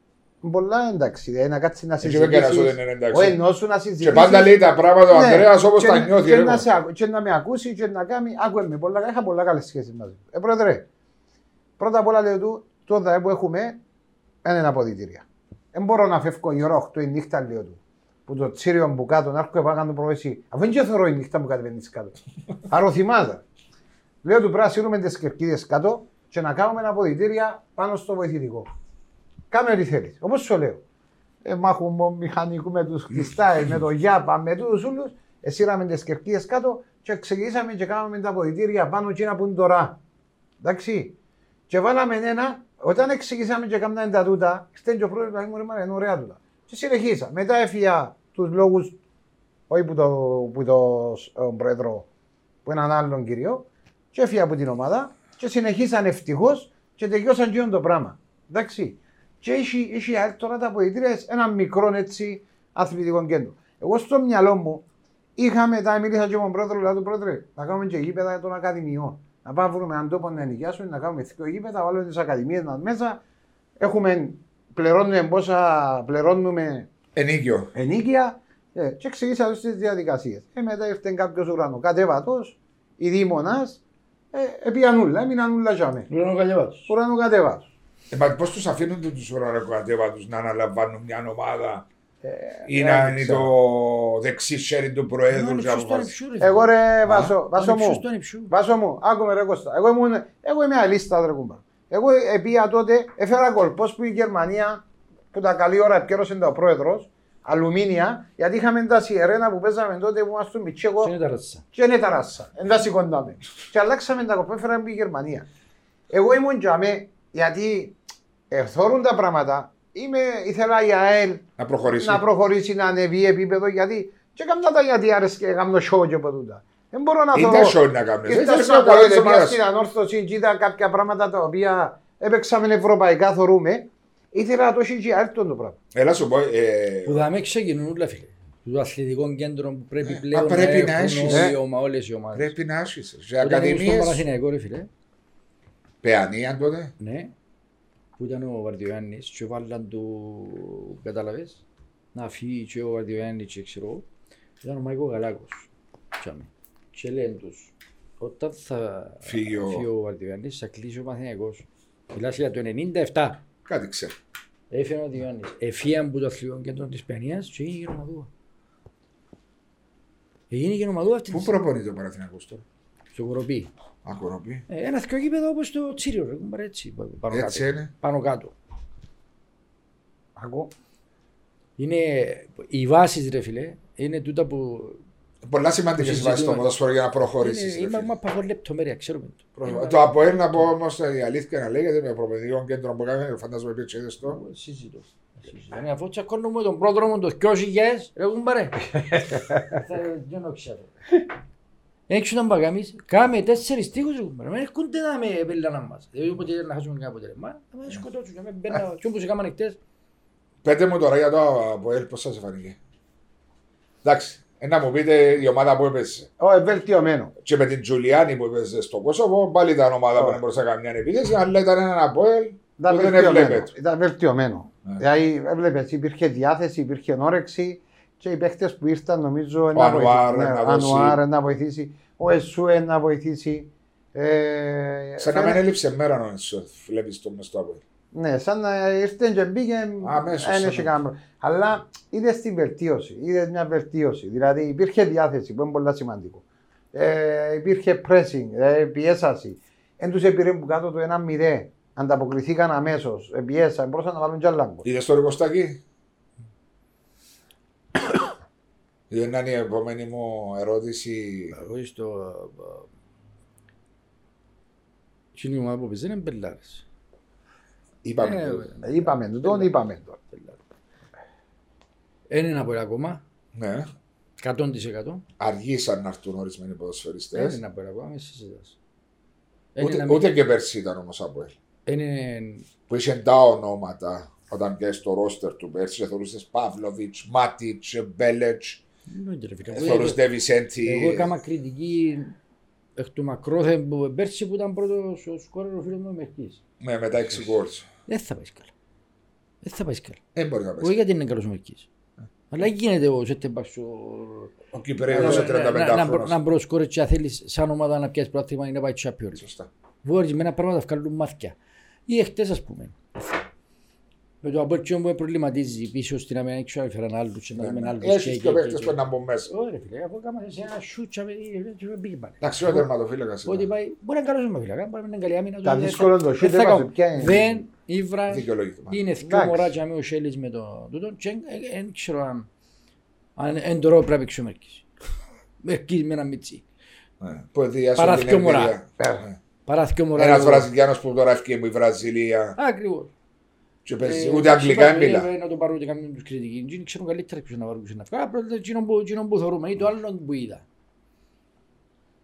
Πολλά εντάξει, δηλαδή, να κάτσει να Έτσι συζητήσεις. δεν κανένας δεν είναι εντάξει. Ο ενός σου να συζητήσεις. Και πάντα λέει τα πράγματα ο Ναι, Ανδρέας όπως και- τα νιώθει. Και ρε, να, εγώ. σε, ακου- και να με ακούσει και να κάνει. Άκουε με, πολλά, είχα πολλά καλές σχέσεις μαζί του. Ε, πρόεδρε, πρώτα απ' όλα λέω του, το ΔΑΕ που έχουμε είναι αποδητήρια. Δεν μπορώ να φεύγω η ώρα 8 η νύχτα, λέω του. Που το τσίριο που κάτω να έρχομαι να κάνω προβεσί. Αφού δεν και θεωρώ η νύχτα που κατεβαίνεις κάτω. Αρωθυμάδα. Λέω του πρέπει να σύρουμε τις κερκίδες κάτω και να κάνουμε ένα αποδητήρια πάνω στο βοηθητικό. Κάμε ό,τι θέλεις. Όπως σου λέω. ε, μάχου μηχανικού με τους Χριστάε, με το Γιάπα, με τους όλου. Εσύραμε τις κερκίε κάτω και ξεκινήσαμε και κάναμε τα ποδητήρια πάνω και που είναι τώρα. Εντάξει. Και βάλαμε ένα, όταν εξηγήσαμε και κάναμε τα τούτα, στέλνει ο πρόεδρος μου είναι ωραία τούτα. Και συνεχίσα. Μετά έφυγα τους λόγους, όχι που το, που το ε, πρόεδρο, που έναν άλλον κύριο, και έφυγα από την ομάδα και συνεχίσαν ευτυχώς και τελειώσαν και το πράγμα. Εντάξει. Και έχει, έχει τώρα τα αποδητήρια ένα μικρό έτσι αθλητικό κέντρο. Εγώ στο μυαλό μου είχα μετά, μίλησα και με τον πρόεδρο, λέω του πρόεδρε, να κάνουμε και γήπεδα των ακαδημιών. Να πάμε βρούμε έναν τόπο να ενοικιάσουμε, να κάνουμε δύο γήπεδα, βάλουμε τις ακαδημίες μας μέσα. Έχουμε, πληρώνουμε πόσα πληρώνουμε ενίκιο. ενίκια ε, και εξηγήσα τις διαδικασίες. Ε, μετά ήρθε κάποιος ουρανός κατέβατο, η δήμονα, ε, επίανούλα, έμειναν ούλα για μέ. Ουρανό κατέβατο. Ουρανό κατέβατο. Ε, μα πώς τους αφήνουν τους ουρανοκατέβατου να αναλαμβάνουν μια ομάδα Ε, ή να είναι το δεξί χέρι του Προέδρου να αποφασίσει. Εγώ ρε Βάσο, Ο Βάσο ανιψιός μου, του ανιψιού. Βάσο μου, άκουμε ρε Κώστα. Εγώ, ήμουν, εγώ είμαι αλίστα ρε κουμπά. Εγώ επία τότε, έφερα κολπός που η Γερμανία, που τα καλή ώρα επικέρωσε ο πρόεδρος, αλουμίνια, γιατί είχαμε τα σιερένα που παίζαμε τότε που ήμασταν μητσί εγώ Και είναι τα ράτσα. και είναι τα ράσα. Δεν τα σηκώναμε. Και αλλάξαμε τα κοπέ, έφεραμε από η Γερμανία. Εγώ ήμουν για με, γιατί ευθόρουν τα πράγματα. Είμαι, ήθελα η ΑΕΛ Να προχωρήσει. να προχωρήσει, να ανεβεί επίπεδο, γιατί και κάμνα τα γιατί άρεσε και κάνω σιό και από τούτα. Δεν μπορώ να Ήταν θωρώ. σιό να κάνεις. Ήρθα Ήταν στο σιώ Αποέλ, καλές πήγα ομάδες. στην ανόρθωση και είδα κάποια πράγματα τα οποία έπαιξαμε ευρωπαϊκά, θωρούμε. Ήθελα να το έχει και έρθει το πράγμα. Έλα σου πω, ε, Που δάμε ξεκινούν όλα φίλε. Το αθλητικό κέντρο που πρέπει πλέον Ε, πρέπει να έχουν έχεις, όλοι ε. οι ομα- όλες οι ομάδες. πρέπει να έχεις. Σε Όταν ήμουν στον ακαδημίες, Παναθηναϊκό ρε φίλε, παιανία τότε. ναι, που ήταν ο Βαρδιοάννης και βάλαν του, κατάλαβες, να φύγει και ο Βαρδιοάννης και ξέρω, ήταν ο Μάικο Γαλάκος. Τσάμε. Και λένε τους, όταν θα Φύγει ο- φύγει ο Βαρδιοάννης θα κλείσει ο Παναθηναϊκός. Μιλάς για το 97. Κάτι ξέρω. Έφερε ο Διόνυσης. Εφίαν που το αθλητικό κέντρο της Παιανίας και έγινε γενομαδούα. Έγινε γενομαδούα αυτής Πού τη προπονείται ο Παναθηναϊκός τώρα; στο Κοροπή. Ακοροπή. Ε, ένα θεκό γήπεδο όπως το Τσίριο, ρε, κουμπάρε, έτσι, πάνω Έτσι κάτω. είναι. Πάνω κάτω. Ακούω. Είναι οι βάσεις ρε φίλε, είναι τούτα που... Πολλά σημαντικές Που βάσεις στο συζητούμε. ποδόσφαιρο για να προχωρήσεις. Είναι, ρε είμαι φίλε. μα παγώ λεπτομέρεια, ξέρουμε το. Προ- Το Αποέλ να πω όμως η αλήθεια να λέγεται με προπαιδευτικό κέντρο που κάνει, φαντάζομαι πήρε και είδες το. Εγώ Συζητώ. Συζητώ. Είναι αφού τσακώνουμε τον πρόδρομο το 2000, ρε κουμπάρε. Θα- Δεν το ξέρω. Έξω να μπαγάμεις, κάμε τέσσερις τείχους ρε κουμπάρε. Μην έρχονται να με πελάνα μας. Δεν όποτε να χάσουμε κάποιο αποτέλεσμα. Να με σκοτώσουν, να με μπαίνα. Τι όπως έκαναν χτες. Πέτε μου τώρα για το Αποέλ πώς σας φανήκε. Εντάξει, ε, να μου πείτε η ομάδα που έπαιζε. Ω, ε, βελτιωμένο. Και με την Τζουλιάνη που έπαιζε στο Κόσοβο, πάλι ήταν ομάδα που δεν μπορούσε να κάνει μια επίθεση, αλλά ήταν ένα Αποέλ Ήταν που δεν βελτιωμένο. έβλεπε. Ήταν βελτιωμένο. Ναι. Δηλαδή, έβλεπες, υπήρχε διάθεση, υπήρχε όρεξη και οι παίχτες που ήρθαν νομίζω να Ανουάρ βοηθήσει. να δώσει. Ανουάρ να βοηθήσει. Ο Εσούε να βοηθήσει. Ε, Σαν να φαίνε- μην έλειψε μέρα να βλέπεις το μες στο Αποέλ. Ναι, σαν να ήρθε και μπήκε. Αμέσως, δεν σαν είχε να- κανένα πρόβλημα. Αλλά είδες την βελτίωση. Είδες μια βελτίωση. Δηλαδή υπήρχε διάθεση που είναι πολύ σημαντικό. Ε, υπήρχε pressing, ε, πιέσαση. Εν τους επήρε που κάτω το 1-0. Ανταποκριθήκαν αμέσως. Ε, πιέσαν, μπορούσαν να βάλουν κι άλλα γκολ. Είδες το Ρικοστάκι. Δεν είναι η επόμενη μου ερώτηση. Εγώ στο... Τι είναι η ομάδα που παίζει, είναι μπελάρες. Είπαμε. Ε, το. Ε, είπαμε το, τον είπαμε το. Είναι ένα από ακόμα, Ναι. 100%. Αργήσαν να έρθουν ορισμένοι Είναι ποδοσφαιριστές. ένα από ακόμα, με συζητάς. Ούτε, Είναι ούτε και πέρσι ήταν όμως Αποέλ. Είναι... Που είχε τα ονόματα όταν πιέσεις το ρόστερ του πέρσι, θεωρούσες Παύλοβιτς, Μάτιτς, Μπέλετς, Εννοείται, ρε φίλε. Εγώ- θεωρούσες Βισέντη. Εγώ έκανα κριτική εκ του μακρόθεν που πέρσι που ήταν πρώτος ο σκόρερ ο φίλος μου ο Μερκής. Ναι, μετά 6 γκολς. Δεν θα πάει καλά. Δεν θα πάει καλά. Δεν μπορεί να Όχι πέσει. γιατί είναι καλός ο Μερκής. Αλλά γίνεται ο Σέτεμπαξ ο... Ο Κυπρέος ο να- να- 35 να- Να χρόνος. προσκόρε και αν θέλεις σαν ομάδα να πιάσεις πράγμα είναι να πάει Champions League. Σωστά. Ορισμένα πράγματα βγάλουν μάθηκια. Ή εχθές ας πούμε. Με το απόρκιο που με προβληματίζει πίσω στην αμένα έξω να φέραν άλλους και να Ναι, δούμε ναι. άλλους. Έχεις και- και και- ο παίκτες και- που να μπουν μέσα. Ωραία φίλε, αφού έκαμε σε ένα σούτσα με και με πήγε πάλι. Εντάξει, ο τερματοφύλακας Ότι ήταν. πάει, μπορεί να είναι καλός με φύλακα, μπορεί να είναι καλή άμυνα. Τα του, δεν δύσκολο θα- το δεν σούτ θα έβαζε, κάνω. ποια είναι; Δεν, Ήβρα, Δικαιολογείται. μάλλον. είναι δυο Εντάξει. μωράτια με ο Σέλης με το τούτο και δεν ξέρω αν αν εν τώρα πρέπει να παίξει ο Μέρκης. Μέρκης με ένα μίτσι. Ναι. Που διάσουν Παρά την δυο μωρά. εμπειρία. Ε. Ναι. Παρά δυο μωρά. Ένας εγώ- Βραζιλιάνος που τώρα έφυγε μου η Βραζιλία Ακριβώς. Και παίζει Ε, ούτε εντάξει, αγγλικά είπα, μιλά. ε, Να το πάρω ούτε καμία τους κριτική. Δεν ξέρουν καλύτερα ποιος να πάρουν ποιος να βγάλει. Απλά το εκείνο που- εκείνο που θεωρούμε ή το άλλο που είδα.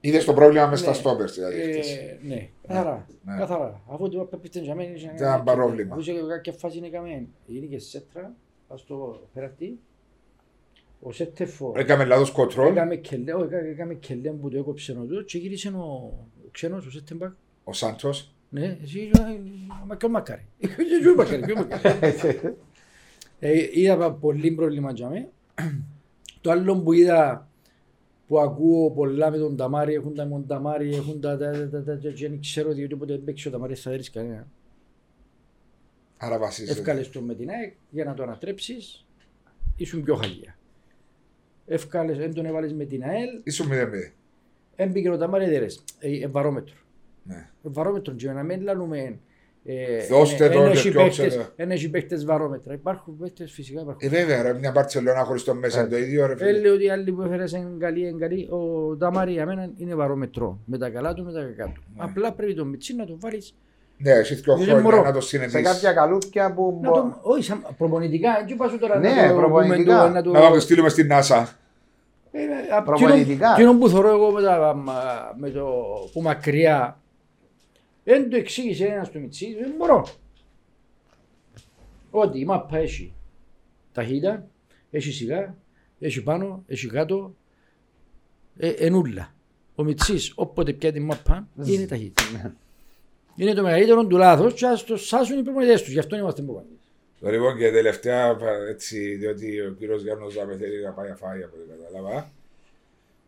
Είδες το πρόβλημα μες στα Ναι. στόπερς δηλαδή. χτες. Ε, Ναι, καθαρά. Ναι. Καθαρά. Αφού το πέφτει για μένα. Ήταν παρόβλημα. Αφού σε κάποια φάση είναι καμένη. Είναι και σέτρα. Ας το πέραστη. Ο Σέτεφο Έκαμε λάθος κοτρόλ. έκαμε κελέ, όχι, έκα- έκαμε κελέ που το έκοψε ο του και γύρισε ο ο ξένος, ο Σέτεμπακ. Ο Σάντος. Ναι, εσύ μα και ο Μακάρι. Και ο Μακάρι, και ο Μακάρι. Ε, Είδα πολύ πρόβλημα για μέ. Το άλλο που είδα που ακούω πολλά με τον Ταμάρι, έχουν τα με τον Ταμάρι, έχουν τα τα τα τα τα και δεν ξέρω διότι όποτε παίξει ο Ταμάρι θα δεις κανένα. Άρα βασίζεται. Εύκαλες τον με την ΑΕΚ για να το ανατρέψεις, ήσουν πιο χαλιά. Εύκαλες, δεν τον έβαλες με την ΑΕΛ, Ήσουν μηδέν μηδέν. έμπηκε ο Ταμάρι δέρες. Ε, βαρόμετρο. Ναι. βαρόμετρο και να μην λαλούμε ε, Δώστε εν- το εν και έχει διώξτε παίκτες- το. εν έχει παίκτες βαρόμετρα. Υπάρχουν παίκτες φυσικά υπάρχουν. Ε, βέβαια, ρε, μια Μπαρτσελώνα χωρίς το μέσα είναι το ίδιο, ρε Ε, φίλε. λέει ότι οι άλλοι που έφερες είναι καλοί, είναι καλοί. Ο Ταμάρι για μένα είναι βαρόμετρο. Με τα καλά του, με τα κακά του. Απλά πρέπει το Μιτσί να το βάλεις. Ναι, εσύ δύο Είναι χρόνια μωρό. να το Σε συνεχίσεις. κάποια καλούκια που. Να το, όχι, σαν προπονητικά. Έτσι πας τώρα Ναι, να το προπονητικά. πούμε, να το- Να το στείλουμε στην NASA. Ε, απ' Προπονητικά. εκείνο- Εκείνο που θωρώ εγώ με, τα, μα- με το που μακριά δεν το εξήγησε ένας του Μιτσί, δεν μπορώ. Ότι η μάπα έχει ταχύτητα, έχει σιγά, έχει πάνω, έχει κάτω, ε, ενούλα. Ο Μιτσής όποτε πιάνει την μάπα είναι ταχύτητα. είναι το μεγαλύτερο του λάθος και ας το σάσουν οι προπονητές τους, γι' αυτό είμαστε που Το λοιπόν και τελευταία, έτσι, διότι ο κύριος Γιάννος Δάμε θέλει να πάει να φάει από ό,τι κατάλαβα.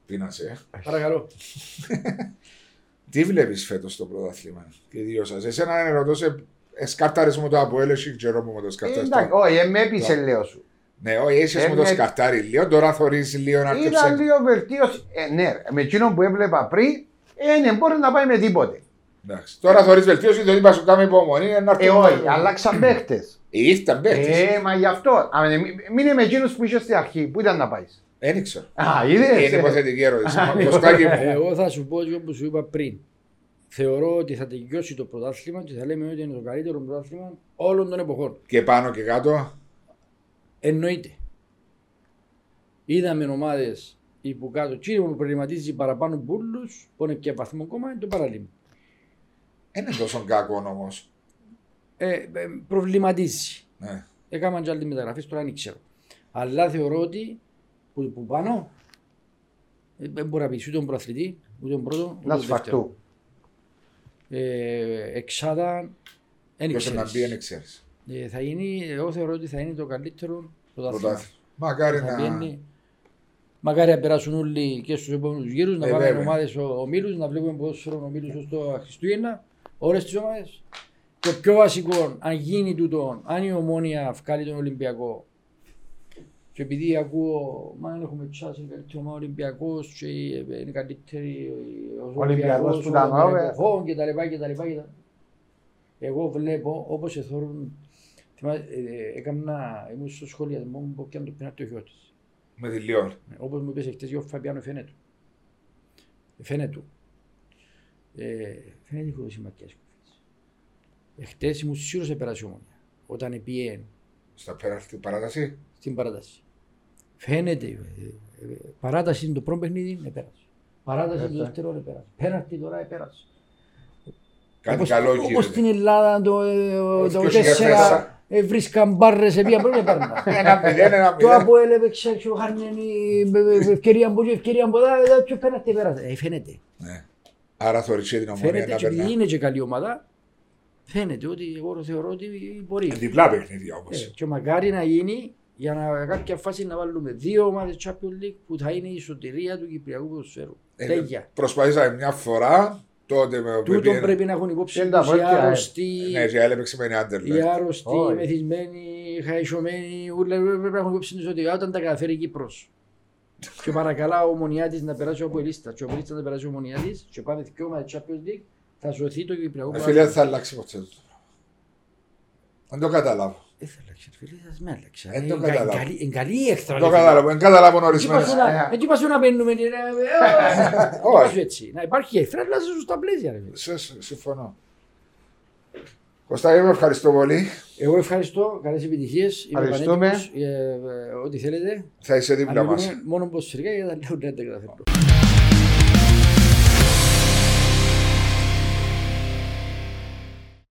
Πείνασε. Παρακαλώ. Τι βλέπεις φέτος το πρωτάθλημα και οι δύο σας. Εσένα να ρωτώ σε εσκάρταρες μου το από έλεση και μου με το Ε, σκαρτάρεις. Εντάξει, όχι, ε, με έπεισε λέω σου. Ναι, όχι, είσαι μου το Ε, ναι. σκαρτάρι λίγο, τώρα θωρείς λίγο να Ήταν έρθει. λίγο βελτίωση. Ε, ναι, με εκείνο που έβλεπα πριν, ε, ναι, μπορεί να πάει με τίποτε. Εντάξει. Τώρα θωρείς βελτίωση, διότι είπα σου κάνει υπομονή, να έρθει. Ε, όχι, αλλάξαν παίχτε. Ήρθαν παίχτες. Ε, μα γι' αυτό. Α, μη- Μην είναι με εκείνους που είσαι στην αρχή. Πού ήταν να πάεις. Δεν ήξερα. Α, είδες. Είναι υποθετική ερώτηση. Μα, Κωστάκι μου. Εγώ θα σου πω αυτό που σου είπα πριν. Θεωρώ ότι θα τελειώσει το πρωτάθλημα και θα λέμε ότι είναι το καλύτερο πρωτάθλημα όλων των εποχών. Και πάνω και κάτω. Εννοείται. Είδαμε ομάδες που κάτω. Κύριε που προβληματίζει παραπάνω μπουλού, που είναι και βαθμό κόμμα, είναι το παραλίμνη. Δεν είναι τόσο κακό όμως. Ε, ε, προβληματίζει. Ναι. Έκαναν και άλλη μεταγραφή, τώρα δεν ξέρω. Αλλά θεωρώ ότι που, που πάνω ε, δεν μπορεί να πεις ούτε τον προαθλητή, ούτε τον πρώτος, ούτε Να τον δεύτερος. σφαχτού. Ε, εξάδα, δεν Ποιος να ξέρεις. μπει, δεν ξέρεις. Ε, θα γίνει, εγώ θεωρώ ότι θα είναι το καλύτερο πρωτάθλημα. Πρωτάθλημα. Μακάρι Θα να. πιένει- Μακάρι να περάσουν όλοι και στους επόμενους γύρους, να Ε, πάμε βέβαια. ομάδες ο- ομίλους, να βλέπουμε ποδόσφαιρο ομίλους ως το Χριστούγεννα, όλες τις ομάδες. Το πιο βασικό, αν γίνει τούτο, αν η ομόνια βγάλει τον Ολυμπιακό, και επειδή ακούω, μα δεν έχουμε τσάσει, είναι καλύτερη ομάδα Ολυμπιακός και είναι καλύτερη ο Ολυμπιακός που όλων ήταν των over. εποχών και τα λοιπά και τα λοιπά. και τα- Εγώ βλέπω όπως εθώρουν, θυμάσαι, ε, έκανα, ήμουν στο σχολιασμό μου που πιάνε το πινάρι το γιο της. Με τη Λιόν. Όπως μου είπες εχθές, ο Φαπιάνο φαίνεται. Φαίνεται του. Ε, φαίνεται χωρίς σημαντικές κουφές. Εχθές ήμουν σίγουρος επέρασε η ομόνια. Όταν πήγε Στα πέραστη παράταση. στην παράταση. Φαίνεται. ε, ε, παράταση είναι το πρώτο παιχνίδι, επέρασε. Παράταση είναι το δεύτερο, επέρασε. Πέναρτη τώρα, επέρασε. Κάτι Όπως- καλό Όπως στην γίνεται. Ελλάδα το, ε, το 2004. 4 ε, βρίσκαν μπάρρες, επία πρώτα παίρνα. Ένα μηδέν, ένα Το μηδέν. από έλεπε ξέρω χάρνενη ευκαιρία από εκεί, ευκαιρία από εδώ, εδώ και πέναρτη πέρασε. Ε, φαίνεται. Ναι. Άρα θωρείς και την ομονία Φαίνεται να και επειδή περνά. είναι και καλή ομάδα, φαίνεται ότι εγώ θεωρώ ότι μπορεί. Διπλά παιχνίδια Ε, όμως. και μακάρι να γίνει για να κάποια φάση να βάλουμε δύο ομάδες Champions League που θα είναι η σωτηρία του Κυπριακού ποδοσφαίρου. Ε, Τέλεια. Προσπαθήσαμε μια φορά Τότε με Τούτο πρέπει να έχουν υπόψη Και τα τους οι βόλια, ε. άρρωστοι, Ναι, και άλλη έπαιξε με οι Άντερλεχτ. άρρωστοι, οι Όχι. μεθυσμένοι, οι χαϊσωμένοι, όλα πρέπει να έχουν υπόψη τους ότι όταν τα καταφέρει η Κύπρος και παρακαλά ο Μονιάτης να περάσει από ελίστα και ο Ελίστα να περάσει ο Μονιάτης και πάμε δυο με Champions League θα σωθεί το Κυπριακό Ε, Φίλε, δεν θα αλλάξει ποτέ το. Δεν το καταλάβω. Δεν θα αλλάξει, φίλε, θα με άλλαξε. Δεν το Είναι κα- καταλάβω. καλή- Είναι καλή η έχθρα. Δεν το καταλάβω. Δεν καταλάβω Έτσι ορισμένε. πας να- έτσι πας να μπαίνουμε. ε, ε, ε, Όχι. πας έτσι. Να υπάρχει έχθρα, αλλά σε σωστά πλαίσια. ρε φίλε. Συμφωνώ. Κωστά, εγώ ευχαριστώ πολύ. Εγώ ευχαριστώ, καλές επιτυχίες. Είμαι Ευχαριστούμε. πανέτοιμος, ε, ε, Ό,τι θέλετε. Θα είσαι δίπλα Αν μας. πούμε μόνο πως σφυρικά γιατί δεν λέω να τα καταφέρνω.